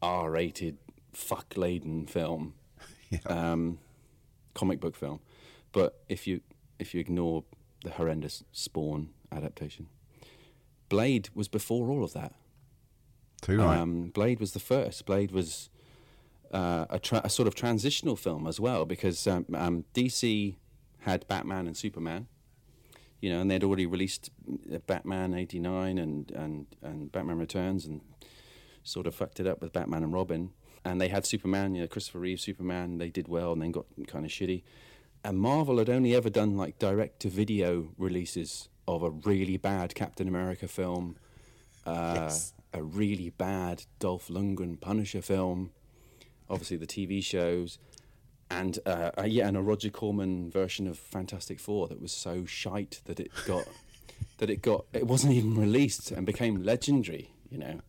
R-rated fuck-laden film, <laughs> um, comic book film. But if you if you ignore the horrendous Spawn adaptation, Blade was before all of that. Too right. Um, Blade was the first. Blade was uh, a, tra- a sort of transitional film as well because um, um, DC had Batman and Superman, you know, and they'd already released uh, Batman '89 and, and and Batman Returns and sort of fucked it up with Batman and Robin. And they had Superman, you know, Christopher Reeve Superman. They did well, and then got kind of shitty. And Marvel had only ever done like direct to video releases of a really bad Captain America film, uh, Yes. a really bad Dolph Lundgren Punisher film, obviously the TV shows, and uh, uh, yeah, and a Roger Corman version of Fantastic Four that was so shite that it got <laughs> that it got it wasn't even released and became legendary, you know.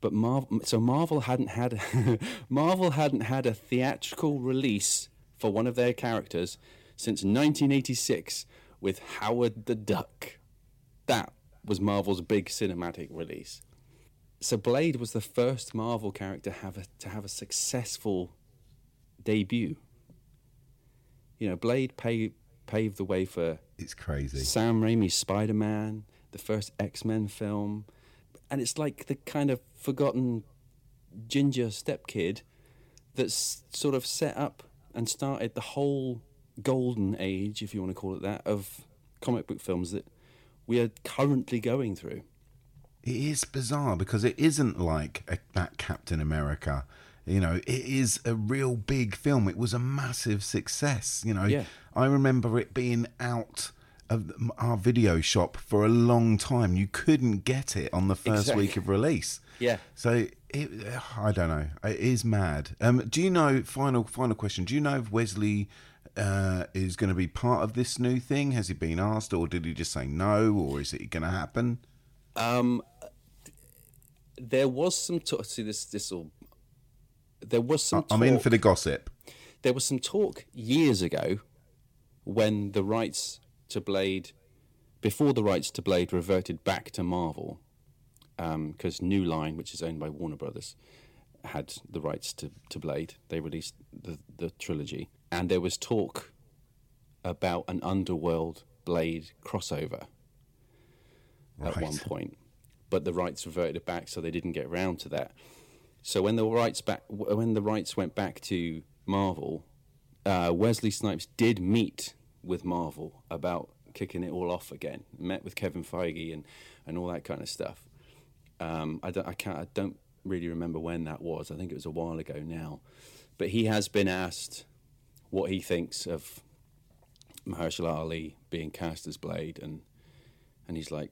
But Marvel, so Marvel hadn't had <laughs> Marvel hadn't had a theatrical release for one of their characters since 1986 with Howard the Duck. That was Marvel's big cinematic release. So Blade was the first Marvel character have a, to have a successful debut. You know, Blade paved paved the way for it's crazy. Sam Raimi's Spider Man, the first X Men film, and it's like the kind of forgotten ginger step kid that's sort of set up and started the whole golden age, if you want to call it that, of comic book films that we are currently going through. It is bizarre because it isn't like a, that Captain America. You know, it is a real big film. It was a massive success. You know, Yeah. I remember it being out of our video shop for a long time. You couldn't get it on the first Exactly. week of release. Yeah. So it, I don't know. It is mad. Um, do you know? Final final question. Do you know if Wesley uh, is going to be part of this new thing? Has he been asked, or did he just say no, or is it going to happen? Um, there was some talk. See this. This will. There was some. I'm in for the gossip. There was some talk years ago when the rights to Blade before the rights to Blade reverted back to Marvel, because New Line, which is owned by Warner Brothers, had the rights to, to Blade. They released the, the trilogy. And there was talk about an Underworld Blade crossover at one point. But the rights reverted back, so they didn't get around to that. So when the rights back, when the rights went back to Marvel, uh, Wesley Snipes did meet with Marvel about kicking it all off again. Met with Kevin Feige and, and all that kind of stuff. Um, I don't, I can't, I don't really remember when that was. I think it was a while ago now. But he has been asked what he thinks of Mahershala Ali being cast as Blade, and and he's like,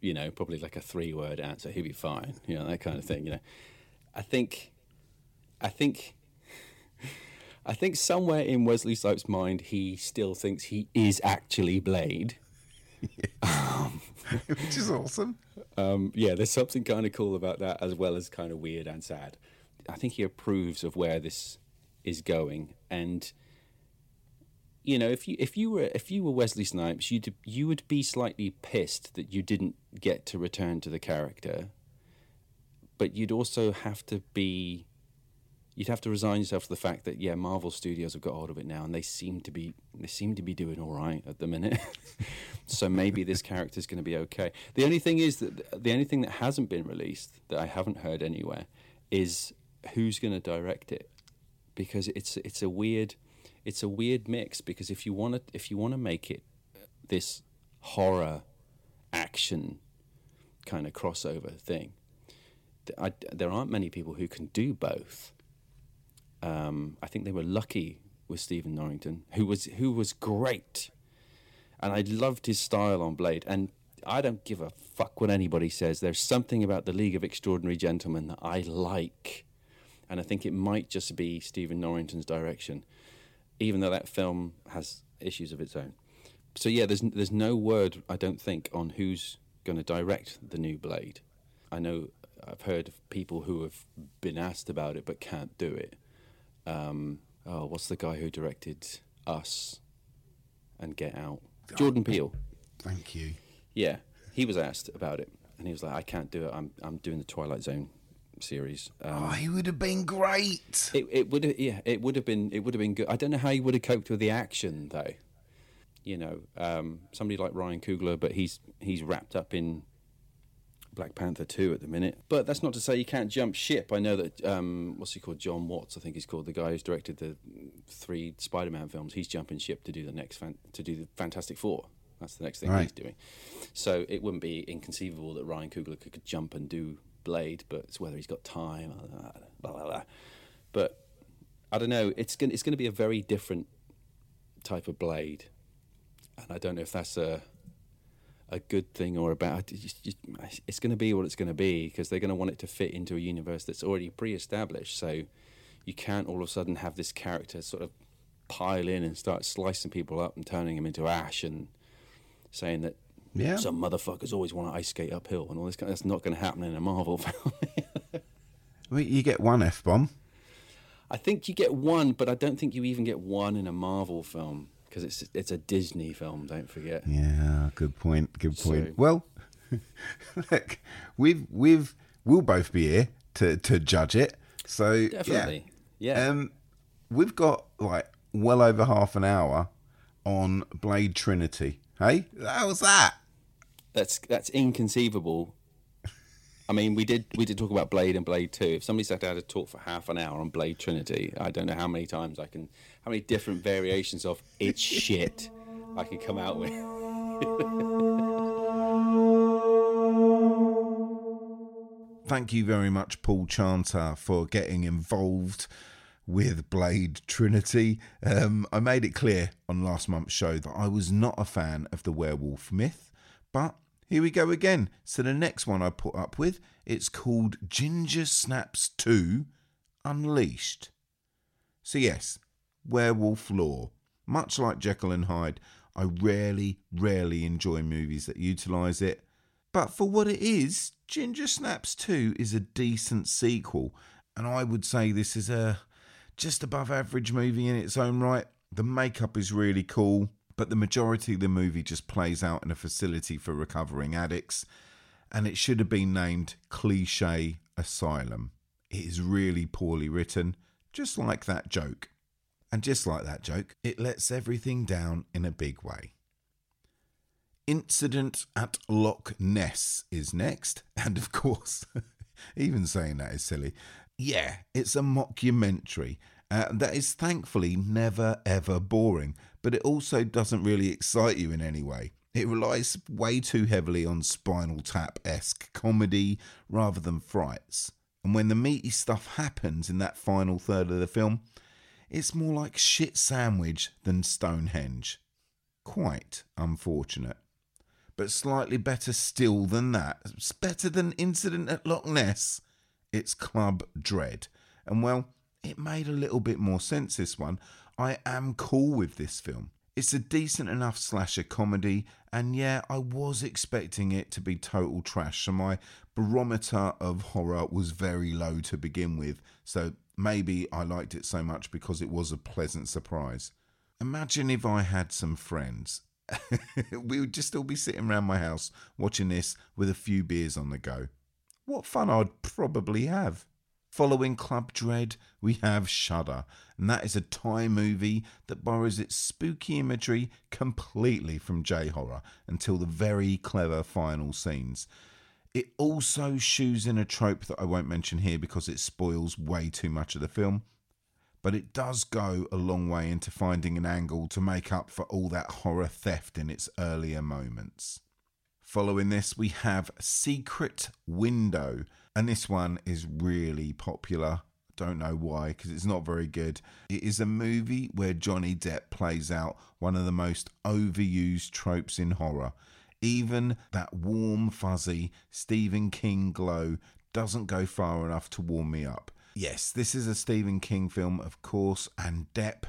you know, probably like a three-word answer. He'll be fine, you know, that kind of thing. You know, I think, I think. I think somewhere in Wesley Snipes' mind, he still thinks he is actually Blade. <laughs> <laughs> Which is awesome. Um, yeah, there's something kind of cool about that, as well as kind of weird and sad. I think he approves of where this is going, and you know, if you if you were if you were Wesley Snipes, you'd you would be slightly pissed that you didn't get to return to the character, but you'd also have to be you'd have to resign yourself to the fact that yeah, Marvel Studios have got hold of it now, and they seem to be they seem to be doing all right at the minute. <laughs> so maybe this <laughs> character is going to be okay. The only thing is that the only thing that hasn't been released that I haven't heard anywhere is who's going to direct it, because it's it's a weird it's a weird mix. Because if you want to if you want to make it this horror action kind of crossover thing, I, there aren't many people who can do both. Um, I think they were lucky with Stephen Norrington, who was who was great, and I loved his style on Blade. And I don't give a fuck what anybody says. There's something about the League of Extraordinary Gentlemen that I like, and I think it might just be Stephen Norrington's direction, even though that film has issues of its own. So yeah, there's there's no word I don't think on who's going to direct the new Blade. I know I've heard of people who have been asked about it but can't do it. Um, oh, what's the guy who directed Us and Get Out? Jordan Peele. Thank you. Yeah, he was asked about it, and he was like, "I can't do it. I'm I'm doing the Twilight Zone series." Um, Oh, he would have been great. it it would have yeah it would have been it would have been good. I don't know how he would have coped with the action though. You know, um, somebody like Ryan Coogler, but he's he's wrapped up in Black Panther two at the minute. But that's not to say you can't jump ship. I know that um, what's he called, Jon Watts, I think he's called, the guy who's directed the three Spider-Man films. He's jumping ship to do the next fan- to do the Fantastic Four. That's the next thing Right. he's doing. So it wouldn't be inconceivable that Ryan Coogler could, could jump and do Blade, but it's whether he's got time. Blah, blah, blah. But I don't know. It's going it's going to be a very different type of Blade, and I don't know if that's a a good thing or a bad. It's, it's going to be what it's going to be because they're going to want it to fit into a universe that's already pre-established. So you can't all of a sudden have this character sort of pile in and start slicing people up and turning them into ash and saying that Yeah. some motherfuckers always want to ice skate uphill and all this. Kind that's not going to happen in a Marvel <laughs> film. Well, you get one F bomb. I think you get one, but I don't think you even get one in a Marvel film because it's it's a Disney film. Don't forget. Yeah, good point. Good point. So- Well, <laughs> look, we've we've we'll both be here to to judge it. So Definitely. yeah, Yeah. Um, we've got like well over half an hour on Blade Trinity. Hey, how was that? That's that's inconceivable. I mean, we did we did talk about Blade and Blade Two. If somebody sat down to talk for half an hour on Blade Trinity, I don't know how many times I can, how many different variations of it's shit I could come out with. <laughs> Thank you very much, Paul Chanter, for getting involved with Blade Trinity. Um, I made it clear on last month's show that I was not a fan of the werewolf myth, but here we go again. So the next one I put up with, it's called Ginger Snaps 2 Unleashed. So yes, werewolf lore. Much like Jekyll and Hyde, I rarely, rarely enjoy movies that utilise it. But for what it is, Ginger Snaps 2 is a decent sequel, and I would say this is a just above average movie in its own right. The makeup is really cool. But the majority of the movie just plays out in a facility for recovering addicts, and it should have been named Cliche Asylum. It is really poorly written, just like that joke. And just like that joke, it lets everything down in a big way. Incident at Loch Ness is next, <laughs> and of course, <laughs> even saying that is silly. Yeah, it's a mockumentary uh, that is thankfully never ever boring, but it also doesn't really excite you in any way. It relies way too heavily on Spinal Tap esque comedy rather than frights. And when the meaty stuff happens in that final third of the film, it's more like shit sandwich than Stonehenge. Quite unfortunate. But slightly better still than that. It's better than Incident at Loch Ness. It's Club Dread. And well, it made a little bit more sense this one. I am cool with this film. It's a decent enough slasher comedy, and yeah, I was expecting it to be total trash, so my barometer of horror was very low to begin with, so maybe I liked it so much because it was a pleasant surprise. Imagine if I had some friends. <laughs> we would just all be sitting around my house watching this with a few beers on the go. What fun I'd probably have. Following Club Dread, we have Shutter, and that is a Thai movie that borrows its spooky imagery completely from J horror until the very clever final scenes. It also shoes in a trope that I won't mention here because it spoils way too much of the film, but it does go a long way into finding an angle to make up for all that horror theft in its earlier moments. Following this, we have Secret Window, and this one is really popular. Don't know why, because it's not very good. It is a movie where Johnny Depp plays out one of the most overused tropes in horror. Even that warm, fuzzy Stephen King glow doesn't go far enough to warm me up. Yes, this is a Stephen King film, of course, and Depp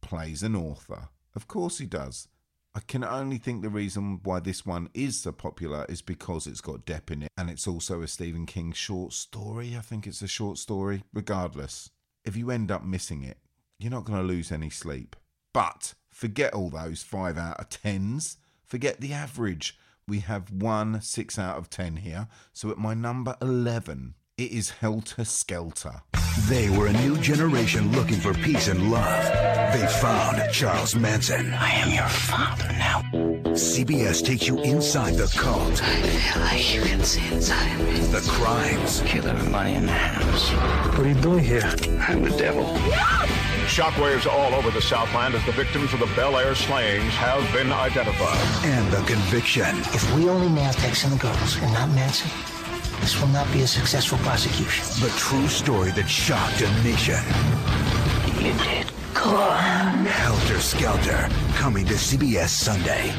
plays an author. Of course he does. I can only think the reason why this one is so popular is because it's got Depp in it and it's also a Stephen King short story. I think it's a short story. Regardless, if you end up missing it, you're not going to lose any sleep. But forget all those 5 out of 10s. Forget the average. We have one 6 out of 10 here. So at my number 11, it is Helter Skelter. They were a new generation looking for peace and love. They found Charles Manson. I am your father now. CBS takes you inside the cult. I feel like you can see inside me. The crimes. Kill everybody in the house. What are you doing here? I'm the devil. Shockwaves all over the Southland as the victims of the Bel Air slayings have been identified. And the conviction. If we only nail Tex and the girls and not Manson, this will not be a successful prosecution. The true story that shocked a nation. You did good. Helter Skelter, coming to CBS Sunday.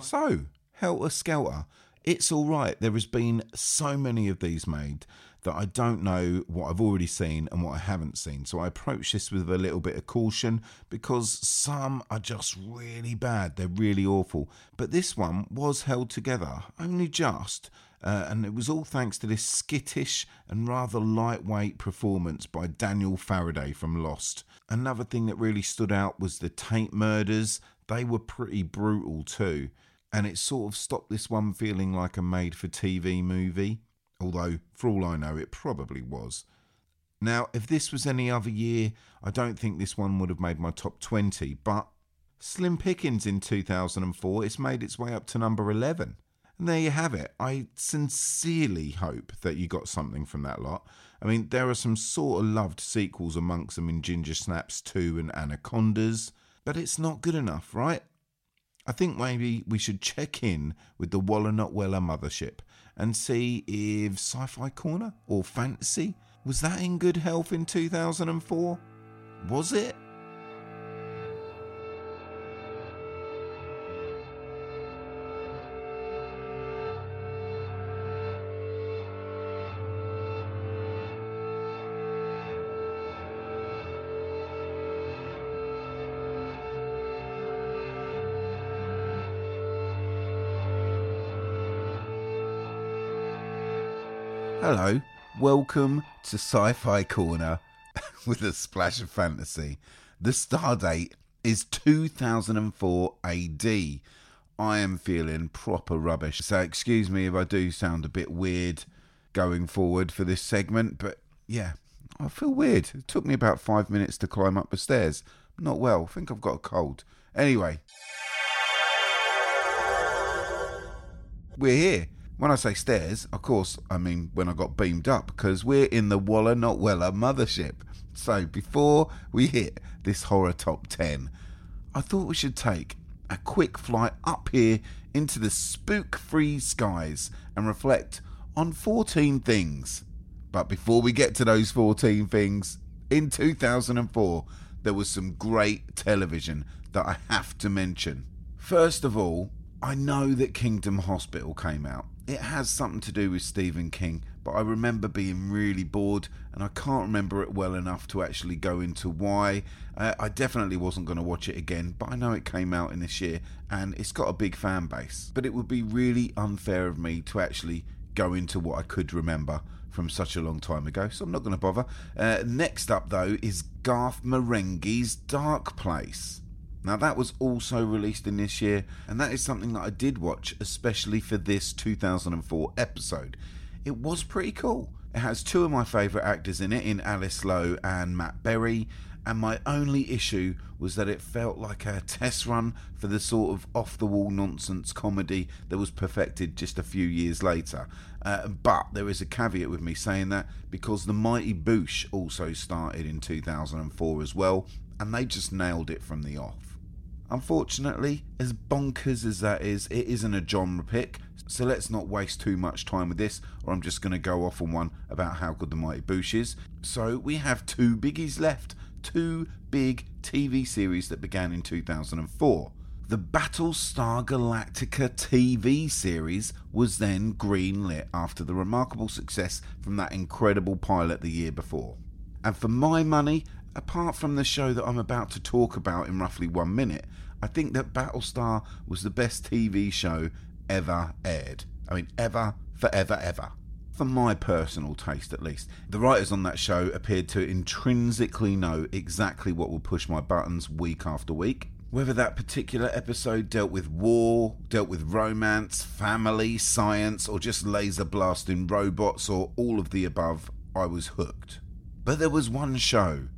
So, Helter Skelter. It's all right. There has been so many of these made that I don't know what I've already seen and what I haven't seen. So I approach this with a little bit of caution because some are just really bad. They're really awful. But this one was held together, only just. Uh, and it was all thanks to this skittish and rather lightweight performance by Daniel Faraday from Lost. Another thing that really stood out was the Tate murders. They were pretty brutal too. And it sort of stopped this one feeling like a made for TV movie, although for all I know, it probably was. Now, if this was any other year, I don't think this one would have made my top 20, but Slim Pickens in 2004, it's made its way up to number 11. And there you have it. I sincerely hope that you got something from that lot. I mean, there are some sort of loved sequels amongst them in Ginger Snaps 2 and Anacondas, but it's not good enough, right? I think maybe we should check in with the Walla Not Wella mothership and see if Sci Fi Corner or Fantasy was that in good health in 2004? Was it? Hello, welcome to Sci Fi Corner <laughs> with a splash of fantasy. The star date is 2004 AD. I am feeling proper rubbish. So excuse me if I do sound a bit weird going forward for this segment, but yeah, I feel weird. It took me about five minutes to climb up the stairs. Not well. I think I've got a cold. Anyway, we're here. When I say stairs, of course, I mean when I got beamed up because we're in the Waller Not Weller mothership. So before we hit this horror top 10, I thought we should take a quick flight up here into the spook free skies and reflect on 14 things. But before we get to those 14 things, in 2004, there was some great television that I have to mention. First of all, I know that Kingdom Hospital came out. It has something to do with Stephen King, but I remember being really bored and I can't remember it well enough to actually go into why. Uh, I definitely wasn't going to watch it again, but I know it came out in this year and it's got a big fan base. But it would be really unfair of me to actually go into what I could remember from such a long time ago, so I'm not going to bother. Uh, next up, though, is Garth Marenghi's Dark Place. Now, that was also released in this year, and that is something that I did watch, especially for this 2004 episode. It was pretty cool. It has two of my favourite actors in it, in Alice Lowe and Matt Berry, and my only issue was that it felt like a test run for the sort of off the wall nonsense comedy that was perfected just a few years later. Uh, but there is a caveat with me saying that because The Mighty Boosh also started in 2004 as well, and they just nailed it from the off. Unfortunately, as bonkers as that is, it isn't a genre pick, so let's not waste too much time with this, or I'm just going to go off on one about how good the Mighty Boosh is. So we have two biggies left, two big TV series that began in 2004. The Battlestar Galactica TV series was then greenlit after the remarkable success from that incredible pilot the year before. And for my money, apart from the show that I'm about to talk about in roughly one minute, I think that Battlestar was the best TV show ever aired. I mean, ever, forever, ever. For my personal taste, at least. The writers on that show appeared to intrinsically know exactly what will push my buttons week after week. Whether that particular episode dealt with war, dealt with romance, family, science, or just laser blasting robots, or all of the above, I was hooked. But there was one show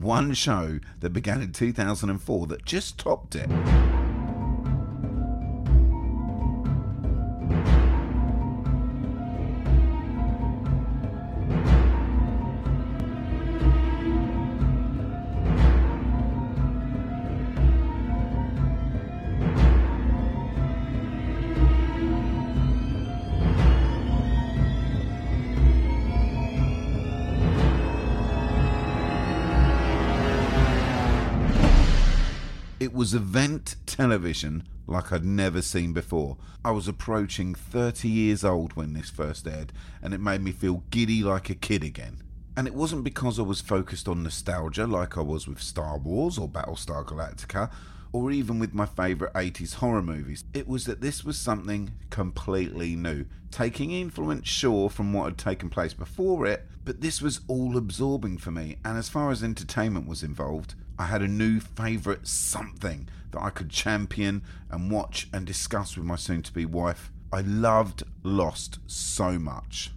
one show that began in 2004 that just topped it. Was event television like I'd never seen before. I was approaching 30 years old when this first aired, and it made me feel giddy like a kid again. And it wasn't because I was focused on nostalgia like I was with Star Wars or Battlestar Galactica, or even with my favourite 80s horror movies. It was that this was something completely new, taking influence, sure, from what had taken place before it, but this was all absorbing for me, and as far as entertainment was involved, I had a new favourite something that I could champion and watch and discuss with my soon to be wife. I loved Lost so much.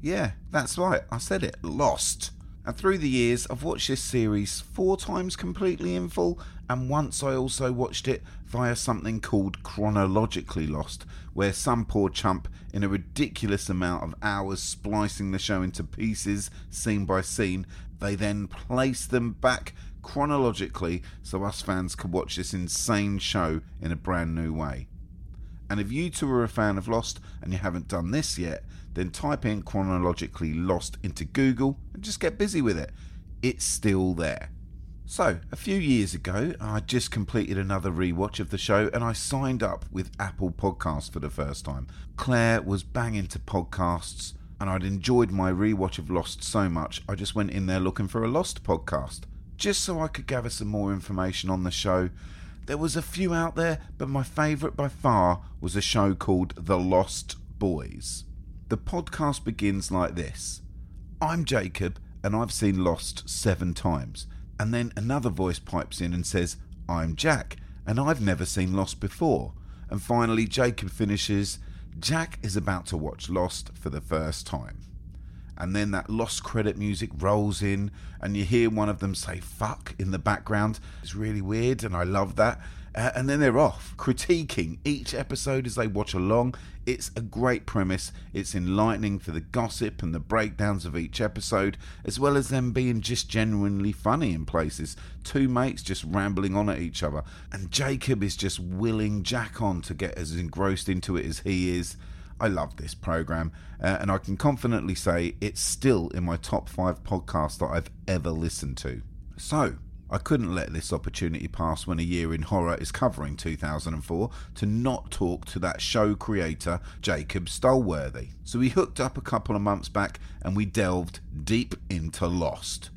Yeah, that's right, I said it Lost. And through the years, I've watched this series four times completely in full, and once I also watched it via something called Chronologically Lost, where some poor chump, in a ridiculous amount of hours splicing the show into pieces, scene by scene, they then place them back chronologically so us fans could watch this insane show in a brand new way. And if you two are a fan of Lost and you haven't done this yet, then type in chronologically Lost into Google and just get busy with it. It's still there. So, a few years ago, I just completed another rewatch of the show and I signed up with Apple Podcasts for the first time. Claire was banging to podcasts and I'd enjoyed my rewatch of Lost so much, I just went in there looking for a Lost podcast just so I could gather some more information on the show. There was a few out there, but my favourite by far was a show called The Lost Boys. The podcast begins like this I'm Jacob, and I've seen Lost seven times. And then another voice pipes in and says, I'm Jack, and I've never seen Lost before. And finally, Jacob finishes, Jack is about to watch Lost for the first time. And then that Lost credit music rolls in, and you hear one of them say fuck in the background. It's really weird, and I love that. Uh, and then they're off, critiquing each episode as they watch along. It's a great premise. It's enlightening for the gossip and the breakdowns of each episode, as well as them being just genuinely funny in places. Two mates just rambling on at each other, and Jacob is just willing Jack on to get as engrossed into it as he is. I love this program, uh, and I can confidently say it's still in my top five podcasts that I've ever listened to. So, I couldn't let this opportunity pass when a year in horror is covering 2004 to not talk to that show creator, Jacob Stolworthy. So we hooked up a couple of months back and we delved deep into Lost.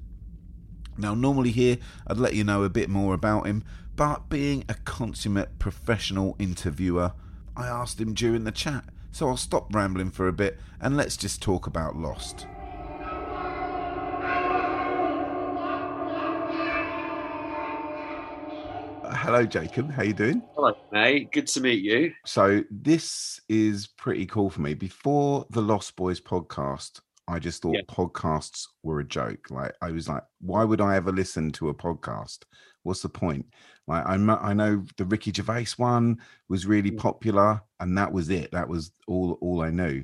Now, normally here I'd let you know a bit more about him, but being a consummate professional interviewer, I asked him during the chat. So I'll stop rambling for a bit and let's just talk about Lost. hello, Jacob. How you doing? Hello, mate. Good to meet you. So this is pretty cool for me. Before the Lost Boys podcast, I just thought yeah. podcasts were a joke. Like I was like, why would I ever listen to a podcast? What's the point? Like I, I know the Ricky Gervais one was really mm. popular, and that was it. That was all all I knew.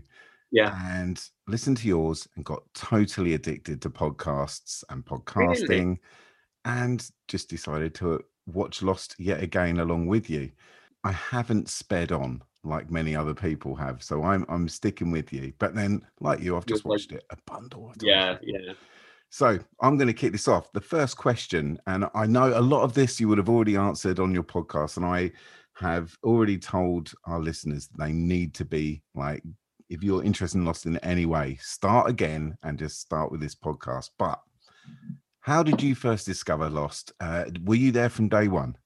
Yeah. And listened to yours and got totally addicted to podcasts and podcasting, really? and just decided to watch Lost yet again along with you. I haven't sped on like many other people have, so I'm I'm sticking with you. But then, like you, I've just watched it a bundle. Yeah, yeah. So I'm going to kick this off. The first question, and I know a lot of this you would have already answered on your podcast, and I have already told our listeners they need to be like, if you're interested in Lost in any way, start again and just start with this podcast. But how did you first discover Lost? Uh, were you there from day one?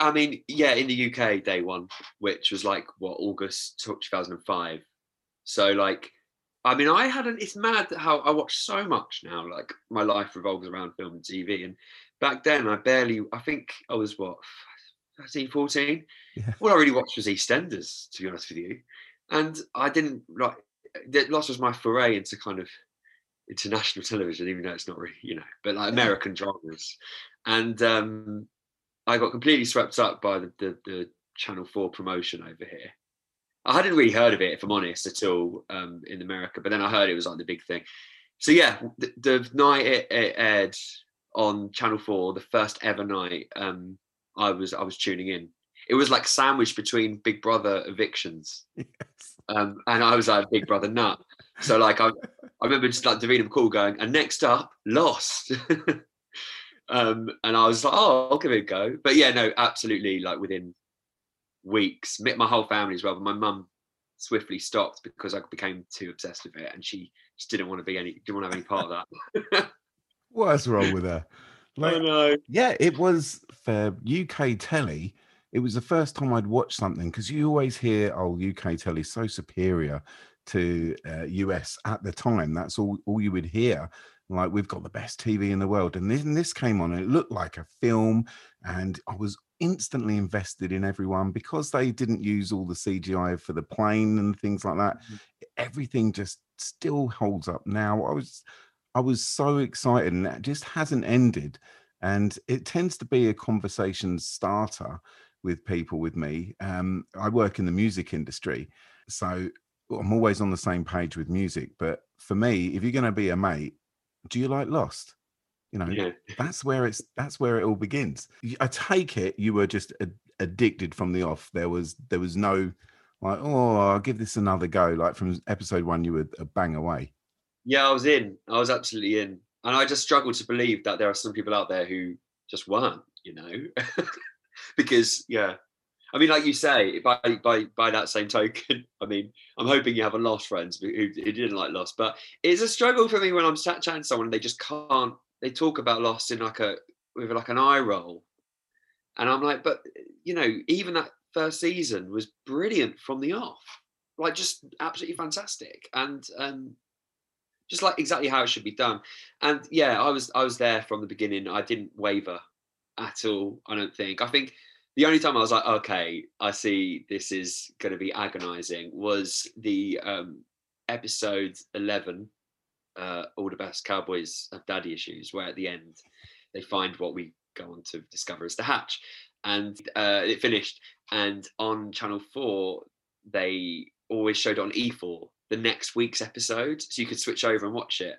I mean, yeah, in the UK, day one, which was like what August 2005. So, like, I mean, I had an. It's mad how I watch so much now. Like, my life revolves around film and TV. And back then, I barely. I think I was what 13, 14. Yeah. All I really watched was EastEnders, to be honest with you. And I didn't like. That lost was my foray into kind of international <laughs> television, even though it's not really, you know, but like American dramas. And um, I got completely swept up by the, the, the Channel 4 promotion over here. I hadn't really heard of it, if I'm honest, at all um, in America, but then I heard it was like the big thing. So yeah, the, the night it, it, aired on Channel 4, the first ever night, um, I was I was tuning in. It was like sandwiched between Big Brother evictions, yes. um, and I was like Big Brother nut. So like I, I remember just like Davina McCall going, and next up, Lost. <laughs> um, and I was like, oh, I'll give it a go. But yeah, no, absolutely. Like within weeks, my whole family as well. But my mum swiftly stopped because I became too obsessed with it, and she just didn't want to be any, didn't want to have any part of that. <laughs> What's wrong with her? Like, I know. Yeah, it was for UK telly. It was the first time I'd watched something because you always hear, "Oh, UK telly so superior." to uh, US at the time. That's all, all you would hear. Like, we've got the best TV in the world. And then this came on and it looked like a film. And I was instantly invested in everyone because they didn't use all the CGI for the plane and things like that. Mm-hmm. Everything just still holds up now. I was I was so excited and it just hasn't ended. And it tends to be a conversation starter with people with me. Um, I work in the music industry. So I'm always on the same page with music. But for me, if you're going to be a mate, do you like Lost? You know, yeah. that's where it's that's where it all begins. I take it you were just a, addicted from the off. There was there was no like, oh, I'll give this another go. Like from episode one, you were a bang away. Yeah, I was in. I was absolutely in, and I just struggled to believe that there are some people out there who just weren't. You know, <laughs> because yeah, I mean, like you say, by by by that same token, <laughs> I mean, I'm hoping you have a lost friends who, who didn't like Lost, but it's a struggle for me when I'm sat chatting to someone and they just can't. They talk about loss in like a with like an eye roll, and I'm like, but you know, even that first season was brilliant from the off, like just absolutely fantastic, and um, just like exactly how it should be done. And yeah, I was I was there from the beginning. I didn't waver at all. I don't think. I think the only time I was like, okay, I see this is going to be agonizing was the um, episode 11, uh, All the Best Cowboys Have Daddy Issues, where at the end they find what we go on to discover as the hatch. And uh, it finished. And on Channel 4, they always showed on E4 the next week's episode. So you could switch over and watch it.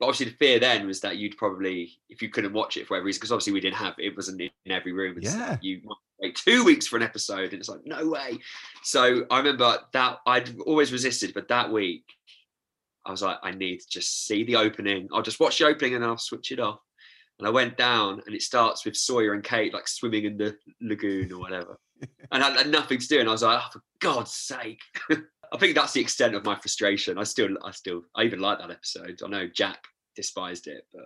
But obviously, the fear then was that you'd probably, if you couldn't watch it for whatever reason, because obviously we didn't have it wasn't in every room. Yeah. you might wait two weeks for an episode, and it's like no way. So I remember that I'd always resisted, but that week I was like, I need to just see the opening. I'll just watch the opening and then I'll switch it off. And I went down, and it starts with Sawyer and Kate like swimming in the lagoon or whatever, <laughs> and I had nothing to do. And I was like, oh, for God's sake. <laughs> I think that's the extent of my frustration. I still, I still, I even like that episode. I know Jack despised it, but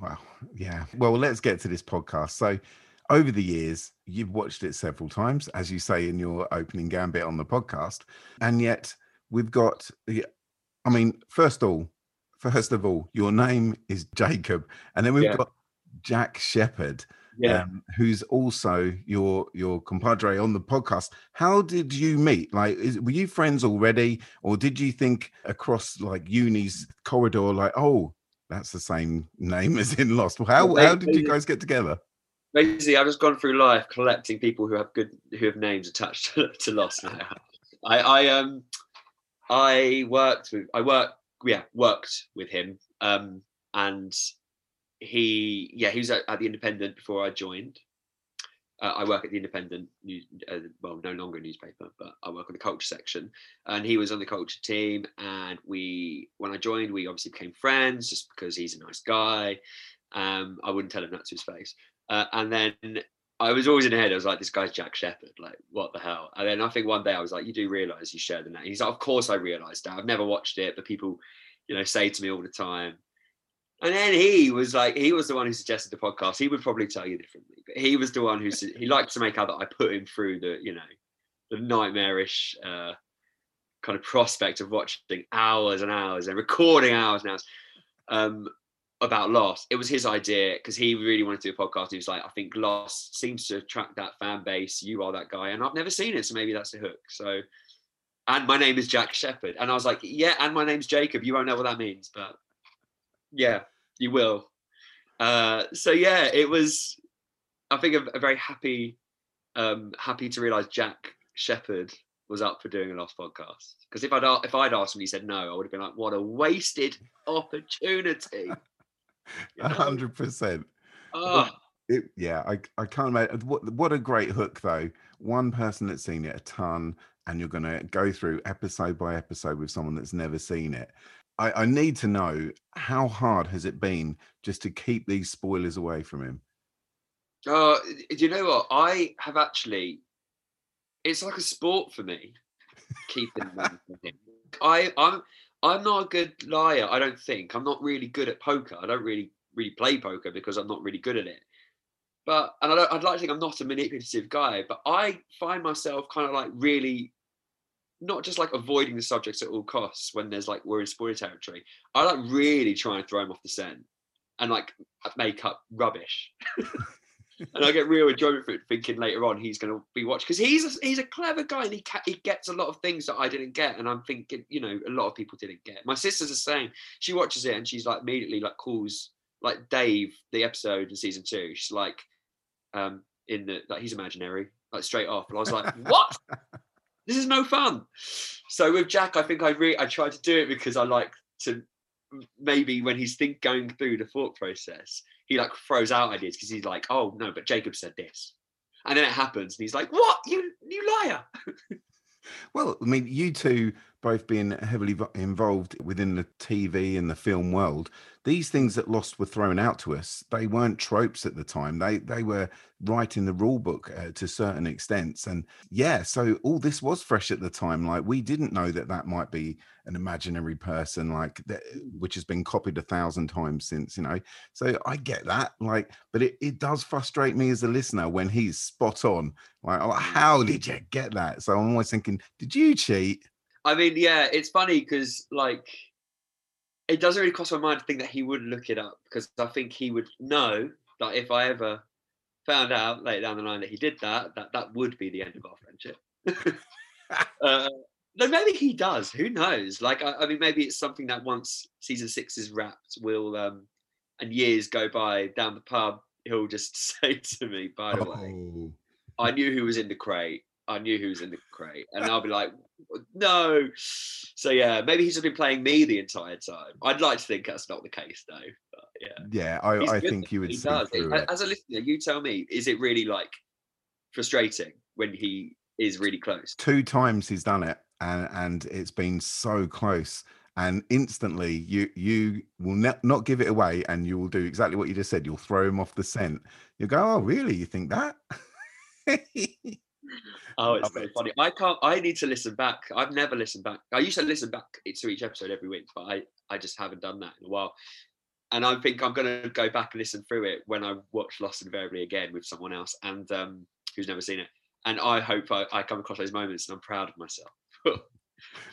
Wow. Yeah. Well, let's get to this podcast. So, over the years, you've watched it several times, as you say in your opening gambit on the podcast, and yet we've got. I mean, first of all, first of all, your name is Jacob, and then we've Yeah. got Jack Shepherd, Yeah. um, who's also your your compadre on the podcast. How did you meet? Like, is, were you friends already, or did you think across like uni's corridor, like, oh, that's the same name <laughs> as in Lost? How Well, how did you guys get together? basically I've just gone through life collecting people who have good who have names attached to, <laughs> to Lost now. I, I um I worked with I worked yeah worked with him um and he yeah he was at, at the Independent before I joined. Uh, I work at the Independent, news, uh, well, no longer a newspaper, but I work on the culture section. And he was on the culture team. And we, when I joined, we obviously became friends just because he's a nice guy. Um, I wouldn't tell him that to his face. Uh, and then I was always in the head. I was like, this guy's Jack Shepherd. Like, what the hell? And then I think one day I was like, you do realize you share the name. He's like, of course I realized that. I've never watched it, but people, you know, say to me all the time. And then he was like, he was the one who suggested the podcast. He would probably tell you differently, but he was the one who he liked to make out that I put him through the, you know, the nightmarish uh, kind of prospect of watching hours and hours and recording hours and hours um, about Lost. It was his idea because he really wanted to do a podcast. He was like, I think Lost seems to attract that fan base. You are that guy, and I've never seen it, so maybe that's the hook. So, and my name is Jack Shepherd, and I was like, yeah, and my name's Jacob. You won't know what that means, but yeah, you will. Uh, so yeah, it was. I think a, a very happy, um, happy to realize Jack Shepherd was up for doing a Lost podcast. Because if I'd if I'd asked him, he said no, I would have been like, what a wasted opportunity. <laughs> A hundred percent. Oh, It, yeah, I, I can't imagine what what a great hook though. One person that's seen it a ton, and you're gonna go through episode by episode with someone that's never seen it. I, I need to know how hard has it been just to keep these spoilers away from him. Uh, do you know what? I have actually. It's like a sport for me, keeping them from him. I I'm I'm not a good liar. I don't think I'm not really good at poker. I don't really really play poker because I'm not really good at it. But and I I'd like to think I'm not a manipulative guy, but I find myself kind of like really not just like avoiding the subjects at all costs when there's like we're in spoiler territory. I like really try and throw him off the scent and like uh, make up rubbish. <laughs> and I get real enjoyment for it, thinking later on he's going to be watched because he's a, he's a clever guy and he ca- he gets a lot of things that I didn't get, and I'm thinking you know a lot of people didn't get. My sister's the same. She watches it and she's like immediately like calls like Dave the episode in season two. She's like, um, in the like he's imaginary like straight off, and I was like, <laughs> what? This is no fun. So with Jack, I think I re- I tried to do it because I like to maybe when he's think going through the thought process, he like throws out ideas because he's like, oh no, but Jacob said this. And then it happens, and he's like, "What? You, you liar!" <laughs> Well, I mean, you two both being heavily involved within the TV and the film world, these things that Lost were thrown out to us, they weren't tropes at the time. They they were right in the rule book uh, to certain extents, and yeah, so all this was fresh at the time. Like we didn't know that that might be an imaginary person, like that, which has been copied a thousand times since, you know. So I get that, like, but it it does frustrate me as a listener when he's spot on. Like, oh, how did you get that? So I'm always thinking, did you cheat? I mean, yeah, it's funny because like it doesn't really cross my mind to think that he would look it up because I think he would know that if I ever found out later down the line that he did that, that that would be the end of our friendship. <laughs> uh, no, maybe he does. Who knows? Like, I, I, mean, maybe it's something that once season six is wrapped, will um, and years go by down the pub, he'll just <laughs> say to me, "By the oh. way, I knew who was in the crate. I knew who was in the crate," and I'll be like, "No." So yeah, maybe he's just been playing me the entire time. I'd like to think that's not the case, though. But yeah, yeah, I, I think you would. He does. As a listener, you tell me, is it really like frustrating when he is really close? Two times he's done it and and it's been so close and instantly you you will ne- not give it away and you will do exactly what you just said you'll throw him off the scent you go oh really you think that <laughs> oh it's so funny i can't i need to listen back i've never listened back i used to listen back to each episode every week but i i just haven't done that in a while and i think i'm going to go back and listen through it when i watch lost invariably again with someone else and um who's never seen it and i hope I, I come across those moments and i'm proud of myself <laughs>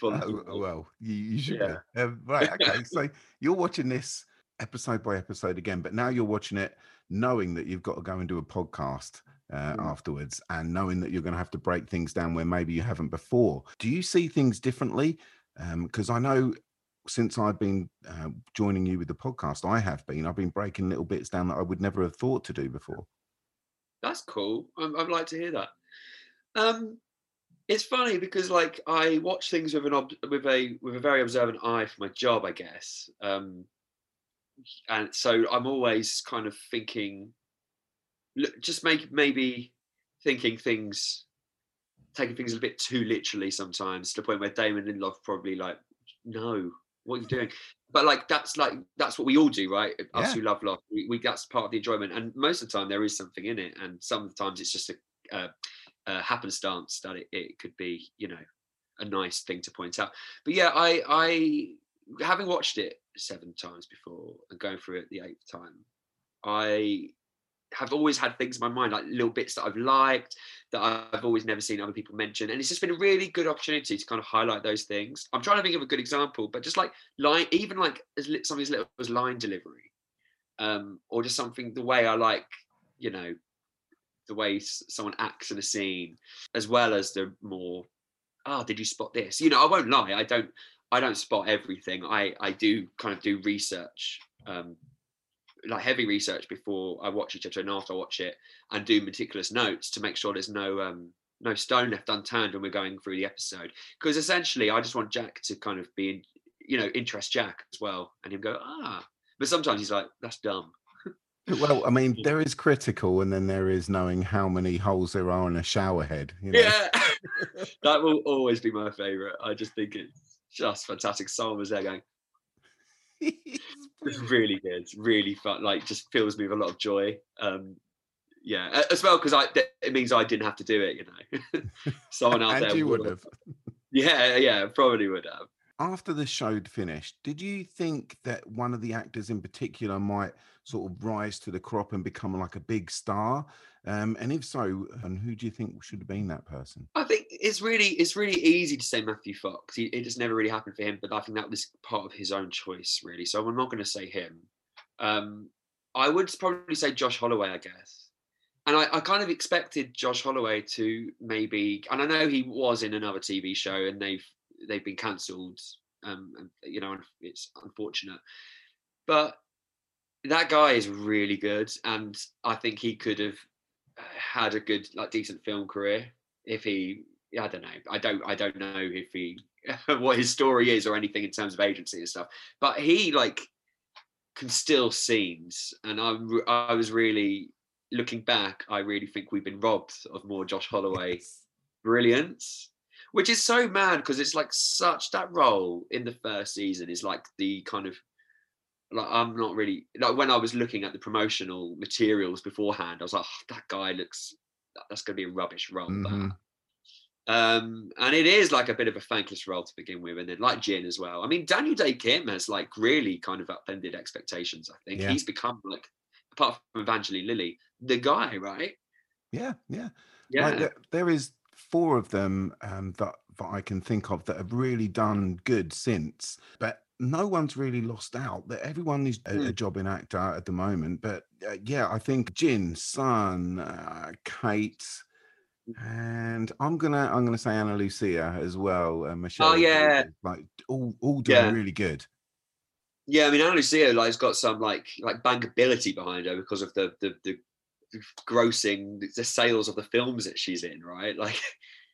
oh, well, you, you should. Yeah. Um, right. Okay. so you're watching this episode by episode again, but now you're watching it knowing that you've got to go and do a podcast uh, mm. afterwards and knowing that you're going to have to break things down where maybe you haven't before. Do you see things differently? Because um, I know since I've been uh, joining you with the podcast, I have been. I've been breaking little bits down that I would never have thought to do before. That's cool. i would like to hear that. Um, it's funny because like I watch things with an ob- with a with a very observant eye for my job, I guess. Um, and so I'm always kind of thinking, just make maybe thinking things, taking things a bit too literally sometimes to the point where Damon Lindelof probably like, no, what are you doing? But like that's like that's what we all do, right? Yeah. Us who love love, we, we that's part of the enjoyment. And most of the time there is something in it, and sometimes it's just a uh, uh, happenstance that it, it could be, you know, a nice thing to point out. But yeah, I, I, having watched it seven times before and going through it the eighth time, I have always had things in my mind, like little bits that I've liked, that I've always never seen other people mention. And it's just been a really good opportunity to kind of highlight those things. I'm trying to think of a good example, but just like line, even like as something as little as line delivery, um, or just something the way I like, you know, the way someone acts in a scene, as well as the more, oh, did you spot this? You know, I won't lie, I don't, I don't spot everything. I I do kind of do research, um, like heavy research before I watch each episode and after I watch it, and do meticulous notes to make sure there's no um no stone left unturned when we're going through the episode. Because essentially, I just want Jack to kind of be, in, you know, interest Jack as well, and him go ah. But sometimes he's like, that's dumb. Well, I mean, <laughs> there is critical, and then there is knowing how many holes there are in a shower head. You know? Yeah, <laughs> that will always be my favorite. I just think it's just fantastic. Someone was there going, it's <laughs> really good, really fun. Like, just fills me with a lot of joy. Um, yeah, as well because I it means I didn't have to do it. You know, <laughs> someone out there you would have. <laughs> Yeah, yeah, probably would have. After the show finished, did you think that one of the actors in particular might sort of rise to the crop and become like a big star? Um, and if so, and who do you think should have been that person? I think it's really it's really easy to say Matthew Fox. He, it just never really happened for him, but I think that was part of his own choice, really. So I'm not going to say him. Um, I would probably say Josh Holloway, I guess. And I, I, kind of expected Josh Holloway to maybe, and I know he was in another TV show, and they've they've been cancelled. Um, and, you know, it's unfortunate, but that guy is really good, and I think he could have uh, had a good, like, decent film career if he. I don't know. I don't. I don't know if he <laughs> what his story is or anything in terms of agency and stuff. But he like can still scenes, and I I was really looking back. I really think we've been robbed of more Josh Holloway brilliance, which is so mad because it's like such that role in the first season is like the kind of like I'm not really like when I was looking at the promotional materials beforehand, I was like, oh, that guy looks that's going to be a rubbish role. Mm-hmm. Um, and it is like a bit of a thankless role to begin with, and then like Jin as well. I mean, Daniel Dae Kim has like really kind of upended expectations. I think yeah. he's become like, apart from Evangeline Lilly, the guy, right? Yeah, yeah, yeah. Like, there, there is four of them um, that that I can think of that have really done good since, but no one's really lost out. That everyone is a, a Mm. jobbing actor at the moment. But uh, yeah, I think Jin, Sun, uh, Kate, and I'm gonna I'm gonna say Ana Lucia as well. Uh, Michelle, yeah. Like all all doing Yeah. really good. Yeah, I mean, Ana Lucia like has got some like like bankability behind her because of the the the grossing the sales of the films that she's in, right? <laughs> Like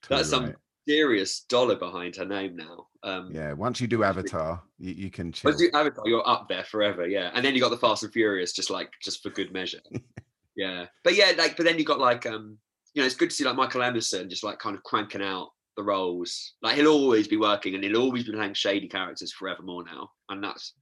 that's some right. Serious dollar behind her name now. Um, Yeah, once you do Avatar, you, you can chill. Once you Avatar, you're up there forever, yeah. And then you got the Fast and Furious, just like just for good measure. <laughs> yeah, but yeah, like but then you got like um, you know, it's good to see like Michael Emerson just like kind of cranking out the roles. Like he'll always be working, and he'll always be playing shady characters forevermore now, and that's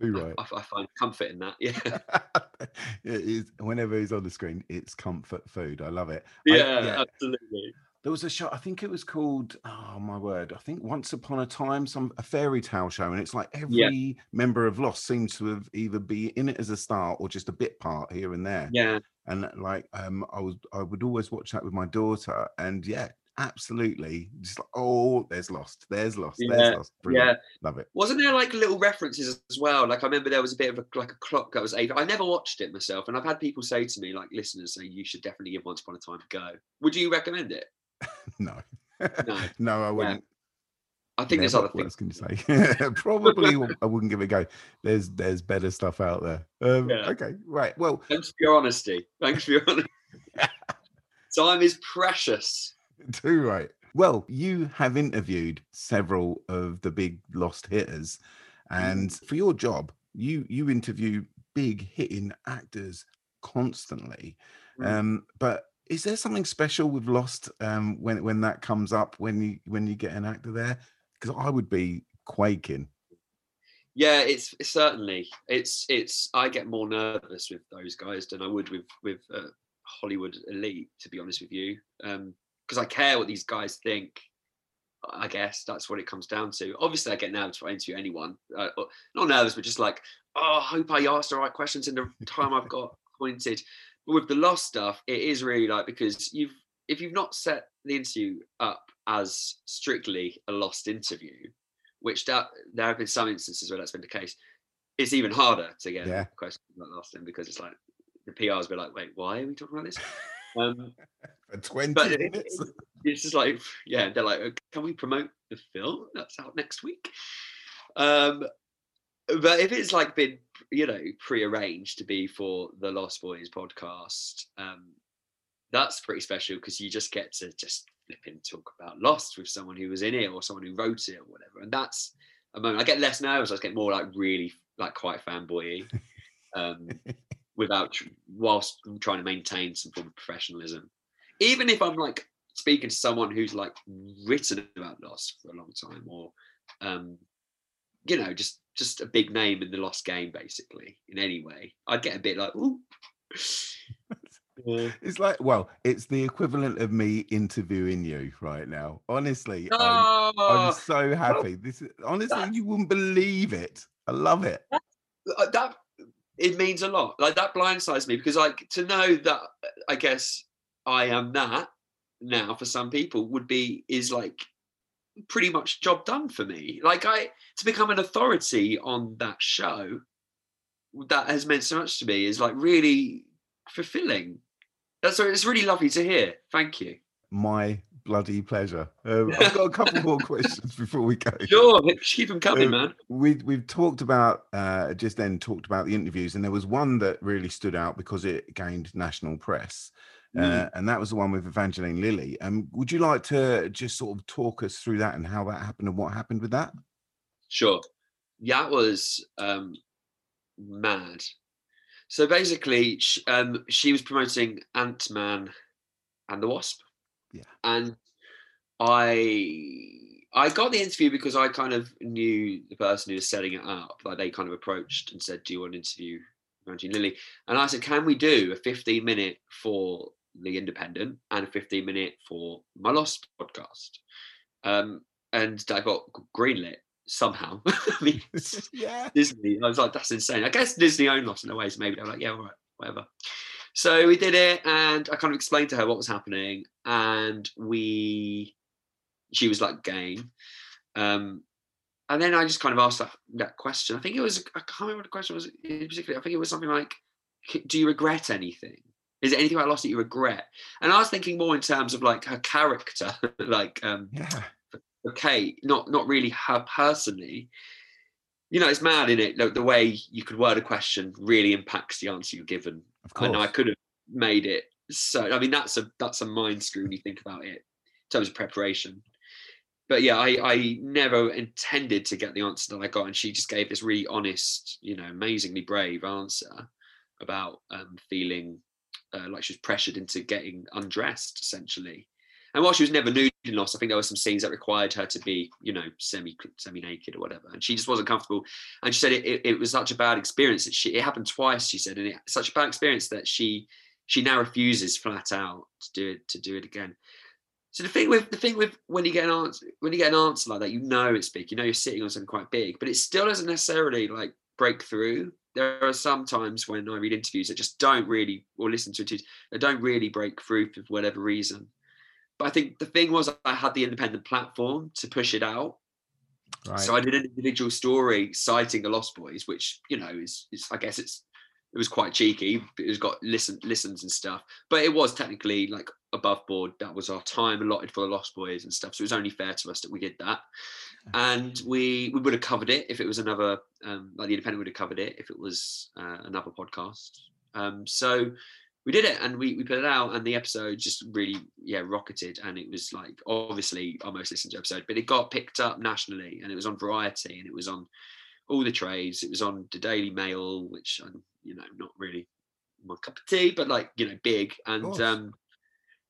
right. I, I find comfort in that. <laughs> Yeah, <laughs> is whenever he's on the screen, it's comfort food. I love it. I- yeah, absolutely. There was a show, I think it was called, oh my word, I think Once Upon a Time, some a fairy tale show, and it's like every member of Lost seems to have either be in it as a star or just a bit part here and there. Yeah. And like um I was I would always watch that with my daughter, and yeah, absolutely. Just like, oh, there's lost, there's lost, Yeah, there's lost. Brilliant. yeah. Love it. Wasn't there like little references as well? Like I remember there was a bit of a like a clock that was eight. I never watched it myself, and I've had people say to me, like listeners, say you should definitely give Once Upon a Time a go. Would you recommend it? <laughs> No. No. <laughs> No, I wouldn't. I think there's Never. other What things. can you say? <laughs> Probably I wouldn't give it a go. There's there's better stuff out there. Um, Yeah. Okay, right. Well, Thanks for your honesty. Thanks for your honesty. Time is precious. too right. Well, you have interviewed several of the big lost hitters, and Mm. for your job, you you interview big hitting actors constantly. Mm. Um, but is there something special with Lost um, when when that comes up when you when you get an actor there? Because I would be quaking. Yeah, it's, it's certainly it's it's. I get more nervous with those guys than I would with with uh, Hollywood elite. To be honest with you, because I care what these guys think. I guess that's what it comes down to. Obviously, I get nervous when I interview anyone. Uh, not nervous, but just like, oh, I hope I asked the right questions in the time I've got appointed. With the lost stuff, it is really like because you've if you've not set the interview up as strictly a lost interview, which that there have been some instances where that's been the case, it's even harder to get Yeah. a question like last time because it's like the PRs be like, wait, why are we talking about this? Um, <laughs> For 20 but minutes. it- it's just like, yeah, they're like, "Uh, can we promote the film that's out next week? Um, but if it's like been, you know, pre-arranged to be for the Lost Boys podcast, um, that's pretty special because you just get to just flip and talk about Lost with someone who was in it or someone who wrote it or whatever. And that's a moment. I get less nervous. I just get more like really like quite fanboy, um, <laughs> without whilst trying to maintain some form of professionalism. Even if I'm like speaking to someone who's like written about Lost for a long time, or um, you know, just just a big name in the Lost game, basically, in any way, I'd get a bit like, ooh. Yeah. It's like, well, it's the equivalent of me interviewing you right now. Honestly, I'm, I'm Oh, so happy. This is honestly, you wouldn't believe it. I love it. uh, that it means a lot. Like that blindsides me because like to know that I guess I am that now for some people would be is like pretty much job done for me. Like I to become an authority on that show that has meant so much to me is like really fulfilling. That's so it's really lovely to hear. Thank you. My bloody pleasure. Um, <laughs> I've got a couple more questions before we go. Sure, keep them coming, Um, man. We we've talked about uh, just then talked about the interviews, and there was one that really stood out because it gained national press, Mm. and that was the one with Evangeline Lilly. Um, would you like to just sort of talk us through that and how that happened and what happened with that? Sure. Yeah, it was um, mad. So basically, sh um, she was promoting Ant Man and the Wasp. Yeah. And I I got the interview because I kind of knew the person who was setting it up. Like they kind of approached and said, "Do you want to interview Evangeline Lilly?" And I said, "Can we do a 15 minute for the Independent and a 15 minute for my Lost podcast?" Um, and I got greenlit somehow. <laughs> I mean, <laughs> yeah. Disney. I was like, that's insane. I guess Disney own Lost in a way, so maybe they're like, yeah, all right, whatever. So we did it, and I kind of explained to her what was happening, and we, she was like, game. Um, and then I just kind of asked that, that question. I think it was I can't remember what the question was particularly. I think it was something like, "Do you regret anything? Is there anything about Lost that you regret?" And I was thinking more in terms of like her character, <laughs> like um, yeah, okay, not not really her personally. You know, it's mad in it. The, the way you could word a question really impacts the answer you're given. Of course. And I could have made it so. I mean, that's a that's a mind screw when you think about it in terms of preparation but yeah, I, I never intended to get the answer that I got, and she just gave this really honest, you know, amazingly brave answer about um, feeling uh, like she was pressured into getting undressed, essentially. And while she was never nude in Lost, I think there were some scenes that required her to be, you know, semi semi naked or whatever, and she just wasn't comfortable. And she said it, it, it was such a bad experience that she it happened twice. She said, and it such a bad experience that she she now refuses flat out to do it to do it again. So the thing with the thing with when you get an answer when you get an answer like that, you know it's big. You know you're sitting on something quite big, but it still doesn't necessarily like break through. There are some times when I read interviews that just don't really, or listen to interviews that don't really break through for whatever reason. But I think the thing was I had the independent platform to push it out. Right. So I did an individual story citing the Lost Boys, which you know is, is I guess it's it was quite cheeky. It was got listen listens and stuff, but it was technically like above board. That was our time allotted for the Lost Boys and stuff. So it was only fair to us that we did that, and we we would have covered it if it was another um, like the Independent would have covered it if it was uh, another podcast. Um, so we did it and we, we put it out and the episode just really yeah rocketed. And it was like obviously our most listened to episode but it got picked up nationally and it was on variety and it was on all the trades. It was on the daily mail which i'm you know not really my cup of tea but like you know big. And um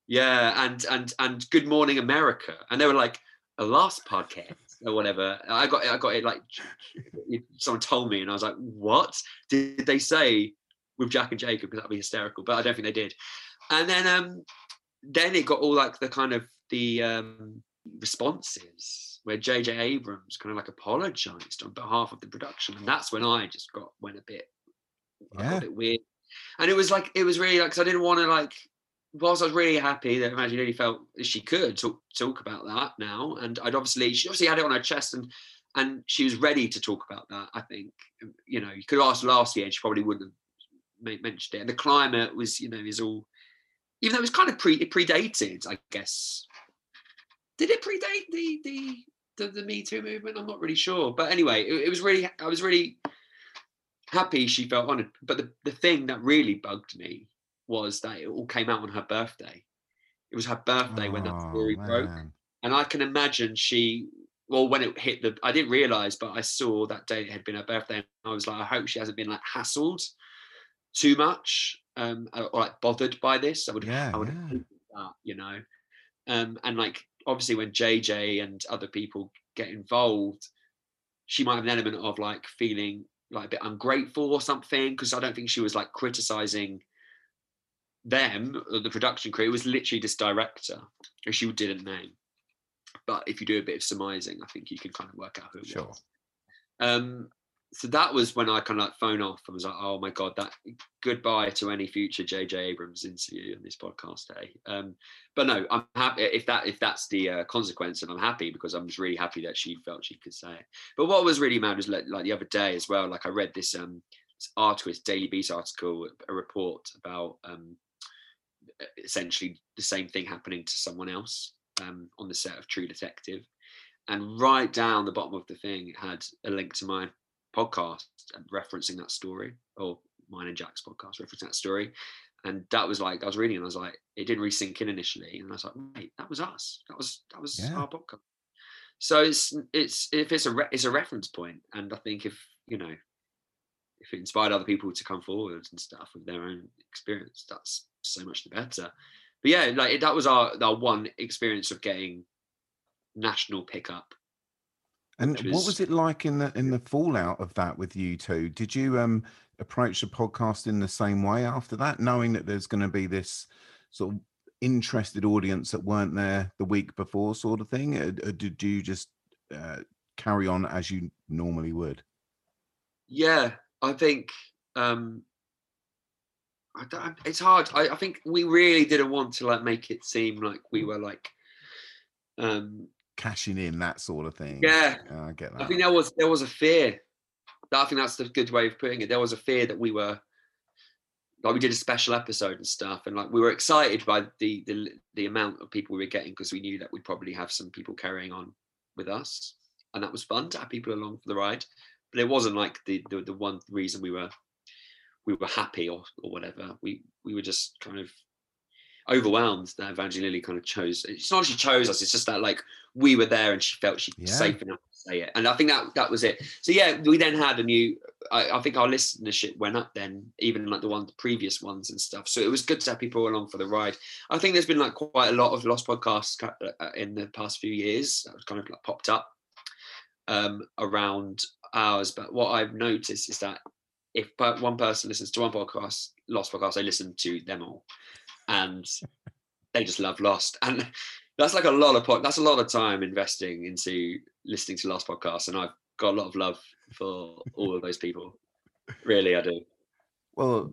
yeah and and and good morning america. And they were like a Lost podcast or whatever i got it. i got it like someone told me and i was like what did they say with Jack and Jacob because that'd be hysterical. But I don't think they did. And then um then it got all like the kind of the um responses where JJ Abrams kind of like apologized on behalf of the production. And that's when I just got went a bit I got a bit weird. And it was like it was really like because I didn't want to like whilst I was really happy that Evangeline felt she could talk talk about that now. And I'd obviously she obviously had it on her chest and and she was ready to talk about that. I think you know you could ask last year she probably wouldn't have mentioned it. And the climate was, you know, is all, even though it was kind of pre it predated, I guess. Did it predate the the the, the Me Too movement? I'm not really sure, but anyway, it, it was really I was really happy she felt honoured. But the the thing that really bugged me was that it all came out on her birthday. It was her birthday when that story broke, and I can imagine she well when it hit the i didn't realize but i saw that day it had been her birthday and i was like i hope she hasn't been like hassled too much um, or like bothered by this. I would, yeah, I would yeah. that, you know. Um, and like obviously when JJ and other people get involved, she might have an element of like feeling like a bit ungrateful or something because I don't think she was like criticizing them the production crew. Was literally this director who she didn't name. But if you do a bit of surmising, I think you can kind of work out who it Sure. was. Um, so that was when I kind of like phone off and was like, oh my god, that goodbye to any future JJ Abrams interview on this podcast day. Um, but no, I'm happy if that if that's the uh, consequence, and I'm happy because I'm just really happy that she felt she could say it. But what was really mad was like, like the other day as well. Like I read this um this artist Daily Beast article, a report about um essentially the same thing happening to someone else um on the set of True Detective. And right down the bottom of the thing, it had a link to my podcast referencing that story, or mine and Jack's podcast referencing that story. And that was like I was reading, and I was like, it didn't really sink in initially, and I was like, wait, that was us. That was that was Yeah. our podcast. So it's it's if it's a re- it's a reference point, and I think if you know if it inspired other people to come forward and stuff with their own experience, that's so much the better. But yeah, like that was our our one experience of getting national pickup And which what was- was it like in the in the fallout of that with you two? Did you um approach the podcast in the same way after that, knowing that there's going to be this sort of interested audience that weren't there the week before, sort of thing? Or, or did you just uh, carry on as you normally would? Yeah, I think um I don't, it's hard. I, I think we really didn't want to like make it seem like we were like um cashing in, that sort of thing. Yeah. I get that. I think there was there was a fear. I think that's the good way of putting it. There was a fear that we were like we did a special episode and stuff, and like we were excited by the the, the amount of people we were getting because we knew that we'd probably have some people carrying on with us, and that was fun to have people along for the ride. But it wasn't like the the, the one reason we were we were happy or or whatever. We we were just kind of overwhelmed that Evangeline Lilly kind of chose. It's not she chose us. It's just that like we were there and she felt she was Yeah. safe enough to say it. And I think that that was it. So yeah, we then had a new. I, I think our listenership went up then, even like the one the previous ones and stuff. So it was good to have people along for the ride. I think there's been like quite a lot of lost podcasts uh, in the past few years that kind of like popped up um, around ours. But what I've noticed is that if one person listens to one podcast, Lost podcast, they listen to them all, and they just love Lost, and that's like a lot of pod- that's a lot of time investing into listening to Lost podcasts, and I've got a lot of love for all of those people. Really, I do. Well,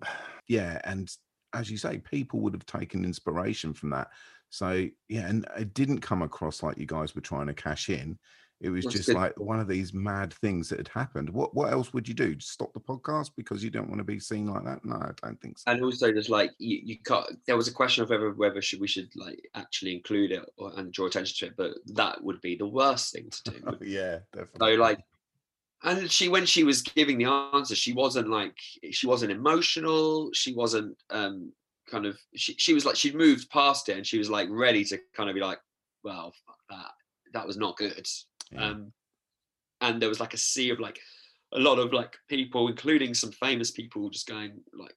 yeah, and as you say, people would have taken inspiration from that. So yeah, and it didn't come across like you guys were trying to cash in. It was That's just good. like one of these mad things that had happened. What what else would you do? Just stop the podcast because you don't want to be seen like that? No, I don't think so. and also just like you, you can't there was a question of whether whether should we should like actually include it or, and draw attention to it but that would be the worst thing to do <laughs> yeah, so definitely. like and she when she was giving the answer she wasn't like she wasn't emotional she wasn't um kind of she, she was like she'd moved past it and she was like ready to kind of be like well fuck that that was not good um and there was like a sea of like a lot of like people including some famous people just going like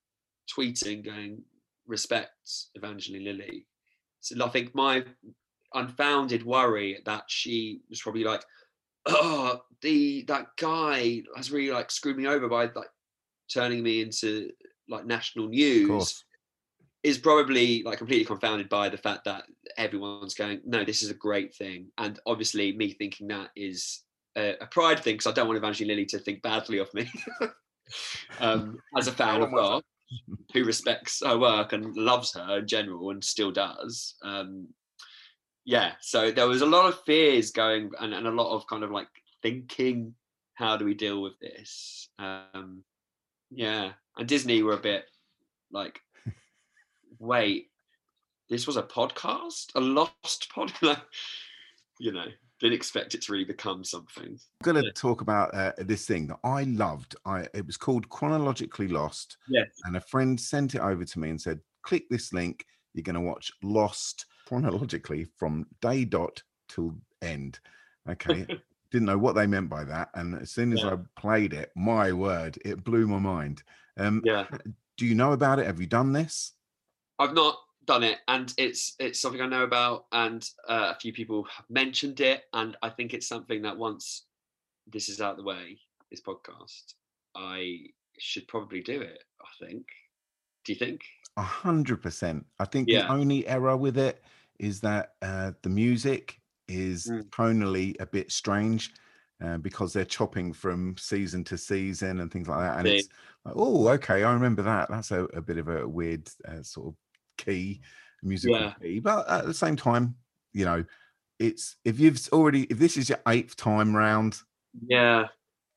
tweeting going respect evangeline lilly. So i think my unfounded worry that she was probably like oh the that guy has really like screwed me over by like turning me into like national news. Is probably like completely confounded by the fact that everyone's going no this is a great thing. And obviously me thinking that is a, a pride thing because i don't want evangeline lilly to think badly of me. <laughs> Um as a fan of her who respects her work and loves her in general and still does um yeah so there was a lot of fears going and, and a lot of kind of like thinking how do we deal with this? Um yeah and disney were a bit like wait this was a podcast a lost pod <laughs> like, you know didn't expect it to really become something I'm going to talk about uh, this thing that I loved. I it was called Chronologically Lost. Yes. And a friend sent it over to me and said, "Click this link. You're going to watch Lost chronologically from day dot till end." Okay. <laughs> Didn't know what they meant by that, and as soon as Yeah. I played it, my word, it blew my mind. Um, yeah Do you know about it? Have you done this? I've not done it, and it's it's something I know about, and uh, a few people have mentioned it, and I think it's something that once this is out of the way, this podcast, I should probably do it. I think. Do you think? A hundred percent. I think Yeah. the only error with it is that uh, the music is Mm. tonally a bit strange uh, because they're chopping from season to season and things like that. And See. it's like, oh, okay, I remember that. That's a, a bit of a weird uh, sort of key, musical Yeah. key. But at the same time, you know, it's if you've already if this is your eighth time round, Yeah,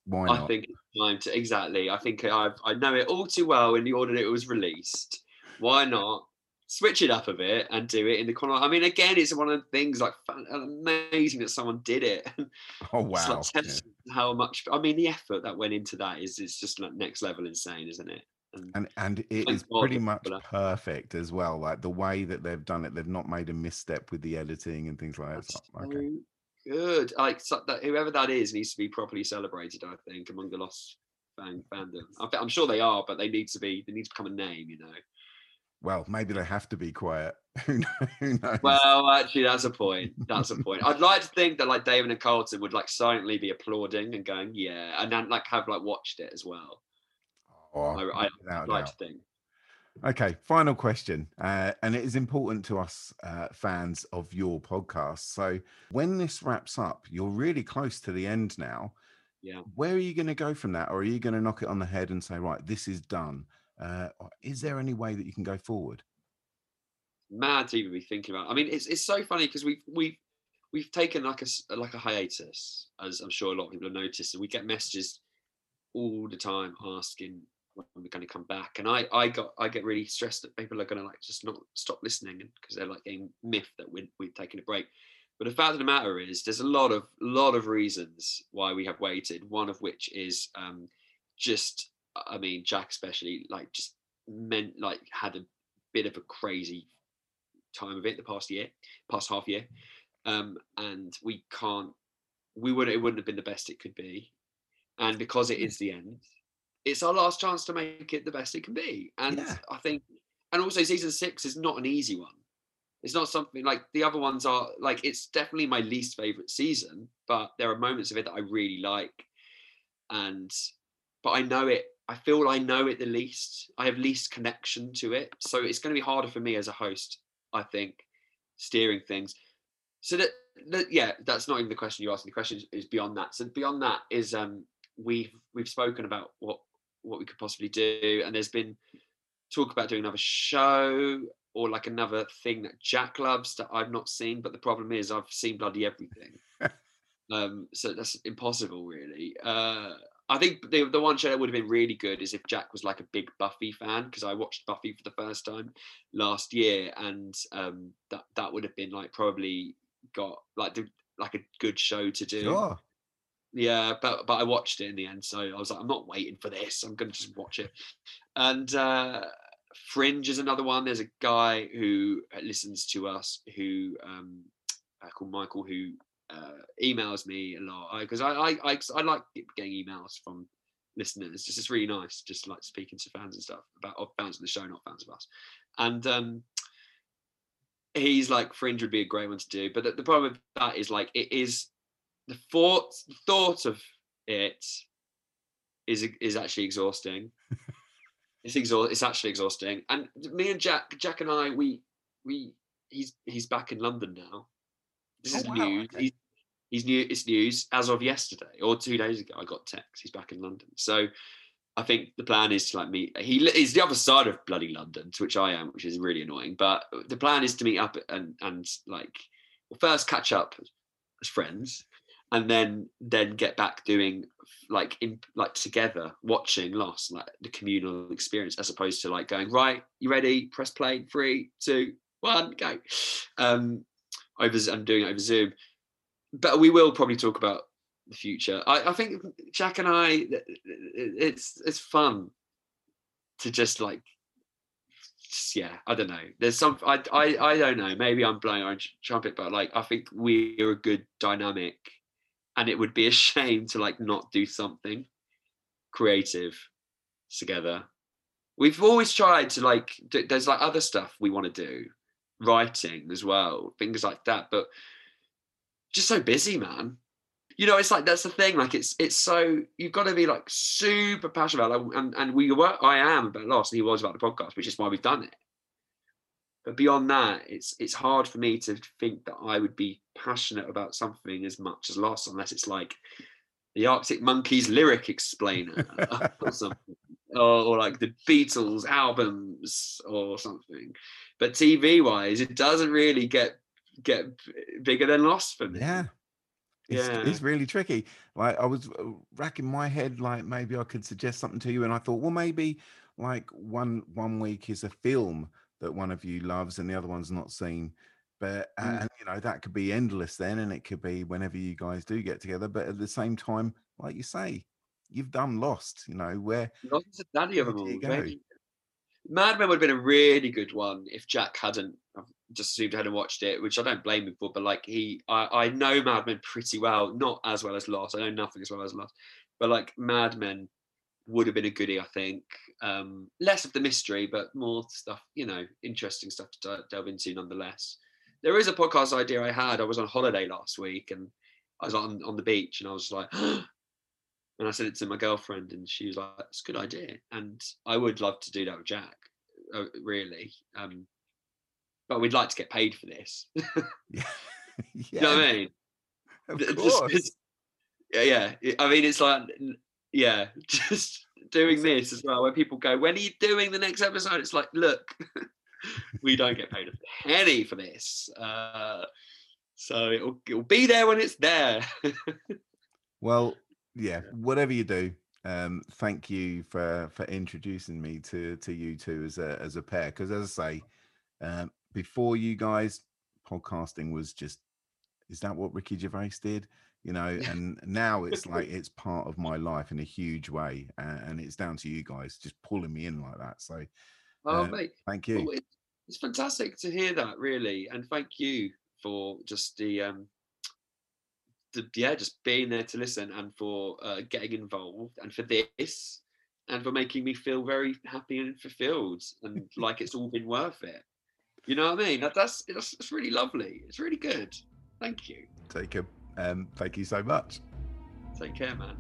why not? I think it's time to exactly. I think I I know it all too well in the order that it was released. Why not switch it up a bit and do it in the corner. I mean, again, it's one of the things like amazing that someone did it. <laughs> Oh It's like wow. Yeah. how much. I mean, the effort that went into that is is just like next level insane, isn't it? Mm. And, and and it is pretty much perfect as well like the way that they've done it they've not made a misstep with the editing and things like that like, okay good. Like so that, whoever that is needs to be properly celebrated. I think among the Lost fan mm. fandom. I, I'm sure they are, but they need to be. They need to become a name. You know. well maybe they have to be quiet <laughs> who knows Well, actually, that's a point. That's a <laughs> point. I'd like to think that like Damon and Carlton would like silently be applauding and going, "Yeah," and then like have like watched it as well. I, I, like to think. okay final question uh, and it is important to us uh, fans of your podcast so when this wraps up you're really close to the end now Yeah. where are you going to go from that or are you going to knock it on the head and say right this is done uh, is there any way that you can go forward mad to even be thinking about. I mean, it's it's so funny because we've we've we've taken like a like a hiatus, as I'm sure a lot of people have noticed, and we get messages all the time asking when we're going to come back. And I I got I get really stressed that people are going to like just not stop listening because they're like getting miffed that we're we're taking a break. But the fact of the matter is, there's a lot of lot of reasons why we have waited. One of which is um, just, I mean, Jack especially, like just meant like had a bit of a crazy time of it the past year, past half year, um, and we can't. We would it wouldn't have been the best it could be, and because it is the end, it's our last chance to make it the best it can be. And I think, and also season six is not an easy one. It's not something like the other ones are like it's definitely my least favorite season, but there are moments of it that I really like. And but I know it, I feel I know it the least. I have least connection to it. So it's gonna be harder for me as a host, I think, steering things. So that, that yeah, that's not even the question you asked. The question is- is beyond that. So beyond that is um we've we've spoken about what what we could possibly do, and there's been talk about doing another show or like another thing that Jack loves that I've not seen. But the problem is I've seen bloody everything. <laughs> um, so that's impossible, really. Uh, I think the the one show that would have been really good is if Jack was like a big Buffy fan because I watched Buffy for the first time last year, and um, that that would have been like probably got like the, like a good show to do. Sure. Yeah, but but I watched it in the end, so I was like, I'm not waiting for this. I'm gonna just watch it. And uh, Fringe is another one. There's a guy who listens to us who um, uh, called Michael who uh, emails me a lot because I, I I I like getting emails from listeners. It's just it's really nice, just like speaking to fans and stuff about fans of the show, not fans of us. And um, he's like Fringe would be a great one to do, but the, the problem with that is like it is the thought thought of it is is actually exhausting. <laughs> it's exhaust. It's actually exhausting. And me and Jack, Jack and I, we we he's he's back in London now. This Oh, is wow, news. okay. He's, he's new. It's news as of yesterday or two days ago. I got text. He's back in London. So I think the plan is to like meet. He is the other side of bloody London, to which I am, which is really annoying. But the plan is to meet up and and like well, first catch up as friends, and then then get back doing like in like together watching Lost, like the communal experience, as opposed to like going right. You ready? Press play. Three, two, one, go. Um, over I'm doing it over Zoom, but we will probably talk about the future. I, I think Jack and I, it's it's fun to just like, yeah, I don't know. There's some I, I I don't know. Maybe I'm blowing orange trumpet, but like I think we're a good dynamic, and it would be a <laughs> shame to like not do something creative together. We've always tried to like. do- There's like other stuff we want to do, writing as well, things like that, but just so busy, man you know it's like that's the thing like it's it's so you've got to be like super passionate about it and, and we were i am about lost and he was about the podcast which is why we've done it but beyond that it's it's hard for me to think that i would be passionate about something as much as lost unless it's like the arctic monkeys lyric explainer <laughs> or something or, or like the beatles albums or something but tv wise it doesn't really get get bigger than lost for me Yeah. It's, Yeah. it's really tricky. Like I was uh, racking my head, like maybe I could suggest something to you, and I thought, well, maybe like one one week is a film that one of you loves and the other one's not seen. But uh, Mm. and you know that could be endless then, and it could be whenever you guys do get together. But at the same time, like you say, you've done Lost. You know where Lost is daddy of them all. Maybe Mad Men would have been a really good one if Jack hadn't I've just assumed hadn't watched it, which I don't blame him for. But like he, I, I know Mad Men pretty well, not as well as Lost. I know nothing as well as Lost, but like Mad Men would have been a goodie, I think. Um, less of the mystery, but more stuff, you know, interesting stuff to delve into nonetheless. There is a podcast idea I had. I was on holiday last week and I was on, on the beach and I was like, <gasps> and I said it to my girlfriend and she was like, it's a good idea. And I would love to do that with Jack, uh, really. Um, but we'd like to get paid for this. <laughs> yeah. <laughs> You know what I mean? Of course. just- yeah, yeah. I mean, it's like, yeah, <laughs> just doing this as well. Where people go, when are you doing the next episode? It's like, look, <laughs> we don't get paid a penny for this. Uh, So it'll it'll be there when it's there. Well, yeah, whatever you do, um, thank you for for introducing me to to you two as a as a pair. Because as I say, um, before you guys, podcasting was just is that what Ricky Gervais did? You know, <laughs> and now it's like it's part of my life in a huge way, and it's down to you guys just pulling me in like that. So, Oh, uh, mate. thank you. It's fantastic to hear that, really, and thank you for just the um, the, yeah, just being there to listen and for uh, getting involved and for this and for making me feel very happy and fulfilled and <laughs> like it's all been worth it. You know what I mean? That, that's that's it's really lovely. It's really good. Thank you. Take a um, thank you so much. Take care, man.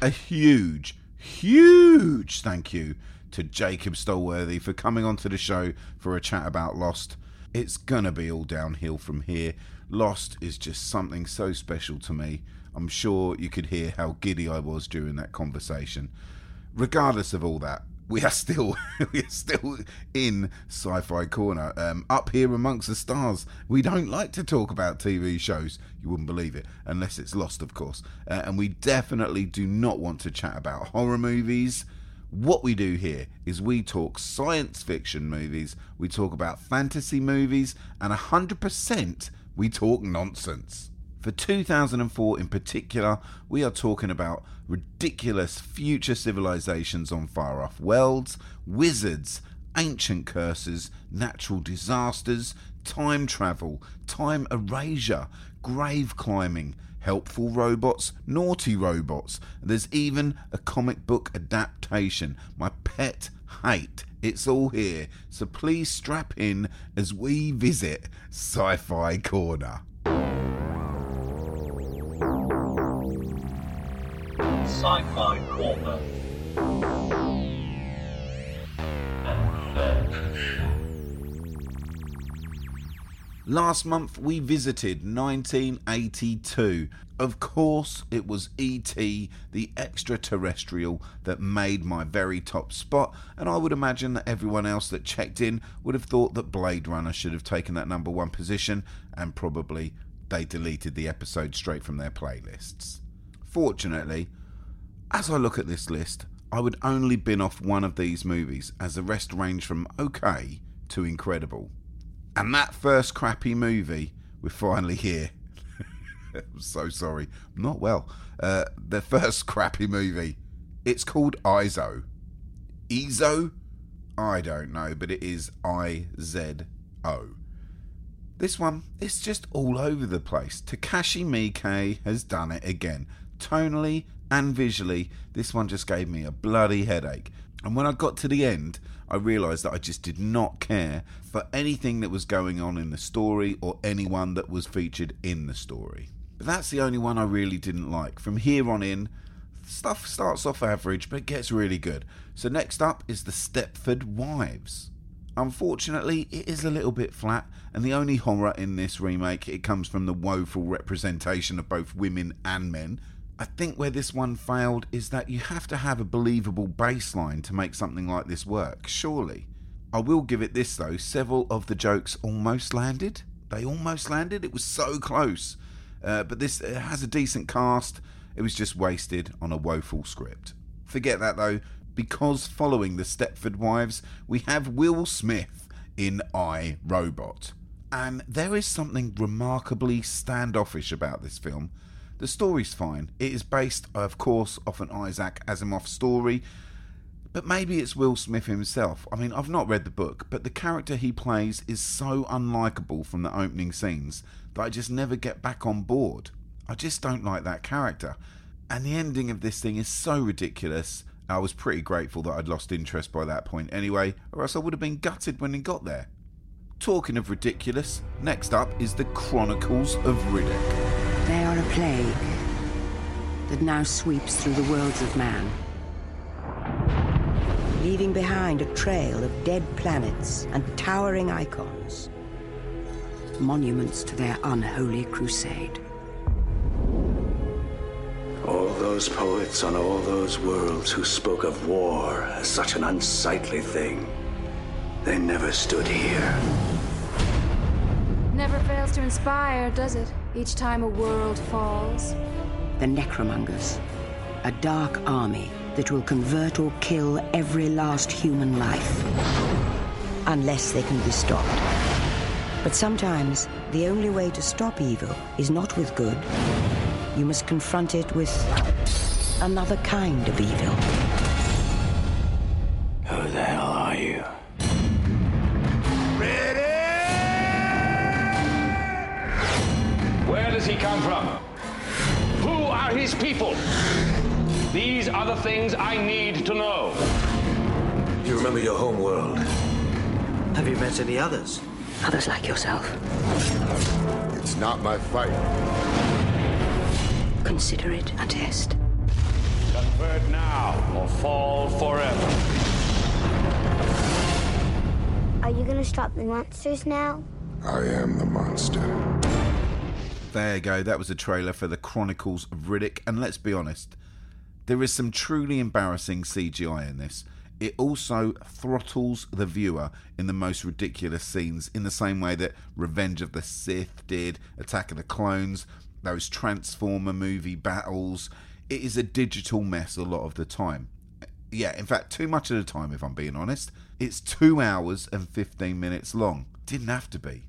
a huge, huge thank you to Jacob Stolworthy for coming onto the show for a chat about Lost. It's gonna be all downhill from here. Lost is just something so special to me. I'm sure you could hear how giddy I was during that conversation. Regardless of all that, we are still <laughs> we are still in sci-fi corner um, up here amongst the stars we don't like to talk about tv shows you wouldn't believe it unless it's lost of course uh, and we definitely do not want to chat about horror movies what we do here is we talk science fiction movies we talk about fantasy movies and 100% we talk nonsense. For 2004 in particular, we are talking about ridiculous future civilizations on far off worlds, wizards, ancient curses, natural disasters, time travel, time erasure, grave climbing, helpful robots, naughty robots. There's even a comic book adaptation, my pet hate. It's all here, so please strap in as we visit Sci Fi Corner. Sci-Fi Corner. Last month we visited 1982. Of course, it was E.T., the extraterrestrial, that made my very top spot, and I would imagine that everyone else that checked in would have thought that Blade Runner should have taken that number one position, and probably they deleted the episode straight from their playlists. Fortunately, as I look at this list, I would only bin off one of these movies, as the rest range from okay to incredible. And that first crappy movie, we're finally here. <laughs> I'm so sorry. Not well. Uh, the first <laughs> crappy movie. It's called IZO. EZO? I don't know, but it is I Z O. This one, it's just all over the place. Takashi Miike has done it again. Tonally and visually, this one just gave me a bloody headache. And when I got to the end, I realised that I just did not care for anything that was going on in the story or anyone that was featured in the story. But that's the only one I really didn't like. From here on in, stuff starts off average but gets really good. So next up is the Stepford Wives. Unfortunately, it is a little bit flat, and the only horror in this remake it comes from the woeful representation of both women and men. I think where this one failed is that you have to have a believable baseline to make something like this work, surely. I will give it this though, several of the jokes almost landed. They almost landed, it was so close. Uh, but this has a decent cast, it was just wasted on a woeful script. Forget that though, because following the Stepford Wives, we have Will Smith in I Robot. And there is something remarkably standoffish about this film. The story's fine. It is based, of course, off an Isaac Asimov story, but maybe it's Will Smith himself. I mean, I've not read the book, but the character he plays is so unlikable from the opening scenes that I just never get back on board. I just don't like that character. And the ending of this thing is so ridiculous. I was pretty grateful that I'd lost interest by that point anyway, or else I would have been gutted when it got there. Talking of ridiculous, next up is the Chronicles of Riddick. A plague that now sweeps through the worlds of man. leaving behind a trail of dead planets and towering icons. Monuments to their unholy crusade. All those poets on all those worlds who spoke of war as such an unsightly thing, they never stood here. Never fails to inspire, does it? Each time a world falls. The Necromongers. A dark army that will convert or kill every last human life. Unless they can be stopped. But sometimes, the only way to stop evil is not with good. You must confront it with another kind of evil. Who the hell are you? Does he come from? Who are his people? These are the things I need to know. You remember your home world? Have you met any others? Others like yourself. It's not my fight. Consider it a test. Convert now or fall forever. Are you gonna stop the monsters now? I am the monster. There you go. That was a trailer for the Chronicles of Riddick. And let's be honest, there is some truly embarrassing CGI in this. It also throttles the viewer in the most ridiculous scenes, in the same way that Revenge of the Sith did, Attack of the Clones, those Transformer movie battles. It is a digital mess a lot of the time. Yeah, in fact, too much of the time, if I'm being honest. It's two hours and 15 minutes long. Didn't have to be.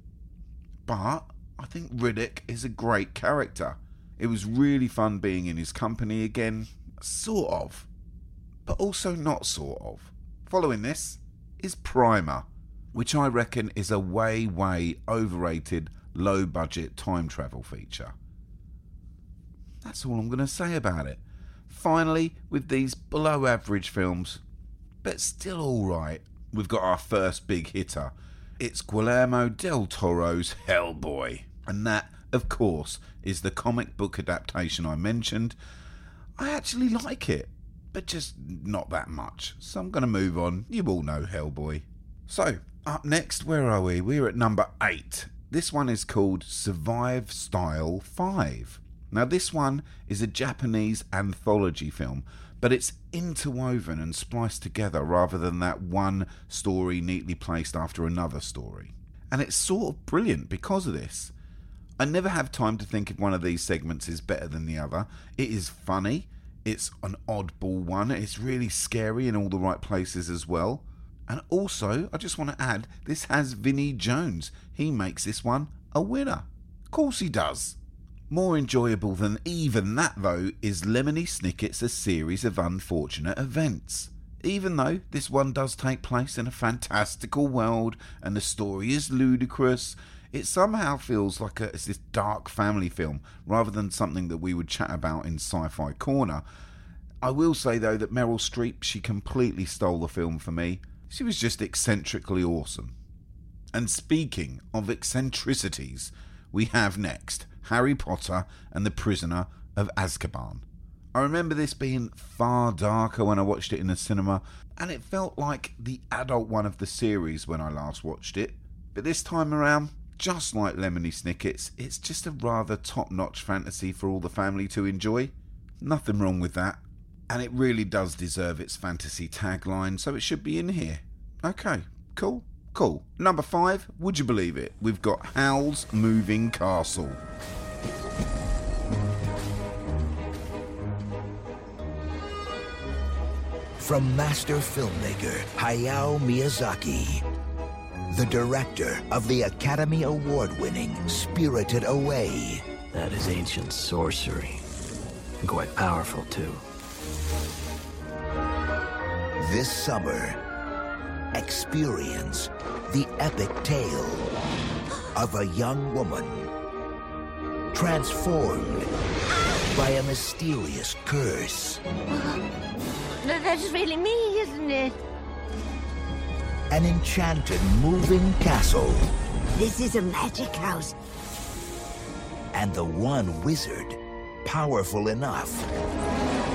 But I think Riddick is a great character. It was really fun being in his company again, sort of, but also not sort of. Following this is Primer, which I reckon is a way, way overrated, low budget time travel feature. That's all I'm going to say about it. Finally, with these below average films, but still alright, we've got our first big hitter. It's Guillermo del Toro's Hellboy. And that, of course, is the comic book adaptation I mentioned. I actually like it, but just not that much. So I'm going to move on. You all know Hellboy. So, up next, where are we? We're at number 8. This one is called Survive Style 5. Now, this one is a Japanese anthology film, but it's interwoven and spliced together rather than that one story neatly placed after another story. And it's sort of brilliant because of this. I never have time to think if one of these segments is better than the other. It is funny, it's an oddball one, it's really scary in all the right places as well. And also, I just want to add, this has Vinnie Jones. He makes this one a winner. Of course he does. More enjoyable than even that, though, is Lemony Snicket's A Series of Unfortunate Events. Even though this one does take place in a fantastical world and the story is ludicrous, it somehow feels like a, it's this dark family film rather than something that we would chat about in Sci Fi Corner. I will say, though, that Meryl Streep, she completely stole the film for me. She was just eccentrically awesome. And speaking of eccentricities, we have next Harry Potter and the Prisoner of Azkaban. I remember this being far darker when I watched it in the cinema, and it felt like the adult one of the series when I last watched it. But this time around, just like Lemony Snicket's, it's just a rather top notch fantasy for all the family to enjoy. Nothing wrong with that. And it really does deserve its fantasy tagline, so it should be in here. Okay, cool, cool. Number five, would you believe it? We've got Howl's Moving Castle. From master filmmaker Hayao Miyazaki, the director of the Academy Award winning Spirited Away. That is ancient sorcery. And quite powerful, too. This summer, experience the epic tale of a young woman transformed by a mysterious curse. No, that's really me, isn't it? An enchanted moving castle. This is a magic house. And the one wizard powerful enough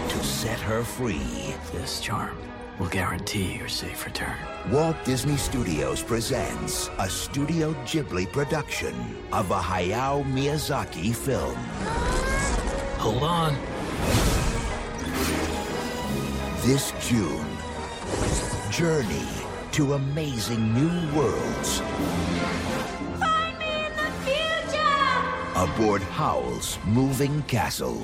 to set her free. This charm will guarantee your safe return. Walt Disney Studios presents a Studio Ghibli production of a Hayao Miyazaki film. Hold on. This June, Journey to Amazing New Worlds. Find me in the future! Aboard Howl's Moving Castle.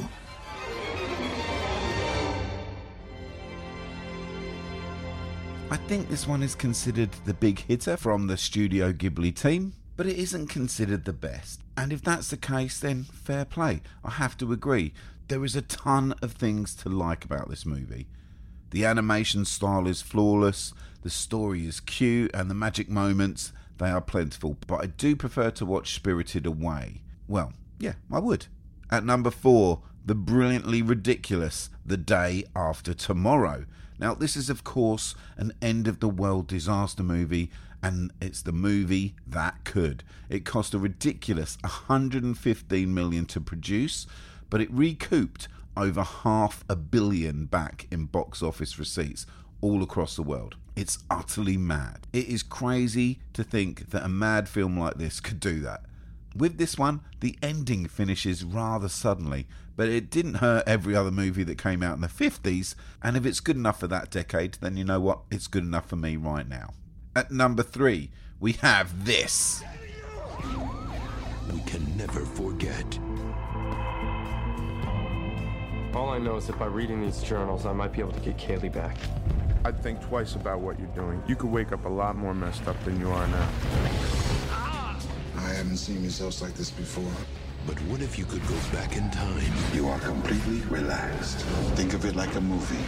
I think this one is considered the big hitter from the Studio Ghibli team, but it isn't considered the best. And if that's the case, then fair play. I have to agree. There is a ton of things to like about this movie. The animation style is flawless, the story is cute, and the magic moments, they are plentiful. But I do prefer to watch Spirited Away. Well, yeah, I would. At number four, the brilliantly ridiculous The Day After Tomorrow. Now, this is, of course, an end of the world disaster movie, and it's the movie that could. It cost a ridiculous 115 million to produce, but it recouped over half a billion back in box office receipts all across the world. It's utterly mad. It is crazy to think that a mad film like this could do that. With this one, the ending finishes rather suddenly, but it didn't hurt every other movie that came out in the 50s, and if it's good enough for that decade, then you know what? It's good enough for me right now. At number three, we have this. We can never forget. All I know is that by reading these journals, I might be able to get Kayleigh back. I'd think twice about what you're doing. You could wake up a lot more messed up than you are now. I haven't seen results like this before. But what if you could go back in time? You are completely relaxed. Think of it like a movie.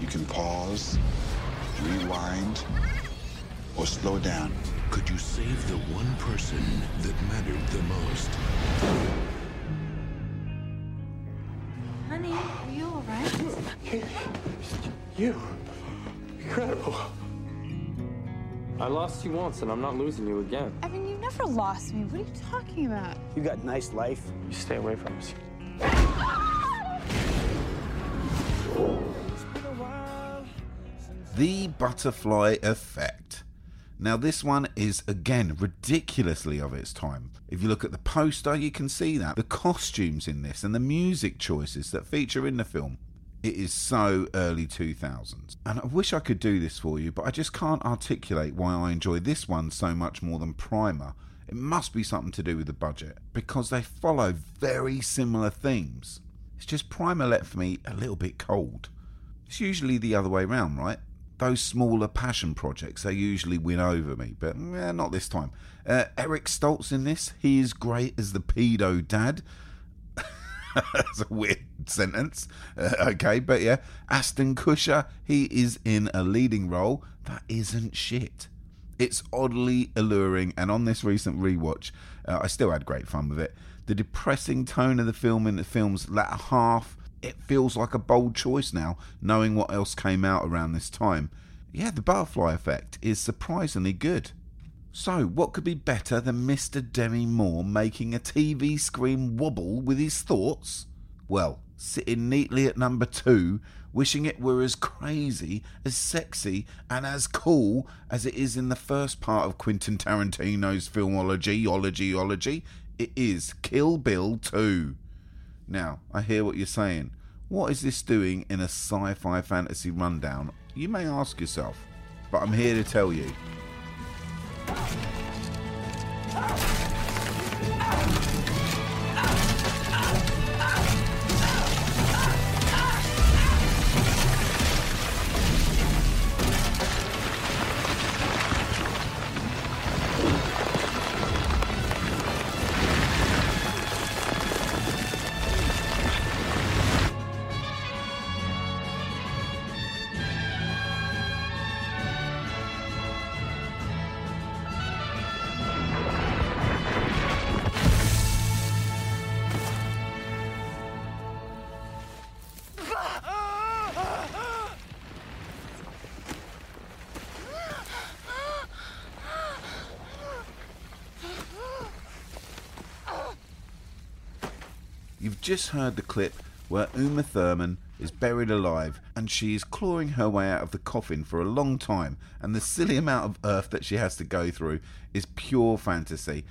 You can pause, rewind, or slow down. Could you save the one person that mattered the most? Honey, are you alright? You. Incredible. I lost you once, and I'm not losing you again. Evan, you never lost me. What are you talking about? You got a nice life. You stay away from us. The Butterfly Effect. Now, this one is again ridiculously of its time. If you look at the poster, you can see that. The costumes in this and the music choices that feature in the film. It is so early 2000s. And I wish I could do this for you, but I just can't articulate why I enjoy this one so much more than Primer. It must be something to do with the budget, because they follow very similar themes. It's just Primer left me a little bit cold. It's usually the other way round, right? Those smaller passion projects, they usually win over me, but eh, not this time. Uh, Eric Stoltz in this, he is great as the pedo dad. <laughs> That's a weird sentence. Uh, okay, but yeah, Ashton Kutcher, he is in a leading role that isn't shit. It's oddly alluring, and on this recent rewatch, uh, I still had great fun with it. The depressing tone of the film in the film's latter half, it feels like a bold choice now, knowing what else came out around this time. Yeah, the butterfly effect is surprisingly good. So, what could be better than Mr. Demi Moore making a TV screen wobble with his thoughts? Well, sitting neatly at number two, wishing it were as crazy, as sexy, and as cool as it is in the first part of Quentin Tarantino's filmology, ology, ology, it is Kill Bill 2. Now, I hear what you're saying. What is this doing in a sci fi fantasy rundown? You may ask yourself, but I'm here to tell you. You've just heard the clip where Uma Thurman is buried alive and she is clawing her way out of the coffin for a long time, and the silly amount of earth that she has to go through is pure fantasy.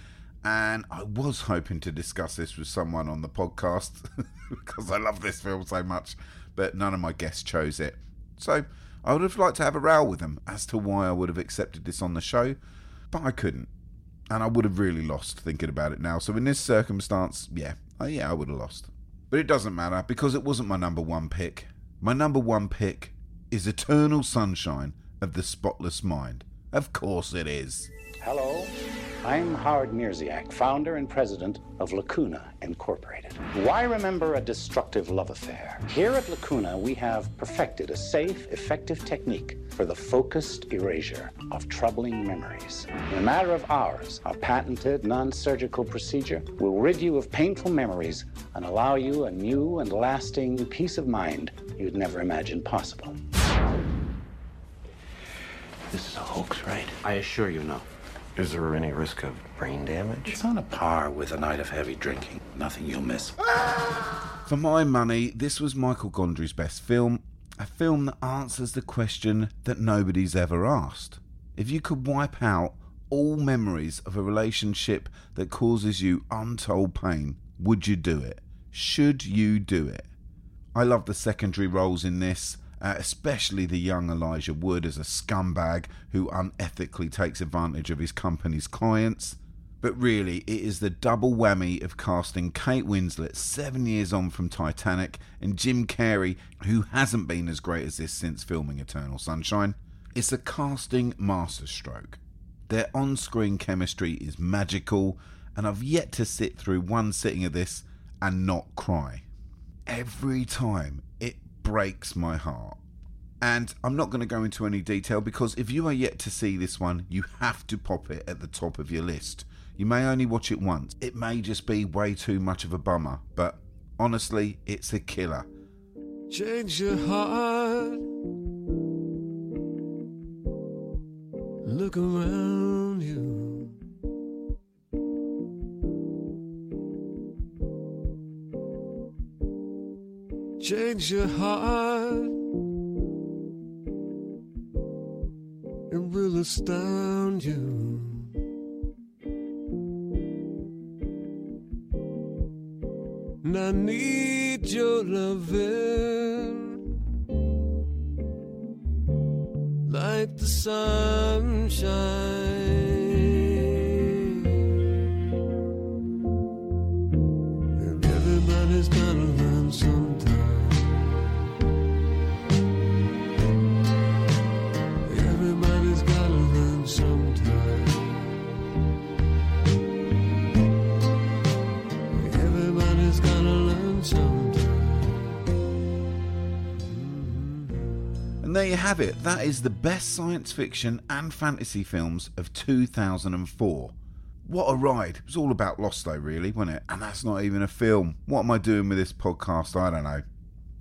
And I was hoping to discuss this with someone on the podcast <laughs> because I love this film so much, but none of my guests chose it. So I would have liked to have a row with them as to why I would have accepted this on the show, but I couldn't. And I would have really lost thinking about it now. So in this circumstance, yeah, uh, yeah, I would have lost. But it doesn't matter because it wasn't my number one pick. My number one pick is Eternal Sunshine of the Spotless Mind. Of course it is. Hello, I'm Howard Mierzwiak, founder and president of Lacuna Incorporated. Why remember a destructive love affair? Here at Lacuna, we have perfected a safe, effective technique for the focused erasure of troubling memories. In a matter of hours, our patented non surgical procedure will rid you of painful memories and allow you a new and lasting peace of mind you'd never imagined possible. This is a hoax, right? I assure you no. Is there any risk of brain damage? It's on a par with a night of heavy drinking. Nothing you'll miss. <laughs> For my money, this was Michael Gondry's best film, a film that answers the question that nobody's ever asked. If you could wipe out all memories of a relationship that causes you untold pain, would you do it? Should you do it? I love the secondary roles in this, uh, especially the young Elijah Wood as a scumbag who unethically takes advantage of his company's clients. But really, it is the double whammy of casting Kate Winslet seven years on from Titanic and Jim Carrey, who hasn't been as great as this since filming Eternal Sunshine. It's a casting masterstroke. Their on screen chemistry is magical, and I've yet to sit through one sitting of this and not cry. Every time breaks my heart. And I'm not going to go into any detail because if you are yet to see this one, you have to pop it at the top of your list. You may only watch it once. It may just be way too much of a bummer, but honestly, it's a killer. Change your heart. Look around you. Change your heart. It will astound you. And I need your loving like the sunshine. And everybody's gotta learn sometime. There you have it. That is the best science fiction and fantasy films of 2004. What a ride. It was all about Lost, though, really, wasn't it? And that's not even a film. What am I doing with this podcast? I don't know.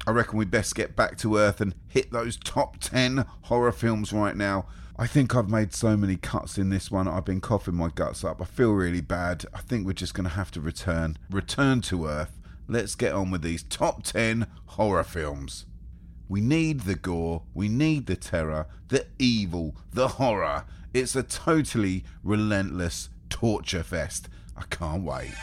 I reckon we best get back to Earth and hit those top 10 horror films right now. I think I've made so many cuts in this one. I've been coughing my guts up. I feel really bad. I think we're just going to have to return. Return to Earth. Let's get on with these top 10 horror films. We need the gore, we need the terror, the evil, the horror. It's a totally relentless torture fest. I can't wait.